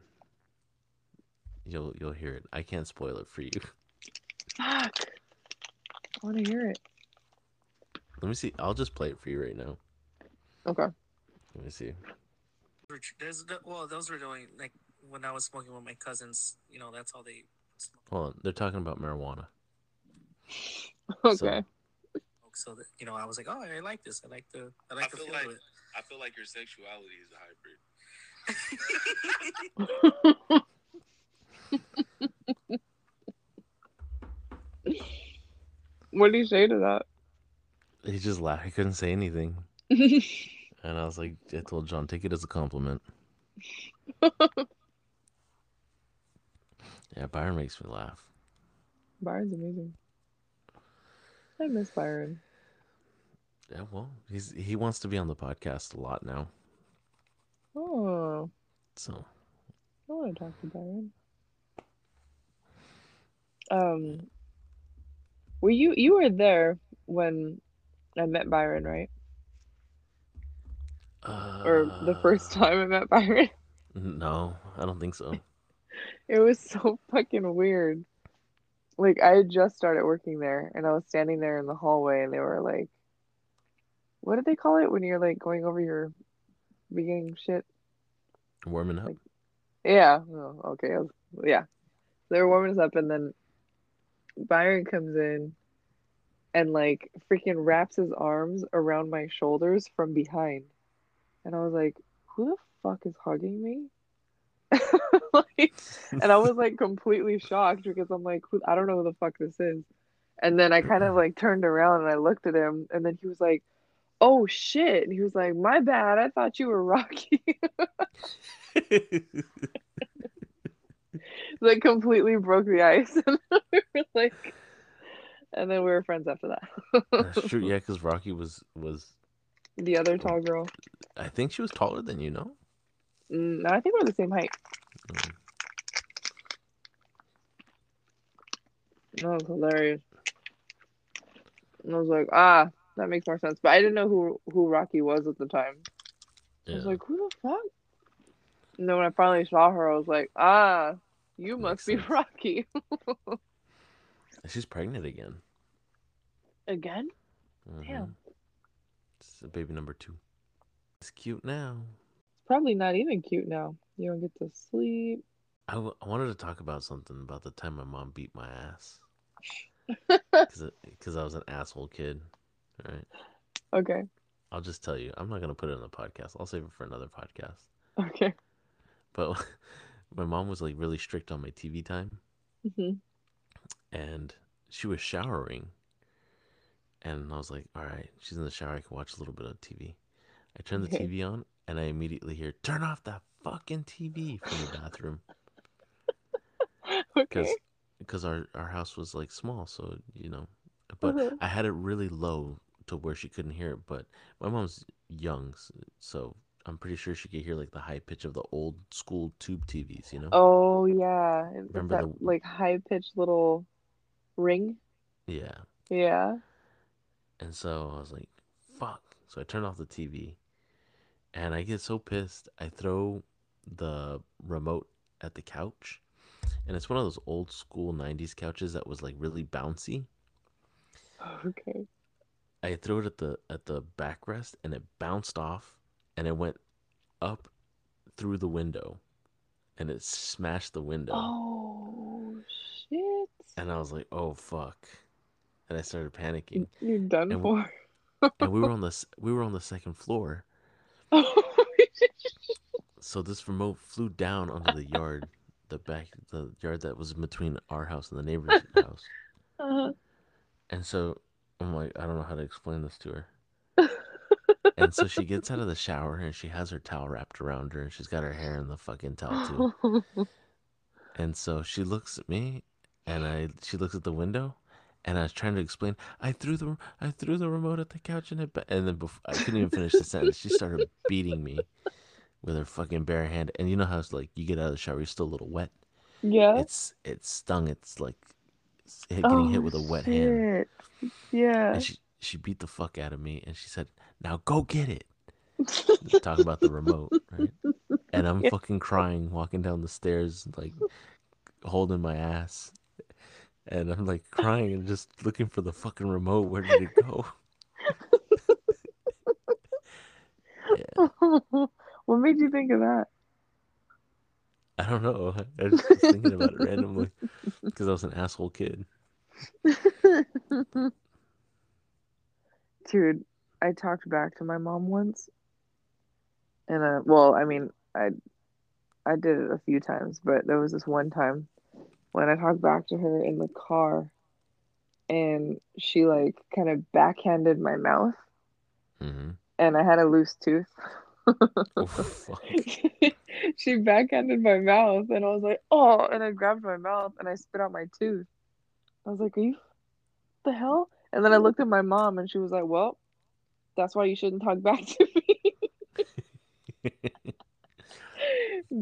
S1: You'll you'll hear it. I can't spoil it for you. [LAUGHS]
S2: Fuck. I want to hear it.
S1: Let me see. I'll just play it for you right now.
S2: Okay.
S1: Let me see.
S3: There's the, well, those were doing like when I was smoking with my cousins. You know, that's how they smoke.
S1: Hold on. They're talking about marijuana. [LAUGHS]
S2: Okay.
S1: So,
S3: So that you know, I was like, oh, I like this. I like the, I
S4: I
S3: like the
S4: feel
S3: feel
S4: like
S3: of it.
S4: I feel like your sexuality is a hybrid. [LAUGHS]
S2: what do you say to that?
S1: he just laughed. He couldn't say anything. [LAUGHS] And I was like, I told John, take it as a compliment. [LAUGHS] Yeah, Byron makes me laugh.
S2: Byron's amazing. I miss Byron.
S1: Yeah, well, he's he wants to be on the podcast a lot now.
S2: Oh,
S1: So
S2: I want to talk to Byron. Um, were you you were there when I met Byron, right? Or the first
S1: uh,
S2: time I met Byron? [LAUGHS]
S1: No, I don't think so.
S2: It was so fucking weird. Like I had just started working there and I was standing there in the hallway and they were like what did they call it when you're like going over your beginning shit?
S1: Warming up.
S2: Like- Yeah. Oh, okay. Was- yeah. They were warming us up and then Byron comes in and like freaking wraps his arms around my shoulders from behind. And I was like, who the fuck is hugging me? [LAUGHS] like, and I was like completely shocked because I'm like, who, I don't know who the fuck this is. And then I kind of like turned around and I looked at him, and then he was like, "Oh shit!" He was like, "My bad. I thought you were [LAUGHS] Rocky." [LAUGHS] like completely broke the ice, [LAUGHS] and we were like, and then we were friends after that.
S1: That's true. Yeah, because Rocky was was
S2: The other tall girl.
S1: I think she was taller than you, no?
S2: Mm, No, I think we're the same height.
S1: Mm.
S2: That was hilarious. And I was like, ah, that makes more sense. But I didn't know who who Rocky was at the time. I was like, who the fuck? And then when I finally saw her, I was like, ah, you must be
S1: sense. [LAUGHS]
S2: Rocky.
S1: She's pregnant again.
S2: Again?
S1: Mhm.
S2: Damn.
S1: It's baby number two. It's cute now.
S2: It's probably not even cute now. You don't get to sleep.
S1: I, w- I wanted to talk about something about the time my mom beat my ass. [LAUGHS] Because I was an asshole kid. Right?
S2: Okay.
S1: I'll just tell you. I'm not going to put it in the podcast. I'll save it for another podcast.
S2: Okay.
S1: But [LAUGHS] my mom was like really strict on my TV time.
S2: hmm
S1: and she was showering and i was like all right she's in the shower i can watch a little bit of tv i turn the
S2: Okay.
S1: tv on and i immediately hear turn off that fucking tv from the bathroom because [LAUGHS]
S2: Okay.
S1: because our, our house was like small so you know but
S2: Uh-huh.
S1: i had it really low to where she couldn't hear it but my mom's young so i'm pretty sure she could hear like the high pitch of the old school tube tvs you know
S2: Oh yeah.
S1: Remember
S2: that
S1: the-
S2: like high pitched little ring.
S1: yeah
S2: Yeah.
S1: And so I was like, fuck. So I turn off the TV and I get so pissed. I throw the remote at the couch. And it's one of those old school 90s couches that was like really bouncy. [LAUGHS]
S2: Okay.
S1: I threw it at the at the backrest and it bounced off and it went up through the window and it smashed the window.
S2: Oh shit.
S1: And I was like, "Oh fuck." And I started panicking.
S2: You're done
S1: And
S2: for.
S1: And we were on [LAUGHS] the we were on the second floor.
S2: Oh, [LAUGHS]
S1: So this remote flew down onto the yard, the back, the yard that was between our house and the neighbor's house.
S2: uh,
S1: And so I'm like, I don't know how to explain this to her. [LAUGHS] And so she gets out of the shower and she has her towel wrapped around her and she's got her hair in the fucking towel too. [LAUGHS] And so she looks at me and I she looks at the window and I was trying to explain I threw the I threw the remote at the couch and it and then before, I couldn't even finish the sentence. She started beating me with her fucking bare hand. And you know how it's like you get out of the shower, you're still a little wet.
S2: yeah.
S1: It's it's stung. It's like hit- getting hit
S2: Oh,
S1: with a wet hand.
S2: Yeah.
S1: And she she beat the fuck out of me and she said, "Now go get it." [LAUGHS] Talk about the remote, right? And I'm
S2: Yeah.
S1: fucking crying, walking down the stairs, like holding my ass, and I'm like crying and just looking for the fucking remote. Where did it go? [LAUGHS] yeah, [LAUGHS]
S2: what made you think of that? [LAUGHS]
S1: I don't know. I was just thinking about it randomly [LAUGHS] because I was an asshole kid. [LAUGHS]
S2: Dude, I talked back to my mom once. And uh well, I mean, I I did it a few times, but there was this one time when I talked back to her in the car and she like kind of backhanded my mouth
S1: hmm
S2: and I had a loose tooth.
S1: Oh [LAUGHS] [LAUGHS]
S2: she backhanded my mouth and I was like, oh, and I grabbed my mouth and I spit out my tooth. I was like, are you the hell? And then I looked at my mom and she was like, well, that's why you shouldn't talk back to me. [LAUGHS]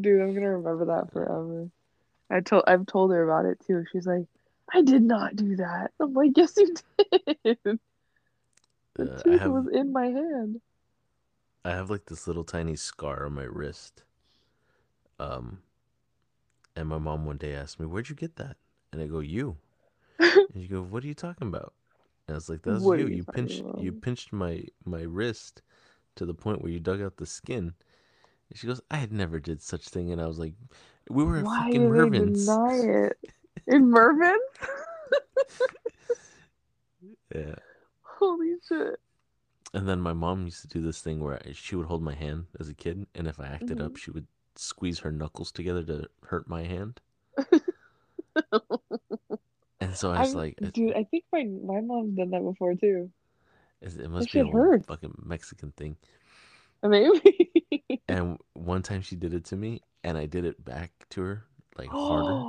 S2: Dude, I'm gonna remember that forever. I told I've told her about it too. She's like, I did not do that. I'm like, yes, you did. The
S1: Uh,
S2: tooth
S1: have
S2: was in my hand.
S1: I have like this little tiny scar on my wrist. Um, and my mom one day asked me, "Where'd you get that?" And I go, "You." [LAUGHS] And you go, "What are you talking about?" And I was like, "That's you.
S2: you
S1: You pinched
S2: about?"
S1: you pinched my my wrist to the point where you dug out the skin." And she goes, "I had never did such thing." And I was like, "We were
S2: Why
S1: fucking Mervyn's."
S2: deny it? In Mervyn? [LAUGHS]
S1: Yeah.
S2: Holy shit.
S1: And then my mom used to do this thing where she would hold my hand as a kid, and if I acted
S2: Mm-hmm.
S1: up, she would squeeze her knuckles together to hurt my hand. [LAUGHS] And so I was
S2: I'm-
S1: like,
S2: dude, I think my my mom's done that before too.
S1: It must be
S2: shit
S1: a fucking Mexican thing. [LAUGHS]
S2: Maybe.
S1: And one time she did it to me, and I did it back to her like harder.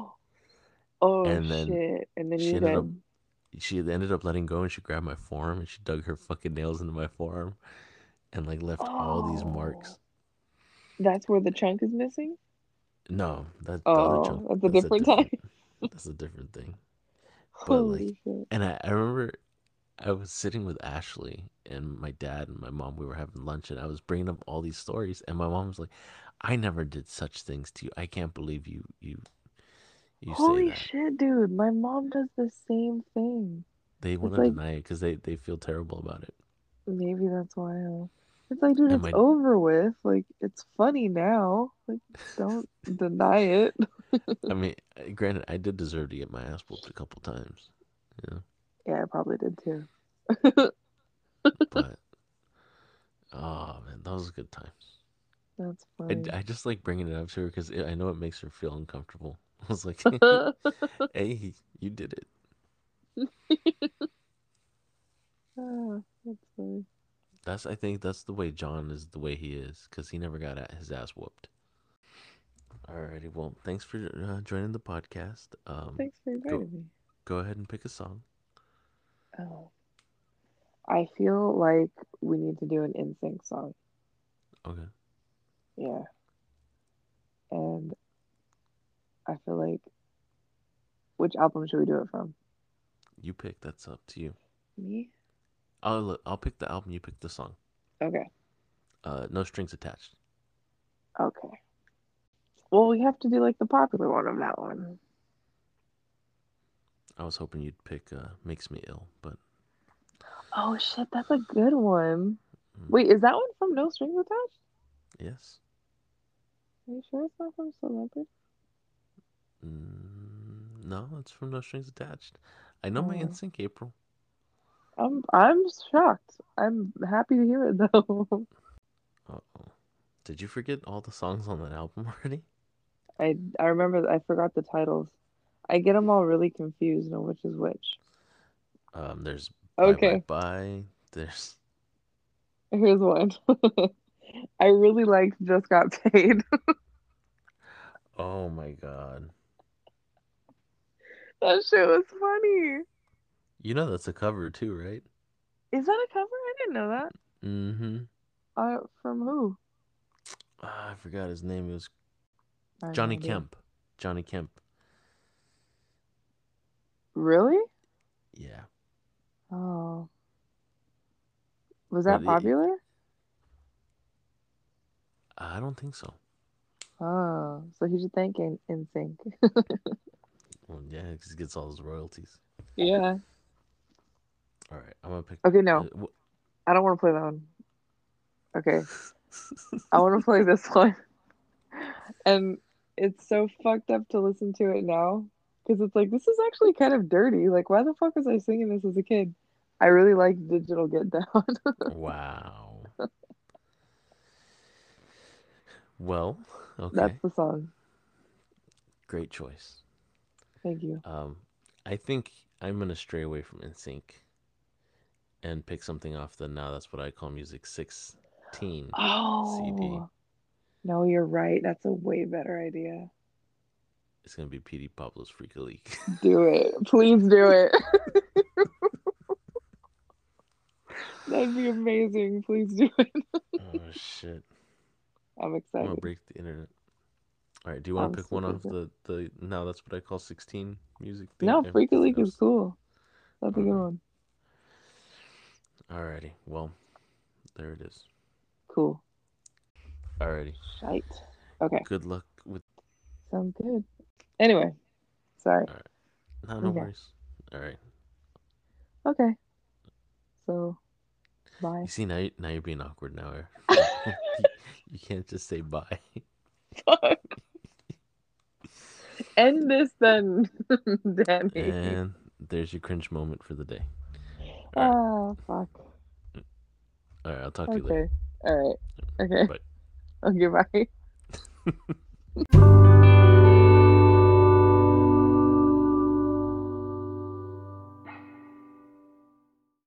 S1: [GASPS]
S2: oh
S1: And then
S2: shit! And then
S1: she
S2: you
S1: ended up she ended up letting go and she grabbed my forearm and she dug her fucking nails into my forearm and like left all these marks.
S2: Oh. "That's where the chunk is missing."
S1: No, that the
S2: Oh,
S1: chunk.
S2: that's a different type. [LAUGHS]
S1: That's a different thing. [LAUGHS] But, like,
S2: Holy shit!
S1: And I, I remember I was sitting with Ashley and my dad and my mom. We were having lunch and I was bringing up all these stories. And my mom was like, I never did such things to you. I can't believe you, you, you
S2: Holy shit, dude! My mom does the same thing.
S1: They want
S2: like-
S1: to deny it because they, they feel terrible about it.
S2: Maybe that's why. uh, It's like, dude, it's
S1: my-
S2: over with. Like, it's funny now. Like, [LAUGHS] don't deny it.
S1: I mean, granted, I did deserve to get my ass whooped a couple times,
S2: Yeah, I probably did too. [LAUGHS]
S1: but oh man, that was good times.
S2: That's
S1: I,
S2: funny.
S1: I just like bringing it up to her because I know it makes her feel uncomfortable. [LAUGHS] I was like, [LAUGHS] hey, you did it. [LAUGHS]
S2: Ah, that's funny.
S1: That's I think that's the way John is the way he is because he never got his ass whooped. Alrighty, well, thanks for uh, joining the podcast. Um,
S2: Thanks for inviting me.
S1: go ahead and pick a song.
S2: Oh. I feel like we need to do an NSYNC song.
S1: Okay.
S2: Yeah. And I feel like which album should we do it from?
S1: You pick. That's up to you.
S2: Me?
S1: I'll I'll pick the album. You pick the song.
S2: Okay.
S1: Uh, no strings attached.
S2: Okay. Well, we have to do like the popular one of that one.
S1: I was hoping you'd pick uh, "Makes Me Ill," but
S2: Oh shit, that's a good one.
S1: Mm.
S2: Wait, is that one from No Strings Attached?
S1: yes.
S2: Are you sure it's not from Celebrity?
S1: Mm, no, it's from No Strings Attached. I know my
S2: Oh.
S1: NSYNC April.
S2: I'm I'm shocked. I'm happy to hear it [LAUGHS] though.
S1: Uh oh. Did you forget all the songs on that album [LAUGHS] already?
S2: I I remember I forgot the titles. I get them all really confused on which is which.
S1: Um, there's Bye
S2: Okay,
S1: Bye Bye. There's
S2: here's one. [LAUGHS] I really liked Just Got Paid.
S1: oh my god.
S2: That shit was funny.
S1: You know that's a cover too, right?
S2: Is that a cover? I didn't know that.
S1: Mm-hmm.
S2: Uh, from who?
S1: Ah, I forgot his name. It was Johnny. Kemp. Johnny Kemp.
S2: Really?
S1: Yeah.
S2: Oh. Was that
S1: But it-
S2: popular?
S1: I don't think so.
S2: Oh, so he should thank In NSYNC. [LAUGHS]
S1: Well, yeah, because he gets all those royalties.
S2: yeah.
S1: All right, I'm gonna pick.
S2: Okay, no,
S1: uh, wh-
S2: I don't want to play that one. Okay, I want to play this [LAUGHS] one. And it's so fucked up to listen to it now because it's like this is actually kind of dirty. Like, why the fuck was I singing this as a kid? I really like Digital Get Down. [LAUGHS]
S1: wow. Well, okay,
S2: That's the song.
S1: great choice.
S2: Thank you.
S1: Um, I think I'm gonna stray away from NSYNC and pick something off the now that's what I call music 16.
S2: Oh, no, you're right. That's a way better idea.
S1: It's gonna be Petey Pablo's Freek-a-Leek.
S2: Do [LAUGHS] it. Please do it. [LAUGHS] That'd be amazing. Please do it.
S1: oh shit!
S2: I'm excited.
S1: I'm gonna break the internet. All right, do you want to pick one off the the now that's what I call 16 music? thing?
S2: No,
S1: Freek-a-Leek
S2: is cool. That's a good one.
S1: Alrighty, well, there it is.
S2: Cool.
S1: Alrighty,
S2: Shite. Okay,
S1: good luck with.
S2: sounds good. Anyway, sorry. All right.
S1: No, no
S2: Okay.
S1: worries. All right.
S2: Okay. So, bye.
S1: You see now, you- now you're being awkward now. you, [LAUGHS] [LAUGHS] you can't just say bye.
S2: Fuck. End this then, [LAUGHS] Danny.
S1: And there's your cringe moment for the day. All right,
S2: Ah, fuck.
S1: all right I'll talk to you later.
S2: All right. Okay.
S1: Bye. [LAUGHS]
S2: Okay, bye. [LAUGHS]